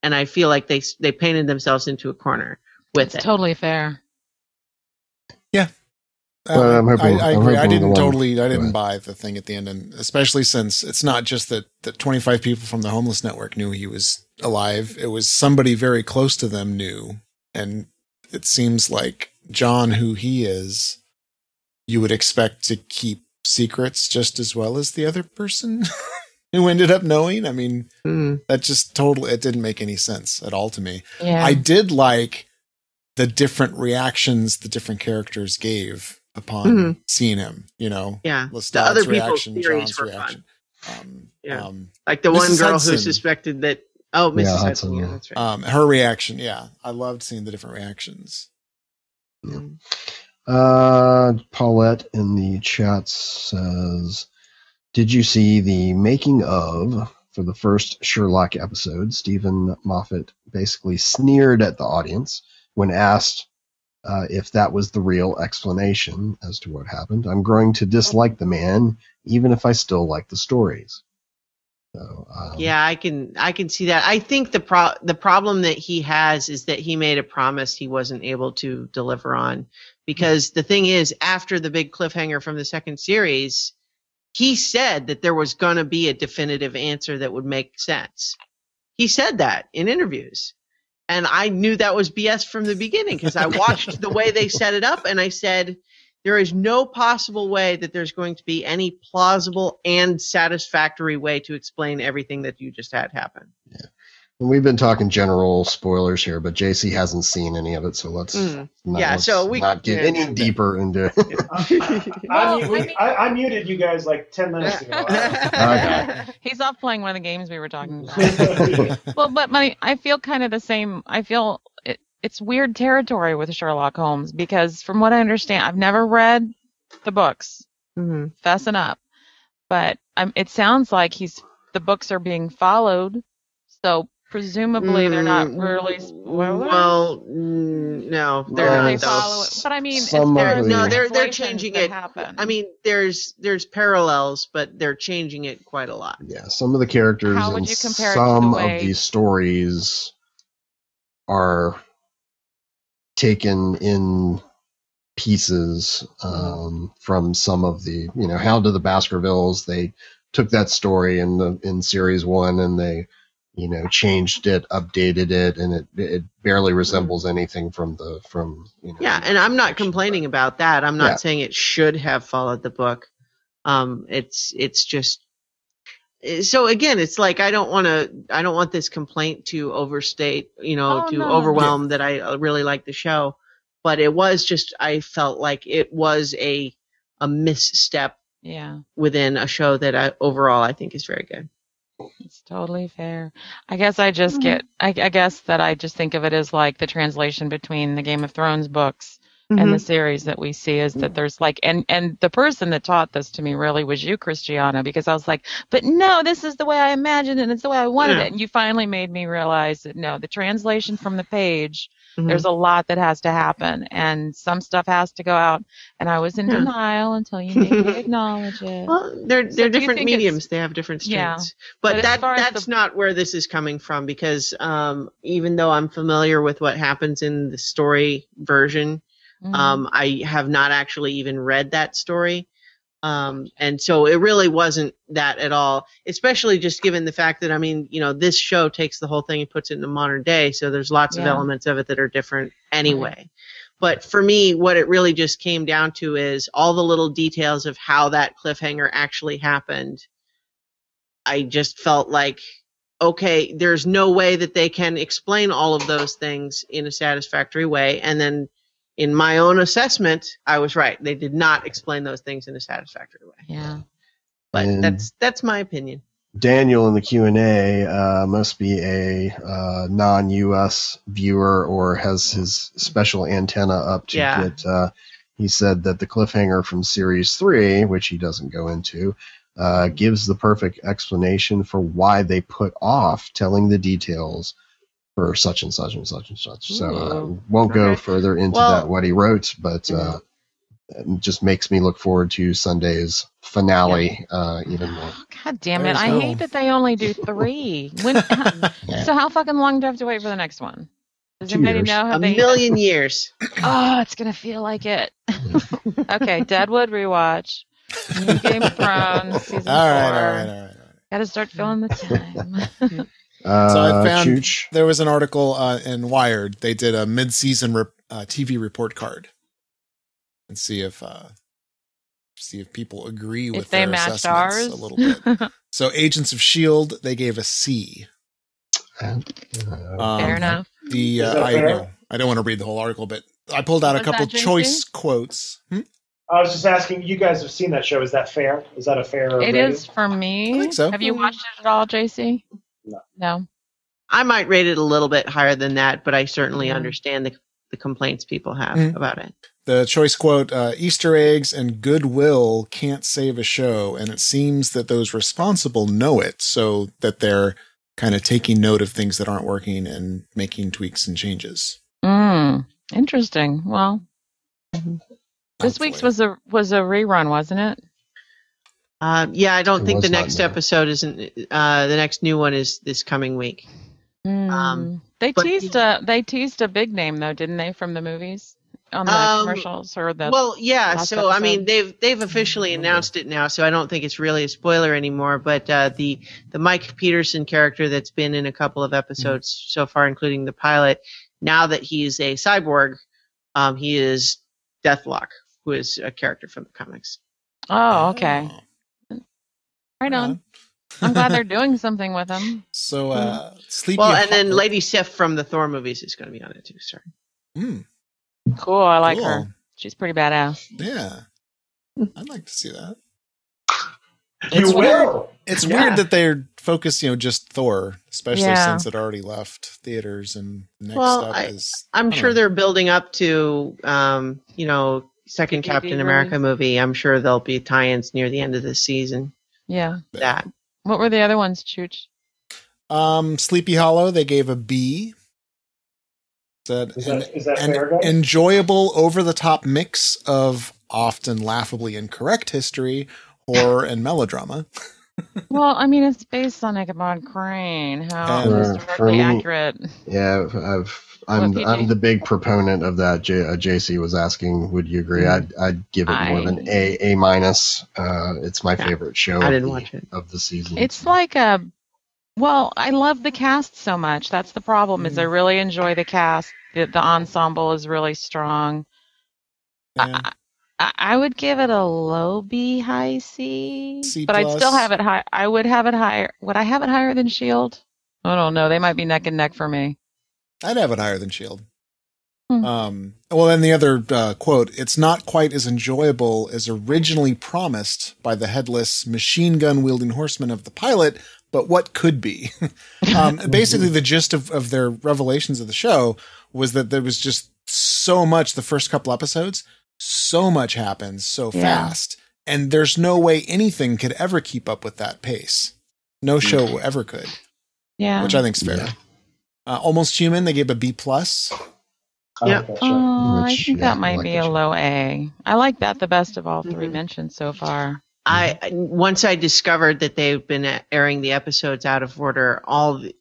And I feel like they they painted themselves into a corner with It's it. totally fair. But uh, I'm hoping- I, I I'm agree. I didn't totally. I didn't ahead. buy the thing at the end, and especially since it's not just that that 25 people from the homeless network knew he was alive. It was somebody very close to them knew, and it seems like John, who he is, you would expect to keep secrets just as well as the other person [LAUGHS] [LAUGHS] who ended up knowing. I mean, Mm. that just totally it didn't make any sense at all to me. Yeah. I did like the different reactions the different characters gave upon Mhm. seeing him. You know, Yeah. Lestrade's The other people's reaction, theories John's were reaction. Um, Yeah. um, Like the Mrs. one girl Hudson. who suspected that. Oh, Mrs. Yeah, Hudson. Hudson, Yeah, yeah. that's right. um, her reaction, yeah, I loved seeing the different reactions. Mm. Uh, Paulette in the chat says, "Did you see the making of for the first Sherlock episode? Steven Moffat basically sneered at the audience when asked uh, if that was the real explanation as to what happened. I'm growing to dislike the man, even if I still like the stories." So, um, Yeah, I can I can see that. I think the pro the problem that he has is that he made a promise he wasn't able to deliver on. Because the thing is, after the big cliffhanger from the second series, he said that there was going to be a definitive answer that would make sense. He said that in interviews. And I knew that was BS from the beginning because I watched the way they set it up and I said, there is no possible way that there's going to be any plausible and satisfactory way to explain everything that you just had happen. and we've been talking general spoilers here, but JC hasn't seen any of it, so let's Mm. not, Yeah, let's so we- not get yeah. any deeper into. [LAUGHS] I, Well, mu- I I, I muted you guys like 10 minutes ago. [LAUGHS] Okay. [LAUGHS] He's off playing one of the games we were talking about. well, but my, I feel kind of the same. I feel it, it's weird territory with Sherlock Holmes because, from what I understand, I've never read the books. hmm Fessing up, but um, it sounds like he's the books are being followed, so presumably they're not really spoilers. Well, mm, no, they're Well, not. follow it. But I mean, Some it's, of there's the- No, they're they're changing it. Happen. I mean, there's there's parallels, but they're changing it quite a lot. Yeah, some of the characters How would you compare it the some way- of these stories are taken in pieces um, from some of the, you know, Hound of the Baskervilles. They took that story in the in series one and they, you know, changed it, updated it, and it it barely resembles anything from the from you know. Yeah, and I'm not fiction, complaining about that. I'm not Yeah. saying it should have followed the book. Um, it's it's just so again, it's like I don't want to. I don't want this complaint to overstate, you know, Oh, to no. overwhelm that I uh, really like the show. But it was just I felt like it was a a misstep Yeah, within a show that I overall I think is very good. It's totally fair. I guess I just Mhm. get, I, I guess that I just think of it as like the translation between the Game of Thrones books and the series that we see is that there's like and and the person that taught this to me really was you christiana because i was like but no this is the way i imagined it and it's the way i wanted Yeah. it and you finally made me realize that no the translation from the page Mhm. there's a lot that has to happen and some stuff has to go out and i was in Yeah. denial until you made me [LAUGHS] acknowledge it Well, they're So they're different mediums. They have different Yeah. strengths. But, But that that's the- not where this is coming from because um, even though I'm familiar with what happens in the story version, Mhm. um, I have not actually even read that story. Um, and so it really wasn't that at all, especially just given the fact that, I mean, you know, this show takes the whole thing and puts it in the modern day. So there's lots of elements of it that are different anyway. But for me, what it really just came down to is all the little details of how that cliffhanger actually happened. I just felt like, okay, there's no way that they can explain all of those things in a satisfactory way. And then in my own assessment, I was right. They did not explain those things in a satisfactory way. yeah But And- that's that's my opinion. Daniel in the Q and A uh, must be a uh, non-U.S. viewer or has his special antenna up to Yeah. get. Uh, he said that the cliffhanger from series three, which he doesn't go into, uh, gives the perfect explanation for why they put off telling the details for such and such and such and such. So uh, Ooh. won't go Okay. further into Well- that what he wrote, but. Uh, it just makes me look forward to Sunday's finale uh, even more. god damn it There's i no- hate that they only do [LAUGHS] three when [LAUGHS] so how fucking long do i have to wait for the next one does Two anybody years. know how A they [LAUGHS] million years. Oh, it's gonna feel like it. okay, Deadwood rewatch. New Game of Thrones season All right, four. all right, all right, all right. Gotta start filling the time. Uh, So I found- Chooch. There was an article uh, in Wired. They did a mid-season rep, uh, TV report card, and see if uh, see if people agree with if they their matched assessments ours, a little bit. [LAUGHS] So Agents of Shield, they gave a C. Um, fair enough. The uh, that I fair? know I don't want to read the whole article, but I pulled out a couple that JC? choice quotes. Hmm? I was just asking, you guys have seen that show. Is that fair? Is that a fair It rating? is for me. I think so. Have you watched it at all, JC? No. No. I might rate it a little bit higher than that, but I certainly Mhm. understand the the complaints people have Mhm. about it. The choice quote: uh, "Easter eggs and goodwill can't save a show, and it seems that those responsible know it, so that they're kind of taking note of things that aren't working and making tweaks and changes." Mm, interesting. Well, this Hopefully. week's was a was a rerun, wasn't it? Um, yeah, I don't It think the next new. episode isn't. Uh, the next new one is this coming week. Mm. Um, they but- teased a they teased a big name though, didn't they, from the movies on the Um, commercials or the well, yeah. last So I mean, they've they've officially announced it now, so I don't think it's really a spoiler anymore. But uh, the the Mike Peterson character that's been in a couple of episodes so far, including the pilot, now that he's a cyborg, um, he is Deathlok, who is a character from the comics. Oh, okay. Right on. on. I'm glad they're [LAUGHS] doing something with them. So, uh, Sleepy. Well, and then Lady Sif from the Thor movies is going to be on it too. Sorry. Mm, Cool. I like cool. her. She's pretty badass. Yeah, I'd like to see that. You It's weird. will. It's Yeah. weird that they're focused, you know, just Thor, especially Yeah. since it already left theaters and next Well, stuff I- is. I'm I sure know. they're building up to, um, you know, second Captain America movie. I'm sure there'll be tie-ins near the end of this season. Yeah. That What were the other ones, Chooch? Um, Sleepy Hollow, they gave a B. Said Is an, that, is that an fair, enjoyable, over the top mix of often laughably incorrect history, horror, and melodrama. [LAUGHS] Well, I mean, it's based on Ichabod Crane. How historically for me- accurate. Yeah, I've, I'm What, I'm the big proponent of that. J, uh, JC was asking, would you agree? I'd I'd give it more than a a minus. Uh, it's my Yeah. favorite show. I of didn't the- watch it. of the season. It's like a. Well, I love the cast so much. That's the problem. Is I really enjoy the cast. The, the ensemble is really strong. Yeah. I, I, I would give it a low B, high C, C but I'd still have it high. I would have it higher. Would I have it higher than Shield? I don't know. They might be neck and neck for me. I'd have it higher than Shield. Hmm. Um, well, then the other uh, quote: "It's not quite as enjoyable as originally promised by the headless machine gun wielding horseman of the pilot, but what could be?" [LAUGHS] um, [LAUGHS] basically, the gist of, of their revelations of the show was that there was just so much the first couple episodes, so much happens so Yeah. fast, and there's no way anything could ever keep up with that pace. No show ever could, Yeah. which I think's fair. Uh, Almost Human, they gave a B plus. I Yeah. like that. Oh, I think that might like be that a low A. I like that the best of all 3 Mhm. mentioned so far. I once I discovered that they've been airing the episodes out of order, all the,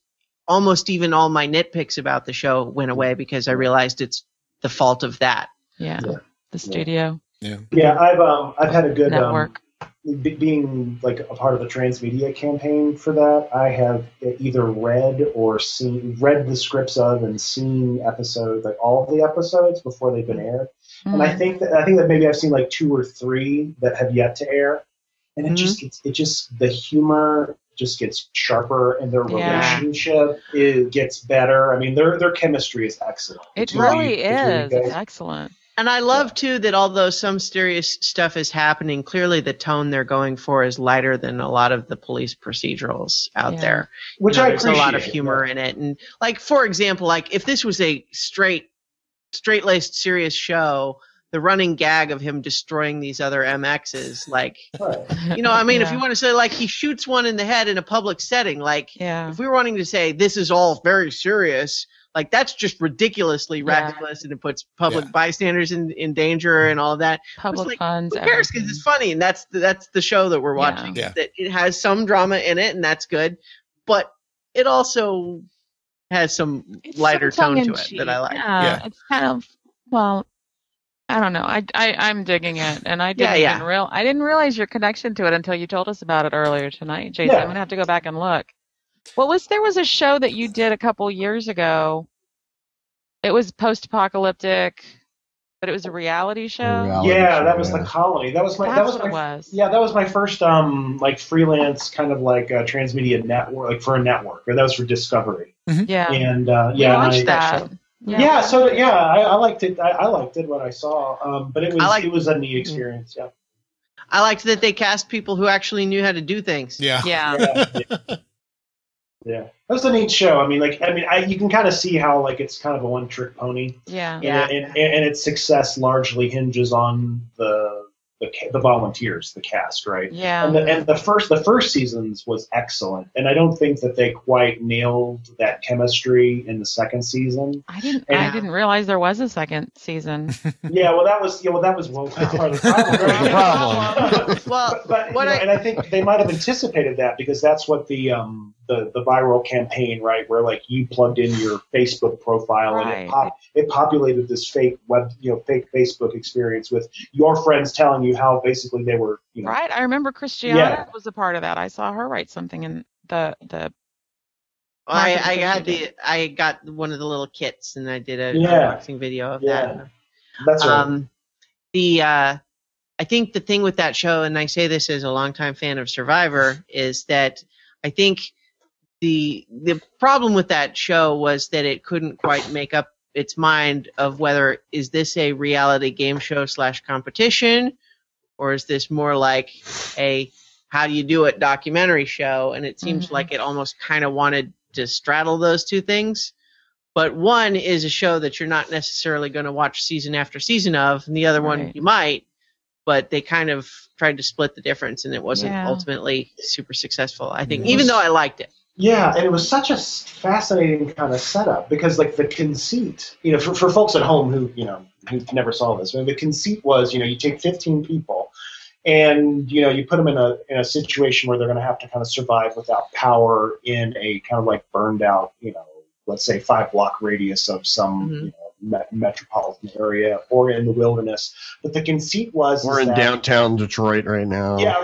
almost even all my nitpicks about the show went away because I realized it's the fault of that. Yeah. Yeah. The studio Yeah, yeah. I've um I've had a good um, network. Be- being like a part of the transmedia campaign for that, I have either read or seen read the scripts of and seen episodes, like all of the episodes before they've been aired. And I Mm. think that I think that maybe I've seen like two or three that have yet to air, and it Mhm. just gets it just the humor just gets sharper and their Yeah. relationship it gets better. I mean, their their chemistry is excellent. it It's really- really really is. It's excellent. And I love too that although some serious stuff is happening, clearly the tone they're going for is lighter than a lot of the police procedurals out Yeah. there. Which You know, I there's a lot of humor yeah. in it, and like for example, like if this was a straight, straight laced serious show, the running gag of him destroying these other MXs, like Right. you know, I mean, if you want to say like he shoots one in the head in a public setting, like Yeah. if we were wanting to say this is all very serious, like that's just ridiculously Yeah. reckless and it puts public Yeah. bystanders in, in danger and all of that. Public like, funds. Who cares? Because it's funny and that's the, that's the show that we're watching. Yeah. That it has some drama in it and that's good, but it also has some It's lighter some tone to it tongue-in-cheek. that I like. Yeah, Yeah. it's kind of well, I don't know. I I I'm digging it, and I didn't yeah. even real I didn't realize your connection to it until you told us about it earlier tonight, Jason. Yeah. I'm gonna have to go back and look. What was there was a show that you did a couple years ago. It was post-apocalyptic, but it was a reality show. Reality Yeah, show, that was yeah. the colony. That was my That's that was what my it was. Yeah, that was my first um like freelance kind of like uh, transmedia network, like for a network. Or that was for Discovery. Yeah. And uh, We yeah, and I- watched that. actually- Yeah, so yeah, I, I liked it. I, I liked it what I saw. Um, but it was I like- it was a neat experience. Yeah. I liked that they cast people who actually knew how to do things. Yeah. Yeah. Yeah, [LAUGHS] yeah. That was a neat show. I mean, like, I mean, I, you can kind of see how like it's kind of a one-trick pony. Yeah. Yeah. and, and, and its success largely hinges on the the, the volunteers, the cast, right? Yeah. And the, and the first the first seasons was excellent, and I don't think that they quite nailed that chemistry in the second season. I didn't. And- I didn't realize there was a second season. [LAUGHS] yeah, well, that was yeah, well, that was well, part of the problem. That's the problem. Well, But, but what you know, I- and I think they might have anticipated that because that's what the um the, the viral campaign right where like you plugged in your Facebook profile and it pop, it populated this fake web you know fake Facebook experience with your friends telling you how basically they were you know Right. I remember Christiana Yeah. was a part of that. I saw her write something in the the I, I got the I got one of the little kits and I did a Yeah. unboxing video of Yeah. that. that's right. Um, the uh, I think the thing with that show, and I say this as a longtime fan of Survivor, is that I think the the problem with that show was that it couldn't quite make up its mind of whether is this a reality game show slash competition, or is this more like a how do you do it documentary show? And it seems Mhm. like it almost kind of wanted to straddle those two things but one is a show that you're not necessarily going to watch season after season of, and the other one you might. But they kind of tried to split the difference, and it wasn't Yeah. ultimately super successful. I think, even though I liked it. Yeah, and it was such a fascinating kind of setup because, like, the conceit, you know, for, for folks at home who, you know, who never saw this, I mean, the conceit was, you know, you take 15 people and, you know, you put them in a, in a situation where they're going to have to kind of survive without power in a kind of like burned out, you know, let's say five block radius of some, Mhm. you know, me- metropolitan area or in the wilderness. But the conceit was We're in that- downtown Detroit right now. yeah,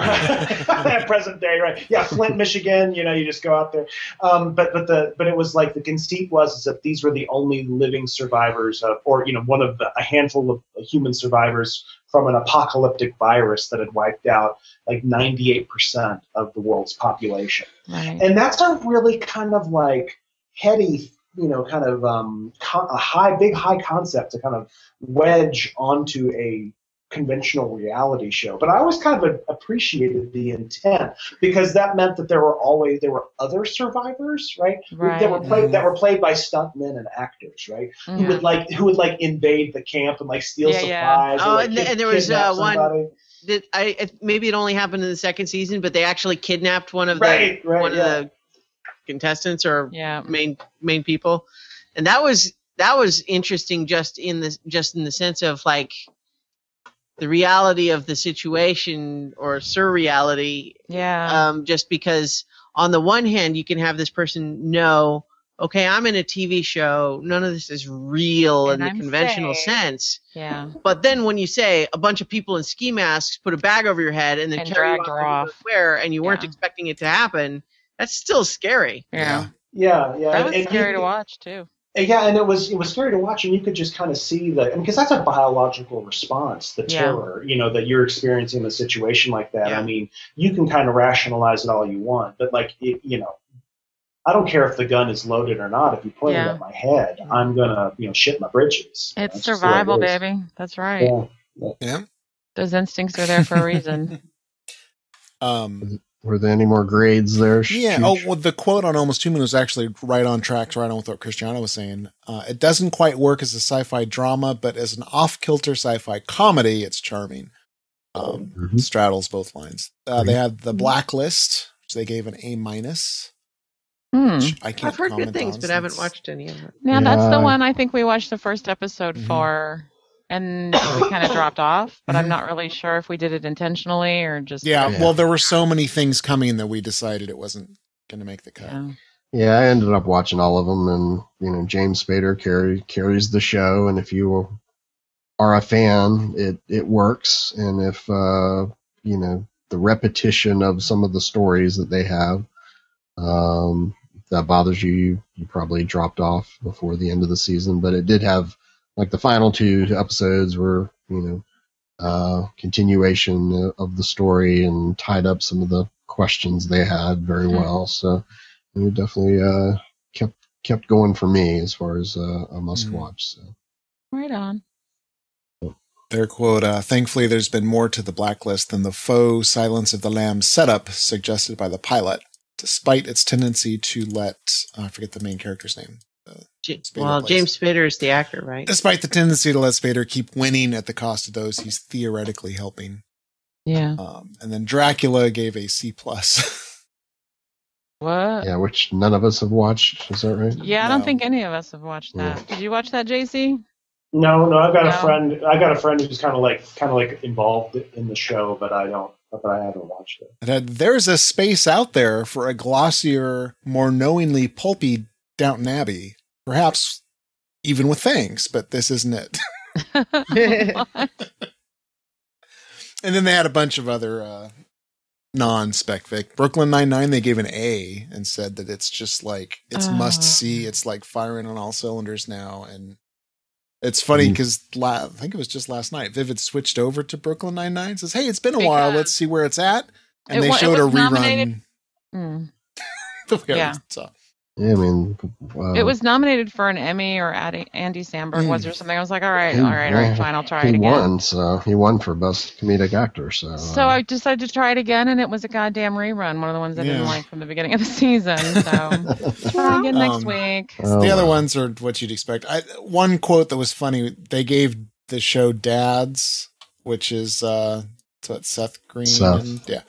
right. [LAUGHS] Present day, right? Yeah, Flint, Michigan. You know, you just go out there. Um, but but the but it was like the conceit was is that these were the only living survivors of, or you know, one of the, a handful of human survivors from an apocalyptic virus that had wiped out like 98% of the world's population. Right. And that's a really kind of like heady, you know, kind of um, con- a high, big, high concept to kind of wedge onto a conventional reality show. But I always kind of appreciated the intent because that meant that there were always there were other survivors, right? Right. That were played that were played by stuntmen and actors, right? Who Mhm. would like who would like invade the camp and like steal Yeah, yeah. supplies. Oh, or, like, and- kid- and there was, uh, one- somebody. Did I it- maybe it only happened in the second season, but they actually kidnapped one of the Right, right, one yeah. of the contestants or Yeah. main main people, and that was that was interesting just in the just in the sense of like the reality of the situation or surreality Yeah. um, just because on the one hand you can have this person know okay i'm in a tv show none of this is real And in the I'm conventional safe. sense yeah. but then when you say a bunch of people in ski masks put a bag over your head and then And carry you off her to who off. where and you weren't expecting it to happen that's still scary Yeah. Yeah, yeah. That was and scary you- to watch too. Yeah, and it was it was scary to watch, and you could just kind of see that, because that's a biological response, the Yeah. terror, you know, that you're experiencing in a situation like that. Yeah. I mean, you can kind of rationalize it all you want, but like, it, you know, I don't care if the gun is loaded or not. If you point it at my head, I'm gonna, you know, shit my britches. It's That's just the way it survival, baby. That's right. Yeah. Yeah. Those instincts are there for a reason. [LAUGHS] Um, Were there any more grades there? yeah. Chooch? Oh, well, the quote on Almost Human was actually right on track, right on with what Christiana was saying. Uh, it doesn't quite work as a sci-fi drama, but as an off-kilter sci-fi comedy, it's charming. Um, Mhm. straddles both lines. Uh, they had the Blacklist, which they gave an A minus. Hmm. I can't i've heard good things on but i haven't watched any of it Now that's the one I think we watched the first episode Mhm. for, and [COUGHS] we kind of dropped off. But. I'm not really sure if we did it intentionally or just. Yeah, Yeah. well, there were so many things coming that we decided it wasn't going to make the cut. Yeah. Yeah, I ended up watching all of them, and you know James Spader carry, carries the show, and if you are a fan, it it works, and if uh, you know the repetition of some of the stories that they have, um, that bothers you, you, you probably dropped off before the end of the season. But it did have like the final two episodes were you know uh, continuation of the story and tied up some of the questions they had very Mhm. well. So it definitely uh, kept kept going for me as far as uh, a must Mhm. watch. So Right on. Their quote, uh, thankfully, there's been more to the blacklist than the faux Silence of the Lambs setup suggested by the pilot, despite its tendency to let, uh, I forget the main character's name. J- Spader well plays. james spader is the actor right Despite the tendency to let Spader keep winning at the cost of those he's theoretically helping. Yeah. Um, and then Dracula gave a C plus. [LAUGHS] What? yeah, which none of us have watched. Is that right? Yeah, I don't think any of us have watched that. Did you watch that, JC? No, no, I've got No. a friend. I got a friend who's kind of like, kind of like involved in the show, but I don't, but I haven't watched it. It had, there's a space out there for a glossier, more knowingly pulpy Downton Abbey, perhaps even with things, but this isn't it. [LAUGHS] And then they had a bunch of other uh, non-spec fic. Brooklyn Nine Nine they gave an A and said that it's just like it's Oh. must see. It's like firing on all cylinders now, and it's funny Mm. because la- I think it was just last night. Vivid switched over to Brooklyn Nine Nine. Says, "Hey, it's been a while. Let's see where it's at." And it they showed a rerun. nominated- Hmm. [LAUGHS] the way I Yeah. saw. Yeah, I mean, uh, It was nominated for an Emmy or Andy, Andy Samberg was or something. I was like, all right, He- all right, all yeah, right, fine, I'll try he it again. won, so he won for best comedic actor. So, So uh, I decided to try it again, and it was a goddamn rerun, one of the ones I didn't like from the beginning of the season. So [LAUGHS] try again next Um, week. oh, the other well. ones are what you'd expect. I, one quote that was funny. They gave the show "Dads," which is uh, it's what Seth Green. Seth. and- yeah,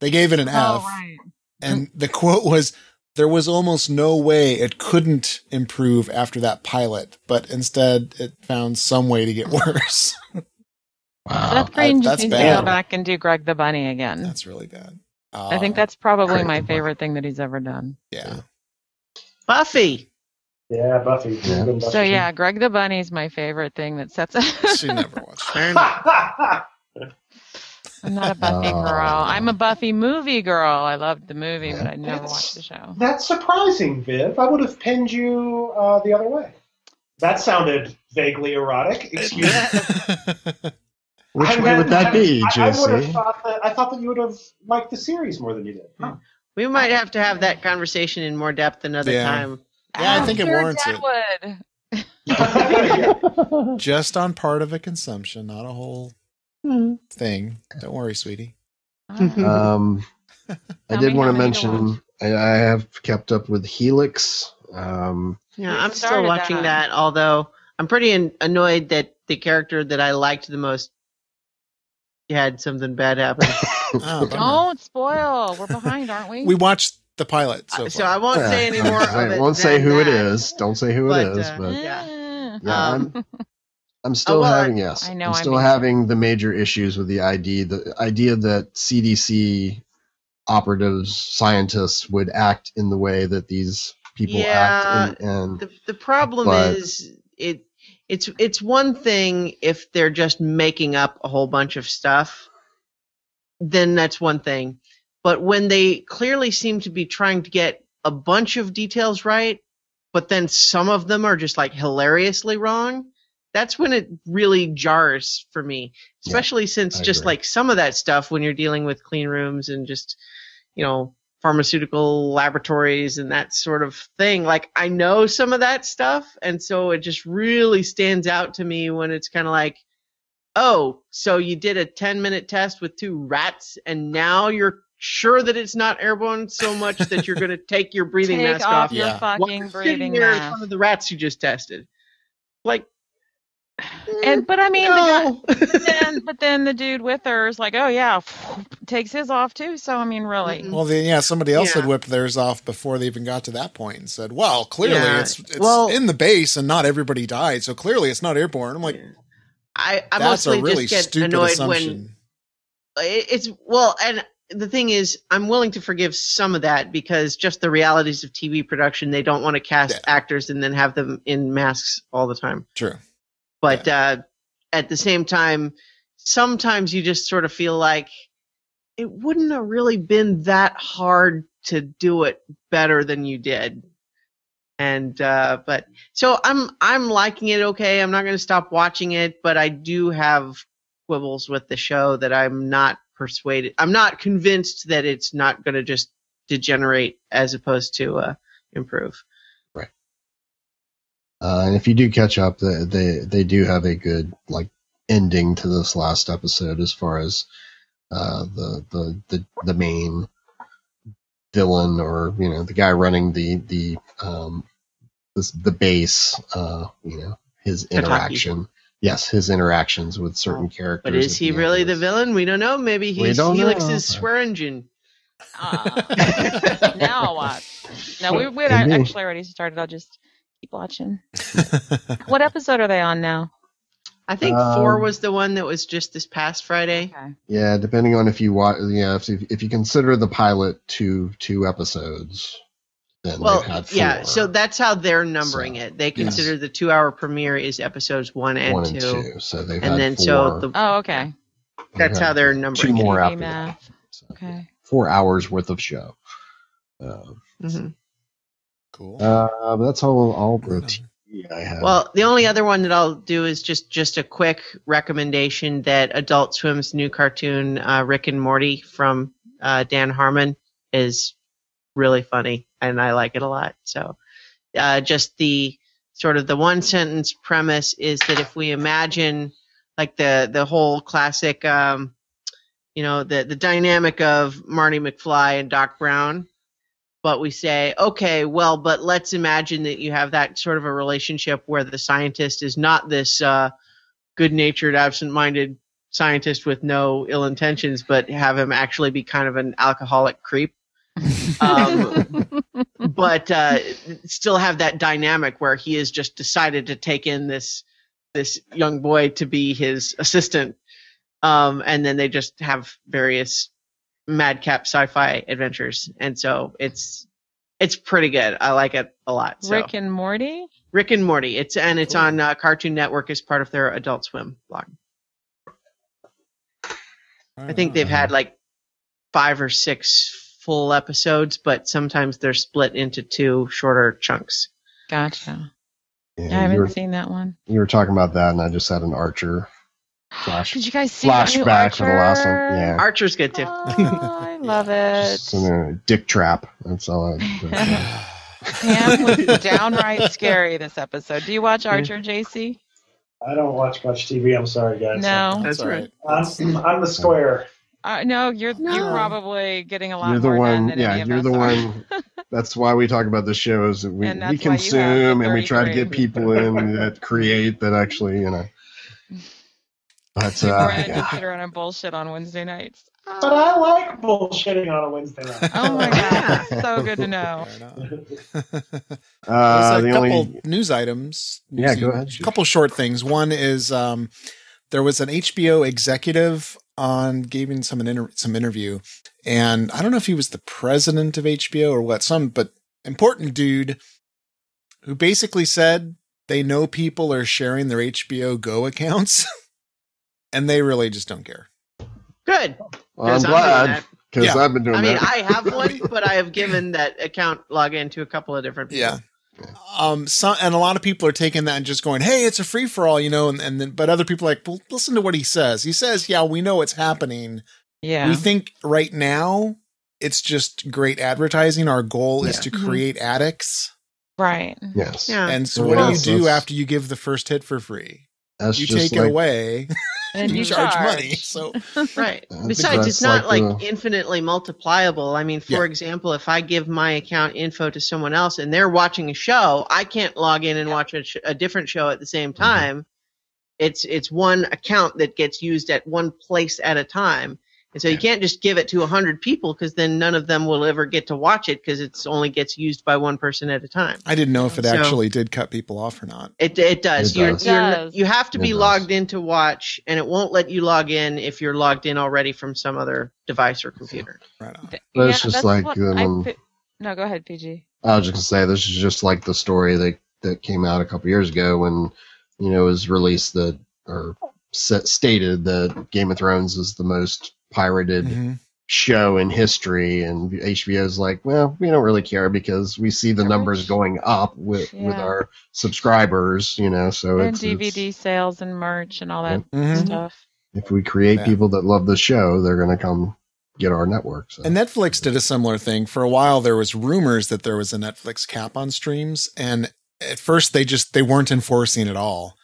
they gave it an Oh, F, right. and the quote was, "There was almost no way it couldn't improve after that pilot, but instead it found some way to get [LAUGHS] worse." wow. Seth Green that's just needs to bad. go back and do Greg the Bunny again. that's really bad. Uh, I think that's probably Greg my favorite thing that he's ever done. yeah. buffy Yeah, Buffy. Yeah. Buffy. So yeah, Greg the Bunny is my favorite thing that sets. She never watched. [LAUGHS] Fair enough. I'm not a [LAUGHS] Buffy Oh. girl. I'm a Buffy movie girl. I loved the movie, but I never It's- watched the show. That's surprising, Viv. I would have pinned you uh, the other way. That sounded vaguely erotic. Excuse me. [LAUGHS] Which I way meant- would that be, I, I would have JC? thought that. I thought that you would have liked the series more than you did. Huh. We might have to have that conversation in more depth another Yeah. time. Yeah, I think it sure, warrants it. Deadwood. [LAUGHS] Yeah. Just on part of a consumption, not a whole Hmm. thing. Don't worry, sweetie. Um, [LAUGHS] I did want to mention I, I have kept up with Helix. Um, Yeah, I'm still watching that. that. although I'm pretty an- annoyed that the character that I liked the most had something bad happen. [LAUGHS] Oh. [LAUGHS] Don't spoil. We're behind, aren't we? we watched the pilot so Uh, so. I won't say any more of I won't say who it that. is. Don't say who But, it is. uh, but yeah. Yeah, Um, I'm, I'm oh, still well, having yes. I know I'm I'm still being- having the major issues with the ID. The idea that CDC operatives, scientists would act in the way that these people act, and, and the the problem But- is it it's it's one thing if they're just making up a whole bunch of stuff then that's one thing but when they clearly seem to be trying to get a bunch of details right but then some of them are just like hilariously wrong that's when it really jars for me Yeah, especially since I just agree. like some of that stuff when you're dealing with clean rooms and just you know pharmaceutical laboratories and that sort of thing. Like I know some of that stuff, and so it just really stands out to me when it's kind of like, oh, so you did a 10 minute test with two rats, and now you're sure that it's not airborne so much that you're going [LAUGHS] to take your breathing Take mask off off your Yeah. while fucking breathing there in front of the rats you just tested. Like, And mm-hmm. but I mean, the guy, no. then [LAUGHS] but then the dude with her is like, oh yeah, takes his off too. So I mean, really, mm-hmm. Well, then, yeah, somebody else Yeah. had whipped theirs off before they even got to that point and said, "Well, clearly Yeah. it's it's Well- in the base and not everybody died, so clearly it's not airborne." I'm like, I, I "That's mostly a really just get stupid annoyed assumption." when it's well and the thing is i'm willing to forgive some of that because just the realities of tv production they don't want to cast Yeah. actors and then have them in masks all the time True. But uh at the same time sometimes you just sort of feel like it wouldn't have really been that hard to do it better than you did. And uh but so i'm i'm liking it okay. I'm not going to stop watching it but i do have quibbles with the show that i'm not persuaded i'm not convinced that it's not going to just degenerate as opposed to uh improve Uh, and if you do catch up, they, they they do have a good like ending to this last episode as far as uh, the the the the main villain or you know the guy running the the um this, the base uh you know his Tataki. interaction yes his interactions with certain characters but is he end really of the villain we don't know maybe he's don't helix's know. swear engine uh, [LAUGHS] now what? No, we we Could actually already started. I'll just keep watching. [LAUGHS] What episode are they on now? I think four Um, was the one that was just this past Friday. Okay. yeah depending on if you watch yeah if, if you consider the pilot two two episodes then Well, they've yeah, so that's how they're numbering So, it. They yes. consider the two-hour premiere is episodes one and one two, and two so they've and had then four, so the, Oh, okay. that's they've how they're numbering two numbering more TV after that. So, Okay. four hours worth of show. Uh, it. Cool. uh, but that's all all the Right on. I have. Well, the only other one that I'll do is just just a quick recommendation that Adult Swim's new cartoon uh, Rick and Morty from uh, Dan Harmon is really funny, and I like it a lot. So, uh, just the sort of the one sentence premise is that if we imagine like the the whole classic, um, you know, the the dynamic of Marty McFly and Doc Brown, but we say, okay, well, but let's imagine that you have that sort of a relationship where the scientist is not this uh, good-natured, absent-minded scientist with no ill intentions, but have him actually be kind of an alcoholic creep. Um, [LAUGHS] but uh, still have that dynamic where he has just decided to take in this this young boy to be his assistant, um, and then they just have various madcap sci-fi adventures, and so it's it's pretty good. I like it a lot. So. Rick and Morty. Rick and Morty. It's and it's Cool. on uh, Cartoon Network as part of their Adult Swim blog. I think they've had like five or six full episodes, but sometimes they're split into two shorter chunks. Gotcha. Yeah, I haven't were, seen that one. you were talking about that, and I just had an Archer Flash, Did you guys see the new flashback for the last one. Archer? Yeah. Archer's good too. Oh, I love it. Just in a dick trap. That's all I. [LAUGHS] Pam was downright scary this episode. Do you watch Archer, JC? I don't watch much TV. I'm sorry, guys. No. That's right. I'm, I'm the square. Uh, no, you're you're probably getting a lot You're the more done one. than Yeah, any of you're us the are. one. [LAUGHS] That's why we talk about the shows. that We And we that's why you have the consume and we try to get people in that create that actually, you know. But You uh, Brad yeah. just sit around and bullshit on Wednesday nights. But I like bullshitting on a Wednesday night. Oh my Yeah. god, [LAUGHS] so good to know. [LAUGHS] Uh, There's the a couple only news items. Yeah, go ahead. A couple short things. One is um, there was an HBO executive on giving some an inter- some interview, and I don't know if he was the president of HBO or what. Some but important dude who basically said they know people are sharing their HBO Go accounts, [LAUGHS] and they really just don't care. Good. well, I'm 'cause doing glad because Yeah. I've been doing I mean, that. I have [LAUGHS] one, but I have given that account login to a couple of different people. Yeah. Um, some and a lot of people are taking that and just going, "Hey, it's a free for all," you know, and and then but other people are like, "Well, listen to what he says. He says, yeah, we know it's happening. Yeah. We think right now it's just great advertising. Our goal is Yeah. to Mhm. create addicts. right. yes, Yeah. And so, Well, what do you do after you give the first hit for free? that's You just take like it away, [LAUGHS] [LAUGHS] And you you charge, charge money. So, [LAUGHS] Right. I Besides, it's not like like, the- infinitely multipliable. I mean, for Yeah. example, if I give my account info to someone else and they're watching a show, I can't log in and watch a, sh- a different show at the same Mm-hmm. time. It's it's one account that gets used at one place at a time. And so you can't just give it to a hundred people because then none of them will ever get to watch it because it's only gets used by one person at a time. I didn't know if it So- actually did cut people off or not. It it does. It You're, does. You're, Does. you have to It be does. logged in to watch, and it won't let you log in if you're logged in already from some other device or computer. Right on. Th- But it's just like, what um, I pi- no, go ahead, PG. I was just gonna say this is just like the story that that came out a couple years ago when you know it was released that or set, stated that Game of Thrones is the most pirated Mhm. show in history, and HBO's like, well, we don't really care because we see the numbers going up with with our subscribers, you know. So And it's, DVD it's sales and merch and all that Mhm. stuff. if we create Yeah. people that love the show, they're gonna come get our network. So. And Netflix did a similar thing. For a while, there was rumors that there was a Netflix cap on streams, and at first they just they weren't enforcing it all,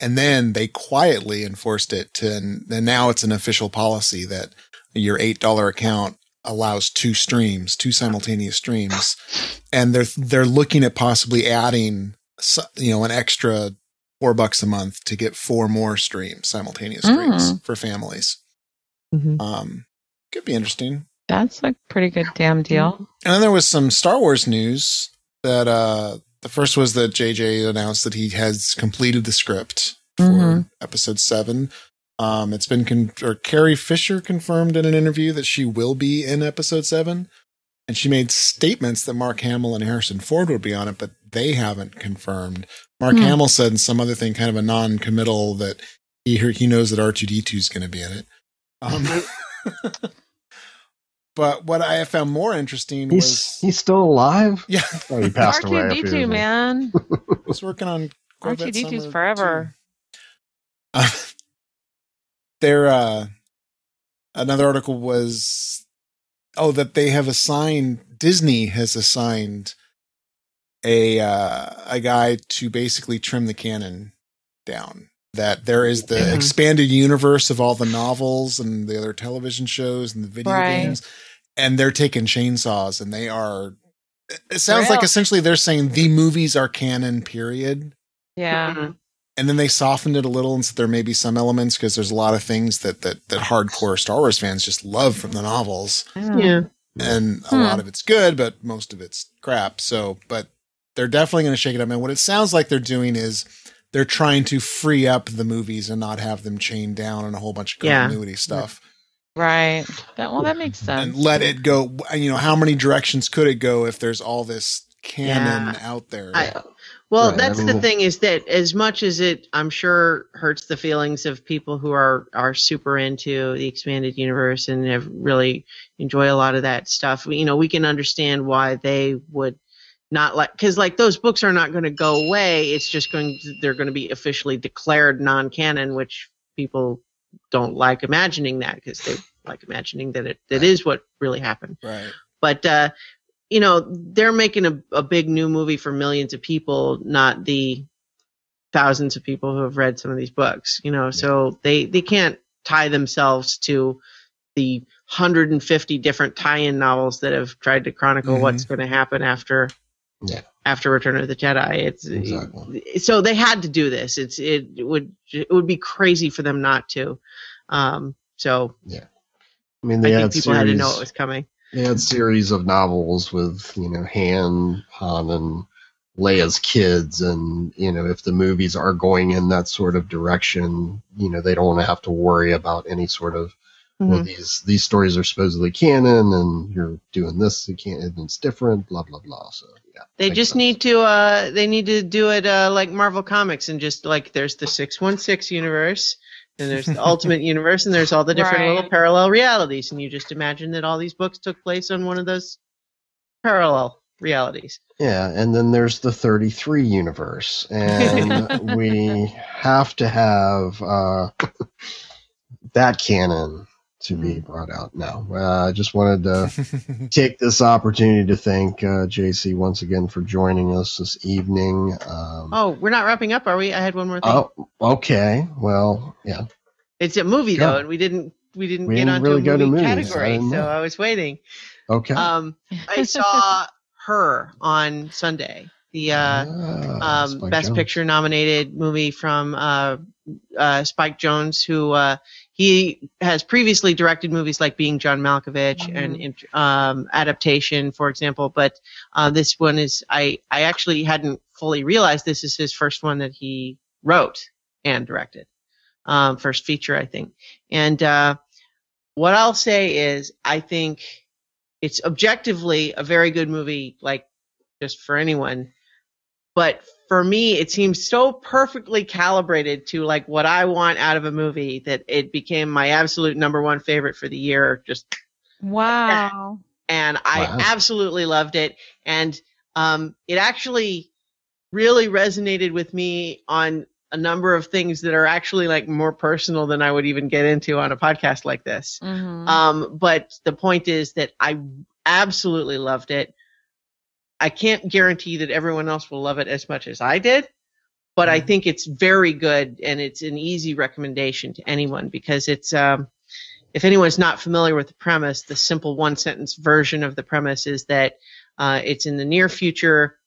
and then they quietly enforced it. To, and now it's an official policy that your eight dollar account allows two streams, two simultaneous streams, and they're they're looking at possibly adding you know an extra four bucks a month to get four more streams, simultaneous streams Mm. for families. Mhm. Um, could be interesting. That's a pretty good damn deal. And then there was some Star Wars news that uh the first was that JJ announced that he has completed the script for Mhm. episode 7. Um it's been con- or Carrie Fisher confirmed in an interview that she will be in episode 7 and she made statements that Mark Hamill and Harrison Ford would be on it but they haven't confirmed. Mark Hmm. Hamill said in some other thing kind of a non-committal that he he knows that R2D2 is going to be in it. Um [LAUGHS] [LAUGHS] But what I found more interesting he's was he's still alive. yeah, [LAUGHS] Oh, he passed away. a few years R2D2, man. [LAUGHS] was working on R2D2's forever. [LAUGHS] Uh, there, uh, another article was, oh, that they have assigned Disney has assigned a uh, a guy to basically trim the canon down. That there is the Yeah. expanded universe of all the novels and the other television shows and the video Right. games, and they're taking chainsaws and they are. It sounds like essentially they're saying the movies are canon. Period Yeah. Mhm. and then they softened it a little and said there may be some elements because there's a lot of things that that that hardcore Star Wars fans just love from the novels, Yeah. and a Hmm. lot of it's good, but most of it's crap. So, but they're definitely going to shake it up. And what it sounds like they're doing is they're trying to free up the movies and not have them chained down and a whole bunch of Yeah. continuity stuff, Right. That well that makes sense. and let it go. You know, how many directions could it go if there's all this canon Yeah. out there? I, well, Right, that's the the- thing is that as much as it, I'm sure, hurts the feelings of people who are are super into the expanded universe and have really enjoy a lot of that stuff. You know, we can understand why they would not like because like those books are not going to go away. It's just going to, they're going to be officially declared non-canon, which people don't like imagining that because they like imagining that it that is what really happened. Right. But uh, you know, they're making a, a big new movie for millions of people, not the thousands of people who have read some of these books. You know, so they they can't tie themselves to the 150 different tie-in novels that have tried to chronicle Mhm. what's going to happen after Yeah. after Return of the Jedi. It's Exactly. so they had to do this. It's it would it would be crazy for them not to. Um, so yeah, I mean, I they think had people had to know series- it was coming. They had series of novels with, you know, Han, Han, and Leia's kids, and you know, if the movies are going in that sort of direction, you know, they don't want to have to worry about any sort of well, Mhm. these these stories are supposedly canon, and you're doing this, you can't, and it's different, blah blah blah. So yeah, They just sense. need to uh they need to do it uh like Marvel Comics and just like there's the 616 universe and there's the [LAUGHS] Ultimate universe and there's all the different Right. little parallel realities and you just imagine that all these books took place on one of those parallel realities. Yeah, and then there's the 33 universe, and [LAUGHS] we have to have uh, [LAUGHS] that canon to be brought out now. Uh, I just wanted to [LAUGHS] take this opportunity to thank uh, JC once again for joining us this evening. Um, Oh, we're not wrapping up, are we? I had one more thing. oh, okay. Well, yeah. It's a movie Go. though, and we didn't we didn't We get didn't onto really a movie. I category, didn't so. I was waiting. Okay. Um, I [LAUGHS] saw her on Sunday. The uh, Ah, um, Best. Picture nominated movie from uh, uh, Spike Jonze, who uh, he has previously directed movies like Being John Malkovich and um, Adaptation, for example. But uh, this one is I I actually hadn't fully realized this is his first one that he wrote and directed, um, first feature I think. And uh, what I'll say is I think it's objectively a very good movie, like just for anyone but for me it seems so perfectly calibrated to like what i want out of a movie that it became my absolute number one favorite for the year just Wow. and i Wow. absolutely loved it and um, it actually really resonated with me on a number of things that are actually like more personal than i would even get into on a podcast like this Mhm. um, but the point is that I absolutely loved it. I can't guarantee that everyone else will love it as much as I did, but I think it's very good and it's an easy recommendation to anyone because it's, um, if anyone's not familiar with the premise, the simple one sentence version of the premise is that uh, it's in the near future.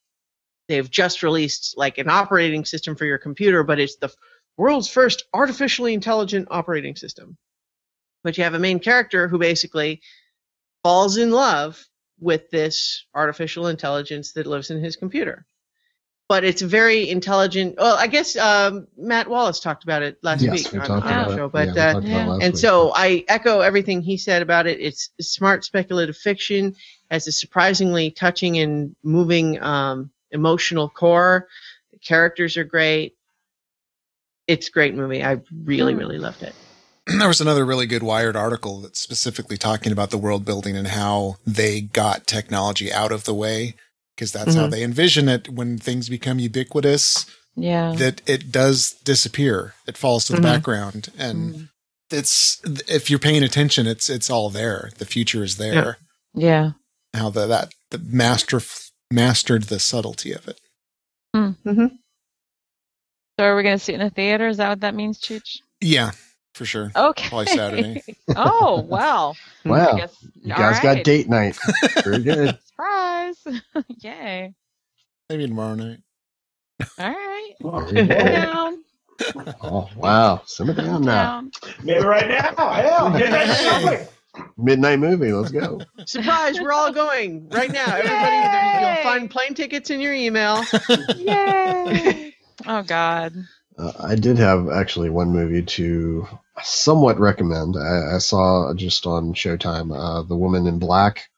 They've just released like an operating system for your computer, but it's the world's first artificially intelligent operating system but you have a main character who basically falls in love with this artificial intelligence that lives in his computer. But it's very intelligent. Well, I guess um, Matt Wallace talked about it last yes, week we on, on about the it. show. But yeah, we uh, talked about Yeah. it and week. so I echo everything he said about it. It's smart speculative fiction, has a surprisingly touching and moving um, emotional core. The characters are great. It's a great movie. I really, Hmm. really loved it. [CLEARS THROAT] there was another really good Wired article that's specifically talking about the world building and how they got technology out of the way because that's how Mhm. they envision it when things become ubiquitous yeah. that it does disappear it falls to the Mhm. background and Mm. it's if you're paying attention it's it's all there the future is there Yeah. how the that the master mastered the subtlety of it Mhm. So are we going to see it in the theater? Is that what that means, Chooch? yeah for sure Okay. Probably Saturday. [LAUGHS] oh, wow. [LAUGHS] I wow, guess, you all guys got date night. Very [LAUGHS] good. Surprise. Yay. maybe tomorrow night All right. Very Go good. down. Oh wow, simmer down now. Maybe right now. Hell, midnight showing. Midnight movie. Let's go. Surprise, we're all going right now. Everybody, Yay! you'll find plane tickets in your email. Yay. oh, God. Uh, I did have actually one movie to somewhat recommend. I, I saw just on Showtime, uh, The Woman in Black.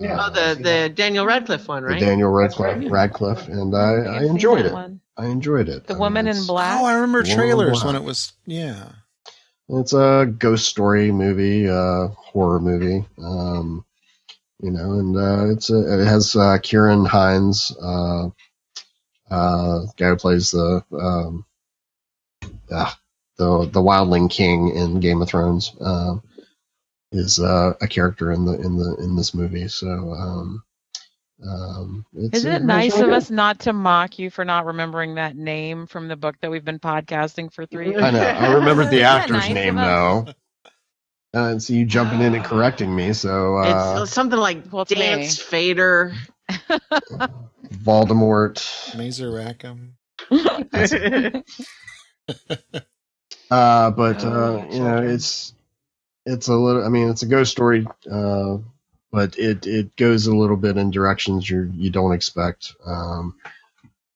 Yeah. Oh, the the Daniel Radcliffe one, right? The? Daniel Radcliffe, right. Radcliffe, and I I, I enjoyed it. one. I enjoyed it. The I Woman mean, in Black. oh i remember trailers when it was yeah It's a ghost story movie, uh, horror movie. Um, you know, and uh, it's a, it has uh, Ciarán Hinds, uh, uh, guy who plays the um, ah, the the Wildling King in Game of Thrones um, is uh, a character in the in the in this movie. So um, um, it's, Isn't it it's nice of us not to mock you for not remembering that name from the book that we've been podcasting for three years? I know. I remembered the [LAUGHS] actor's nice name though. Uh, and so you jumping in and correcting me. So uh, it's something like Well, Dance me. Fader. Voldemort. Mazer Rackham. [LAUGHS] Uh, but Oh, uh, you know, it's it's a little. I mean, it's a ghost story, uh, but it it goes a little bit in directions you you don't expect. Um,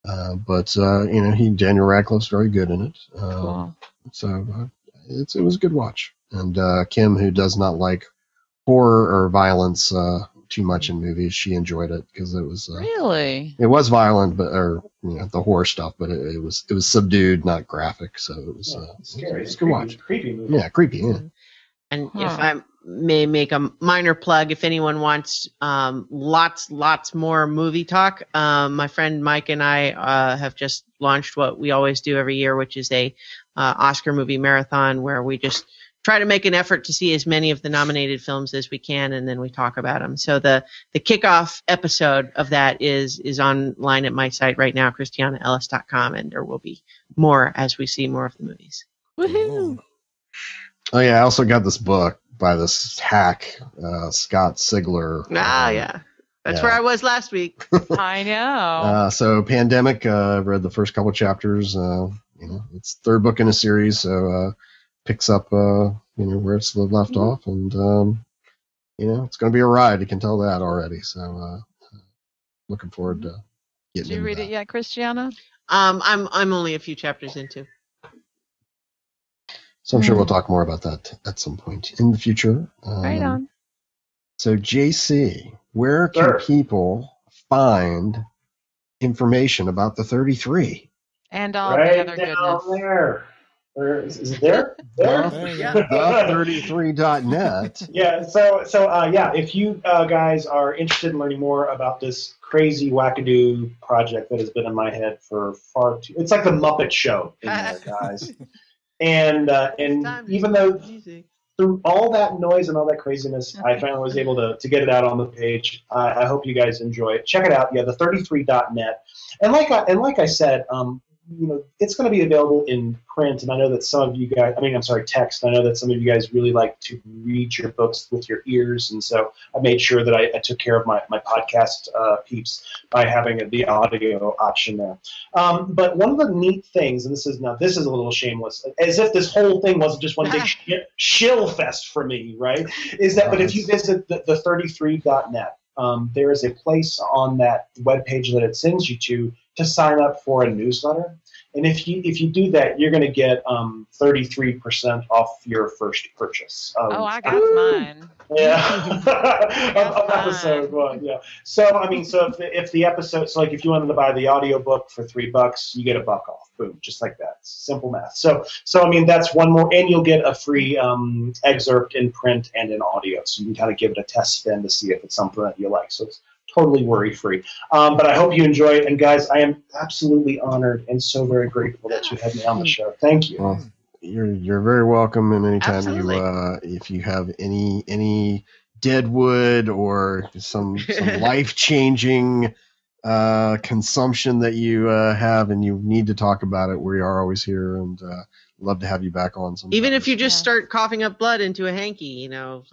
uh, but uh, you know, he Daniel Radcliffe's very good in it. Um, Cool. So uh, it's it was a good watch. And uh, Kim, who does not like horror or violence uh, too much in movies, she enjoyed it because it was uh, Really? it was violent, but or you know the horror stuff, but it, it was it was subdued, not graphic. So it was uh, Scary. It was a good watch. Creepy movie. Yeah, creepy. Yeah. And Huh. if I may make a minor plug, if anyone wants um, lots, lots more movie talk, um, my friend Mike and I uh, have just launched what we always do every year, which is a uh, Oscar movie marathon where we just try to make an effort to see as many of the nominated films as we can, and then we talk about them. So the the kickoff episode of that is is online at my site right now, ChristianaEllis.com, and there will be more as we see more of the movies. Woohoo! Oh yeah, I also got this book by this hack, uh, Scott Sigler. Ah, Um, yeah. That's yeah. where I was last week. [LAUGHS] I know. Uh, so pandemic, uh, I've read the first couple chapters. Uh, you know, it's third book in a series, so uh, picks up uh, you know where it's left Mhm. off, and um, you know it's going to be a ride. You can tell that already. So uh, looking forward to getting. Did you read that. it yet, Christiana? Um, I'm I'm only a few chapters into. So I'm sure we'll talk more about that at some point in the future. Um, Right on. So JC, where can Sure. people find information about the 33? And all the right other down goodness. there. Where is, is it there? There. There Yeah. [LAUGHS] go. The33.net. Yeah, so so uh, yeah, if you uh, guys are interested in learning more about this crazy wackadoo project that has been in my head for far too, it's like the Muppet Show in there, [LAUGHS] guys. and uh, and even though through all that noise and all that craziness, I finally was able to, to get it out on the page. I, I hope you guys enjoy it. Check it out. Yeah, the 33.net. And like I, and like I said, um, you know, it's going to be available in print. And I know that some of you guys, I mean, I'm sorry, text. I know that some of you guys really like to read your books with your ears. And so I made sure that I, I took care of my, my podcast uh, peeps by having the audio option there. Um, but one of the neat things, and this is now this is a little shameless, as if this whole thing wasn't just one big [LAUGHS] sh- shill fest for me, right? Is that but if you visit the, the 33.net, um, there is a place on that webpage that it sends you to to sign up for a newsletter. And if you if you do that, you're going to get um, 33% off your first purchase. Um, Oh, I got mine. yeah, [LAUGHS] [LAUGHS] of, of episode one. Yeah. So I mean, so if the, if the episode, so like if you wanted to buy the audiobook for three bucks, you get a buck off. Boom, just like that. Simple math. So so I mean, that's one more, and you'll get a free um, excerpt in print and in audio, so you can kind of give it a test spin to see if it's something that you like. So it's totally worry free. Um, but I hope you enjoy it, and guys, I am absolutely honored and so very grateful that you had me on the show. Thank you. Well, you're you're very welcome. And anytime Absolutely. you uh, if you have any any dead wood or some some [LAUGHS] life changing uh, consumption that you uh, have and you need to talk about it, we are always here and uh, love to have you back on. Sometime. Even if you just Yeah. start coughing up blood into a hanky, you know. [LAUGHS]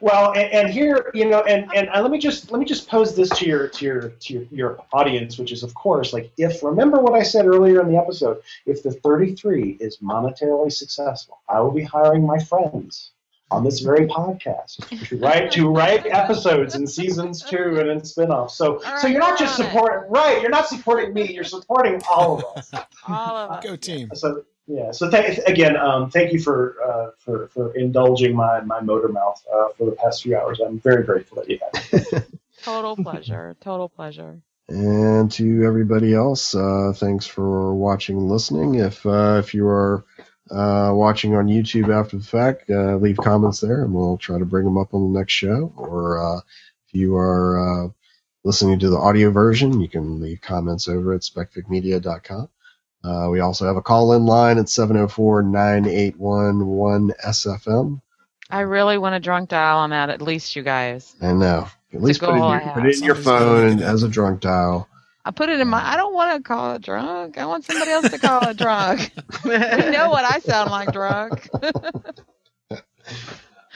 Well, and, and here, you know, and, and let me just let me just pose this to your to your to your, your audience, which is of course like if remember what I said earlier in the episode, if the 33 is monetarily successful, I will be hiring my friends on this very podcast [LAUGHS] to write to write episodes in seasons two and in spin-offs. So All so you're not just we're it. supporting right, you're not supporting me, you're supporting all of us. [LAUGHS] All of us. Go team. So yeah. So th- again, um, thank you for uh, for for indulging my my motor mouth uh, for the past few hours. I'm very grateful that you had. [LAUGHS] Total pleasure. Total pleasure. And to everybody else, uh, thanks for watching and listening. If uh, if you are uh, watching on YouTube after the fact, uh, leave comments there, and we'll try to bring them up on the next show. Or uh, if you are uh, listening to the audio version, you can leave comments over at specficmedia.com. Uh, we also have a call in line at 704 981 1SFM. I really want a drunk dial on that, at at least, you guys. I know. At least put it, in your, put in your phone gotta and get as a drunk dial. I put it in my. I don't want to call it drunk. I want somebody else to call it drunk. you know what I sound like drunk. [LAUGHS]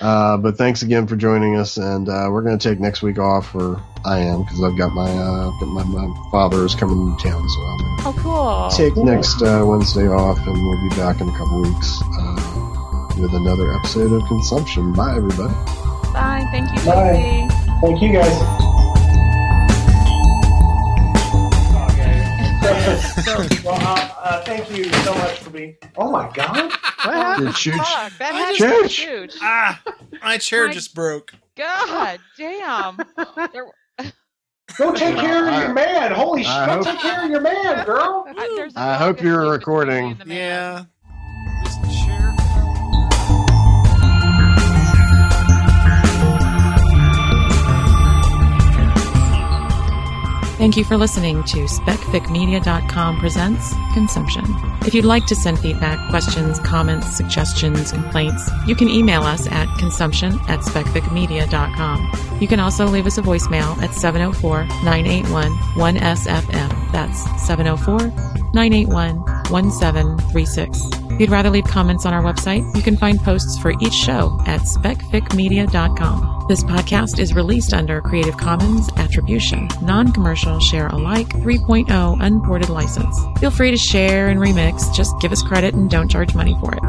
Uh, but thanks again for joining us, and uh, we're going to take next week off, or I am, because I've got my, uh, my my father is coming to town, so I'm going oh, cool. to take next uh, Wednesday off, and we'll be back in a couple weeks uh, with another episode of Consumption. Bye, everybody. Bye. Thank you, Bye. Casey. Thank you guys. Well, uh, uh, thank you so much for being. Oh my God! What happened? Did Chooch- Fuck, that I had to be Church. huge. Ah, my chair My- just broke. God damn. There, Go take care of your man. Holy shit! Go hope- take care of your man, girl. I, there's a I hope you're recording. you and the man. Yeah. Thank you for listening to SpecFicMedia.com presents Consumption. If you'd like to send feedback, questions, comments, suggestions, complaints, you can email us at consumption at SpecFicMedia.com. You can also leave us a voicemail at 704-981-1SFM. That's oh 704-981-1736. If you'd rather leave comments on our website, you can find posts for each show at SpecFicMedia.com. This podcast is released under Creative Commons Attribution, Non-Commercial Share Alike 3.0 Unported License. Feel free to share and remix, just give us credit and don't charge money for it.